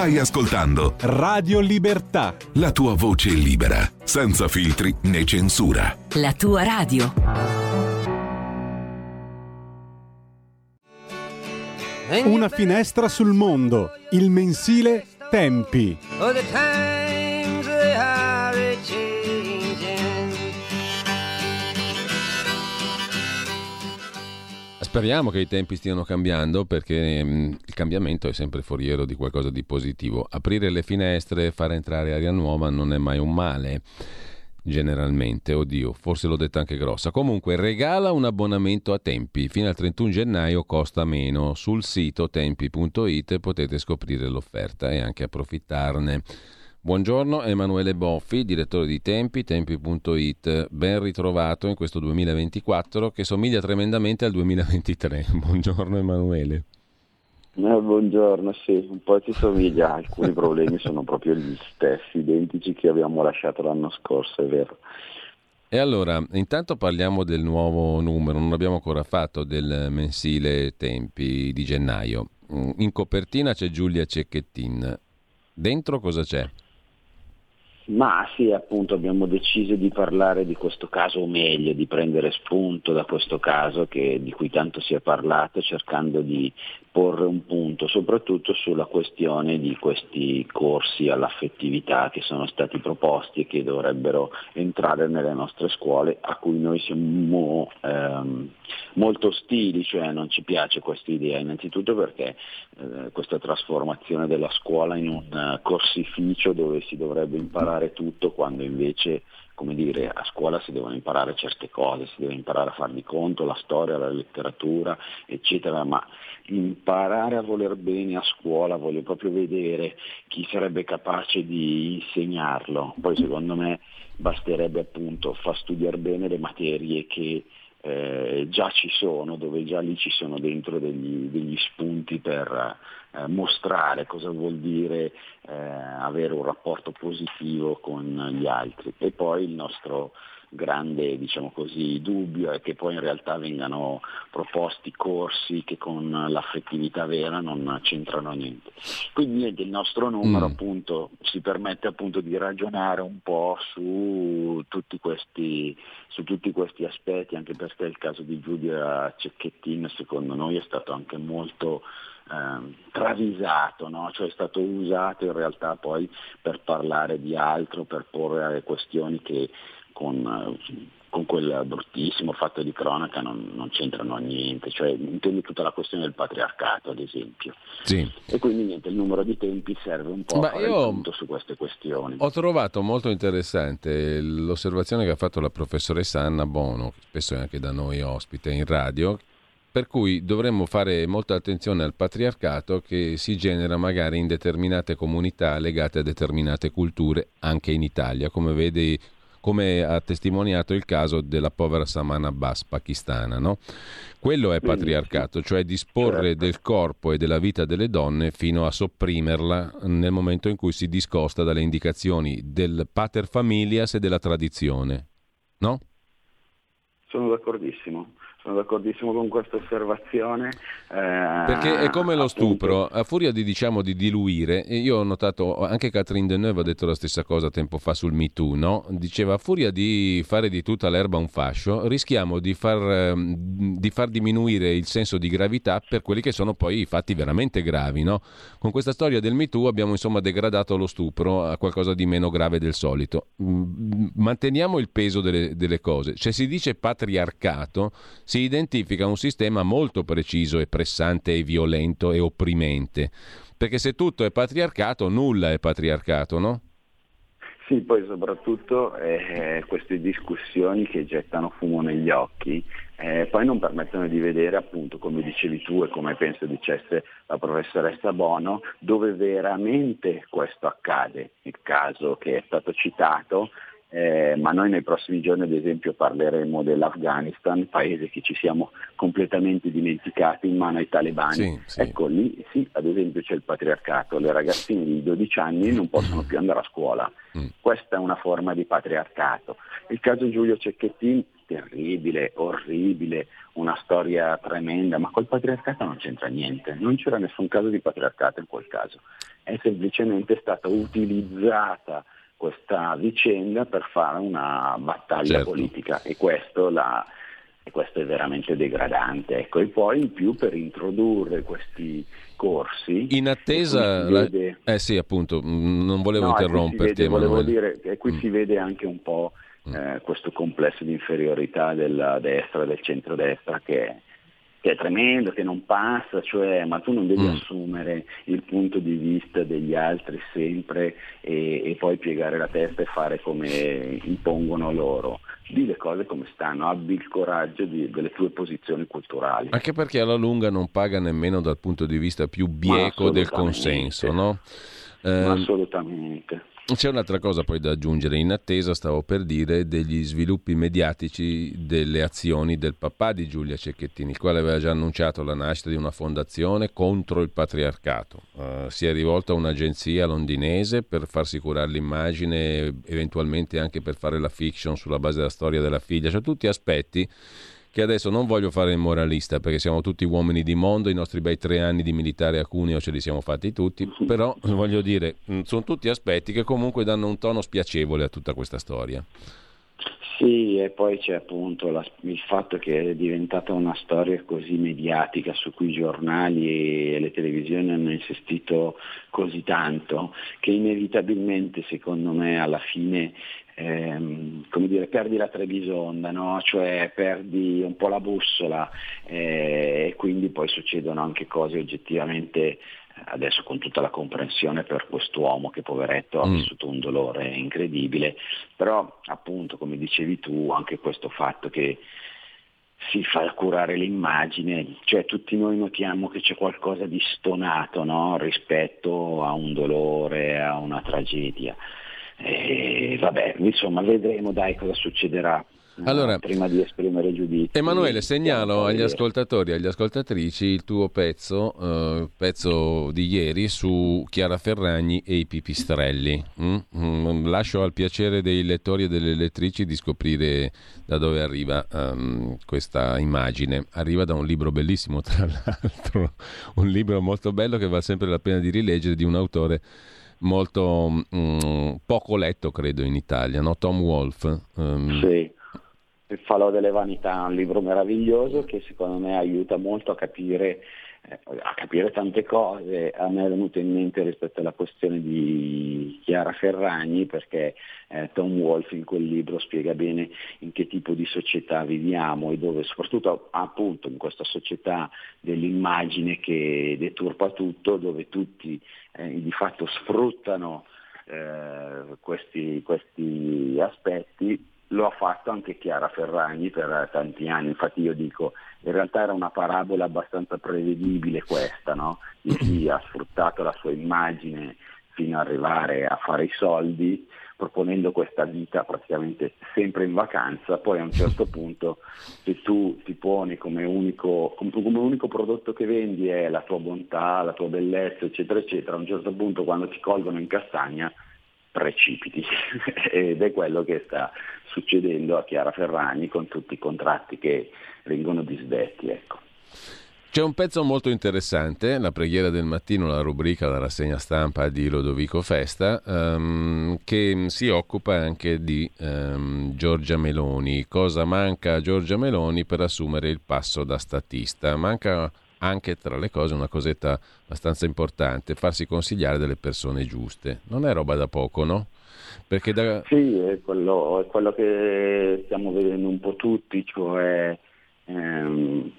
Stai ascoltando Radio Libertà. La tua voce libera, senza filtri né censura. La tua radio. Una finestra sul mondo. Il mensile Tempi. Speriamo che i tempi stiano cambiando perché mh, mm, il cambiamento è sempre foriero di qualcosa di positivo. Aprire le finestre, far entrare aria nuova non è mai un male generalmente, oddio, forse l'ho detta anche grossa. Comunque regala un abbonamento a Tempi, fino al 31 gennaio costa meno. Sul sito tempi.it potete scoprire l'offerta e anche approfittarne. Buongiorno Emanuele Boffi, direttore di Tempi, tempi.it, ben ritrovato in questo 2024 che somiglia tremendamente al 2023. Buongiorno Emanuele. Eh, buongiorno, sì, un po' ci somiglia, alcuni problemi sono proprio gli stessi, identici che abbiamo lasciato l'anno scorso, è vero. E allora, intanto parliamo del nuovo numero, non l'abbiamo ancora fatto, del mensile Tempi di gennaio. In copertina c'è Giulia Cecchettin. Dentro cosa c'è? Ma sì, appunto abbiamo deciso di parlare di questo caso, o meglio, di prendere spunto da questo caso che, di cui tanto si è parlato, cercando di porre un punto soprattutto sulla questione di questi corsi all'affettività che sono stati proposti e che dovrebbero entrare nelle nostre scuole, a cui noi siamo ehm, molto ostili, cioè non ci piace questa idea, innanzitutto perché eh, questa trasformazione della scuola in un uh, corsificio dove si dovrebbe imparare tutto quando invece come dire, a scuola si devono imparare certe cose, si deve imparare a far di conto la storia, la letteratura, eccetera, ma imparare a voler bene a scuola, voglio proprio vedere chi sarebbe capace di insegnarlo. Poi secondo me basterebbe appunto far studiare bene le materie che eh, già ci sono, dove già lì ci sono dentro degli, degli spunti per eh, mostrare cosa vuol dire eh, avere un rapporto positivo con gli altri. E poi il nostro grande diciamo così, dubbio è che poi in realtà vengano proposti corsi che con l'affettività vera non c'entrano niente. Quindi niente, il nostro numero mm. appunto si permette appunto di ragionare un po' su tutti, questi, su tutti questi aspetti, anche perché il caso di Giulia Cecchettin secondo noi è stato anche molto eh, travisato, no? cioè è stato usato in realtà poi per parlare di altro, per porre questioni che con, con quel bruttissimo fatto di cronaca non, non, c'entrano niente, cioè intendo tutta la questione del patriarcato ad esempio. Sì. E quindi niente, il numero di tempi serve un po' Ma a fare io su queste questioni. Ho trovato molto interessante l'osservazione che ha fatto la professoressa Anna Bono, che spesso è anche da noi ospite in radio, per cui dovremmo fare molta attenzione al patriarcato che si genera magari in determinate comunità legate a determinate culture, anche in Italia, come vedi come ha testimoniato il caso della povera Saman Abbas pakistana. No? Quello è patriarcato, cioè disporre certo. del corpo e della vita delle donne fino a sopprimerla nel momento in cui si discosta dalle indicazioni del pater familias e della tradizione. No? Sono d'accordissimo sono d'accordissimo con questa osservazione. Eh, Perché è come lo stupro, a furia di, diciamo, di diluire, io ho notato, anche Catherine Deneuve ha detto la stessa cosa tempo fa sul Me Too, no? diceva a furia di fare di tutta l'erba un fascio, rischiamo di far, ehm, di far, diminuire il senso di gravità per quelli che sono poi i fatti veramente gravi. No? Con questa storia del Me Too abbiamo insomma degradato lo stupro a qualcosa di meno grave del solito. Mm, manteniamo il peso delle, delle cose. Se si dice patriarcato, si identifica un sistema molto preciso e pressante e violento e opprimente. Perché se tutto è patriarcato, nulla è patriarcato, no? Sì, poi soprattutto eh, queste discussioni che gettano fumo negli occhi eh, poi non permettono di vedere appunto come dicevi tu e come penso dicesse la professoressa Bono dove veramente questo accade. Il caso che è stato citato eh, ma noi nei prossimi giorni ad esempio parleremo dell'Afghanistan, paese che ci siamo completamente dimenticati in mano ai talebani. Sì, sì. Ecco lì sì, ad esempio c'è il patriarcato, le ragazzine di 12 anni non possono più andare a scuola, mm. questa è una forma di patriarcato. Il caso Giulio Cecchettin, terribile, orribile, una storia tremenda, ma col patriarcato non c'entra niente, non c'era nessun caso di patriarcato in quel caso, è semplicemente stata utilizzata questa vicenda per fare una battaglia certo. politica e questo la, e questo è veramente degradante. Ecco. E poi in più per introdurre questi corsi... In attesa... Vede... La... Eh sì, appunto, mm, non volevo no, interromperti. Volevo dire che qui mm. si vede anche un po' mm. eh, questo complesso di inferiorità della destra del centrodestra che che è tremendo, che non passa, cioè, ma tu non devi mm. assumere il punto di vista degli altri sempre e, e, poi piegare la testa e fare come impongono loro. Di le cose come stanno, abbi il coraggio di, delle tue posizioni culturali. Anche perché alla lunga non paga nemmeno dal punto di vista più bieco del consenso, no? Eh, assolutamente. C'è un'altra cosa poi da aggiungere, in attesa stavo per dire degli sviluppi mediatici delle azioni del papà di Giulia Cecchettini, il quale aveva già annunciato la nascita di una fondazione contro il patriarcato. Uh, si è rivolto a un'agenzia londinese per farsi curare l'immagine, eventualmente anche per fare la fiction sulla base della storia della figlia, cioè tutti aspetti che adesso non voglio fare il moralista perché siamo tutti uomini di mondo, i nostri bei tre anni di militare a Cuneo ce li siamo fatti tutti, però voglio dire, mm, sono tutti aspetti che comunque danno un tono spiacevole a tutta questa storia. Sì, e poi c'è appunto la, il fatto che è diventata una storia così mediatica su cui i giornali e le televisioni hanno insistito così tanto che inevitabilmente secondo me alla fine ehm, come dire, perdi la trebisonda, no? cioè perdi un po' la bussola eh, e quindi poi succedono anche cose oggettivamente adesso con tutta la comprensione per quest'uomo che poveretto ha mm. vissuto un dolore incredibile, però appunto come dicevi tu anche questo fatto che si fa curare l'immagine, cioè tutti noi notiamo che c'è qualcosa di stonato no? rispetto a un dolore, a una tragedia. E vabbè, insomma, vedremo dai cosa succederà. Allora, prima di esprimere giudizi. Emanuele, segnalo agli ascoltatori e agli ascoltatrici il tuo pezzo, eh, pezzo di ieri su Chiara Ferragni e i pipistrelli. Mm? Mm, lascio al piacere dei lettori e delle lettrici di scoprire da dove arriva um, questa immagine. Arriva da un libro bellissimo, tra l'altro, un libro molto bello che vale sempre la pena di rileggere di un autore molto mh, mm, poco letto, credo, in Italia, no? Tom Wolfe. Um... Sì, Il falò delle vanità, un libro meraviglioso che secondo me aiuta molto a capire a capire tante cose. A me è venuto in mente rispetto alla questione di Chiara Ferragni, perché eh, Tom Wolfe in quel libro spiega bene in che tipo di società viviamo e dove, soprattutto appunto in questa società dell'immagine che deturpa tutto, dove tutti eh, di fatto sfruttano eh, questi, questi aspetti lo ha fatto anche Chiara Ferragni per tanti anni, infatti io dico in realtà era una parabola abbastanza prevedibile questa, no? di chi ha sfruttato la sua immagine fino ad arrivare a fare i soldi, proponendo questa vita praticamente sempre in vacanza, poi a un certo punto se tu ti poni come unico, come unico prodotto che vendi è la tua bontà, la tua bellezza, eccetera, eccetera, a un certo punto quando ti colgono in castagna precipiti ed è quello che sta succedendo a Chiara Ferragni con tutti i contratti che vengono disdetti. Ecco. C'è un pezzo molto interessante, la preghiera del mattino, la rubrica, la rassegna stampa di Lodovico Festa, um, che si occupa anche di um, Giorgia Meloni. Cosa manca a Giorgia Meloni per assumere il passo da statista? Manca anche tra le cose una cosetta abbastanza importante, farsi consigliare delle persone giuste. Non è roba da poco, no? Perché da... Sì, è quello, è quello che stiamo vedendo un po' tutti, cioè ehm,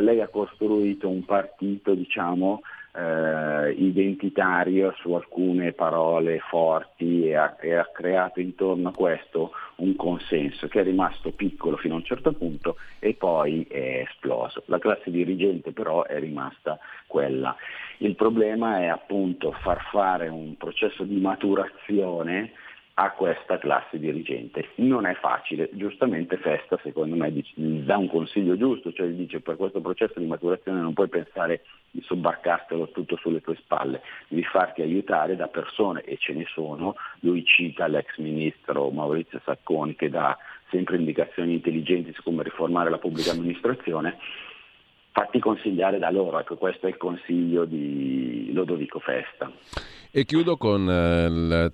lei ha costruito un partito, diciamo, eh, identitario su alcune parole forti e ha, e ha, creato intorno a questo un consenso che è rimasto piccolo fino a un certo punto e poi è esploso. La classe dirigente però è rimasta quella. Il problema è appunto far fare un processo di maturazione a questa classe dirigente. Non è facile, giustamente Festa secondo me dà un consiglio giusto, cioè dice per questo processo di maturazione non puoi pensare di sobbarcartelo tutto sulle tue spalle, devi farti aiutare da persone e ce ne sono, lui cita l'ex ministro Maurizio Sacconi che dà sempre indicazioni intelligenti su come riformare la pubblica amministrazione, fatti consigliare da loro, ecco questo è il consiglio di Lodovico Festa. E chiudo con eh, il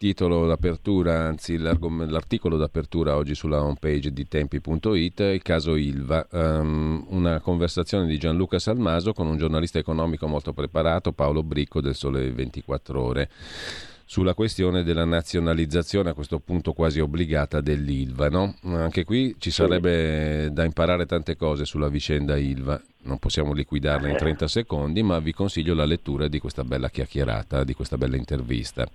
titolo d'apertura, anzi l'articolo d'apertura oggi sulla homepage di tempi.it, il caso Ilva, um, una conversazione di Gianluca Salmaso con un giornalista economico molto preparato, Paolo Bricco del Sole 24 ore sulla questione della nazionalizzazione a questo punto quasi obbligata dell'ILVA. No? Anche qui ci sarebbe da imparare tante cose sulla vicenda ILVA, non possiamo liquidarla in 30 secondi, ma vi consiglio la lettura di questa bella chiacchierata, di questa bella intervista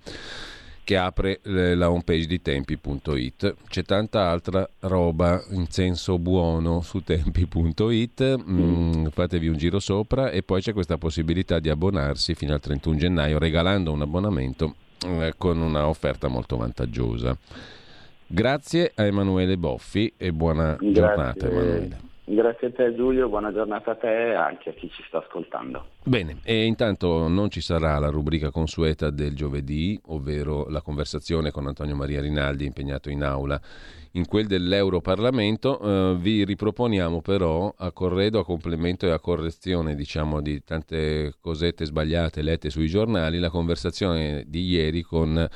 che apre eh, la homepage di tempi.it. C'è tanta altra roba in senso buono su tempi.it, mm, fatevi un giro sopra e poi c'è questa possibilità di abbonarsi fino al 31 gennaio regalando un abbonamento eh, con una offerta molto vantaggiosa. Grazie a Emanuele Boffi e buona Grazie. giornata Emanuele. Grazie a te Giulio, buona giornata a te e anche a chi ci sta ascoltando. Bene, e intanto non ci sarà la rubrica consueta del giovedì, ovvero la conversazione con Antonio Maria Rinaldi impegnato in aula in quel dell'Europarlamento. Eh, vi riproponiamo però a corredo, a complemento e a correzione diciamo, di tante cosette sbagliate lette sui giornali, la conversazione di ieri con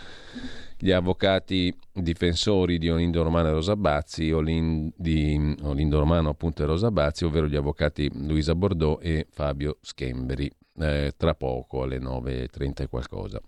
gli avvocati difensori di Olindo Romano e Rosa Bazzi, Olin, di Olindo Romano appunto e Rosa Bazzi, ovvero gli avvocati Luisa Bordeaux e Fabio Schemberi, eh, tra poco alle 9.30 e qualcosa.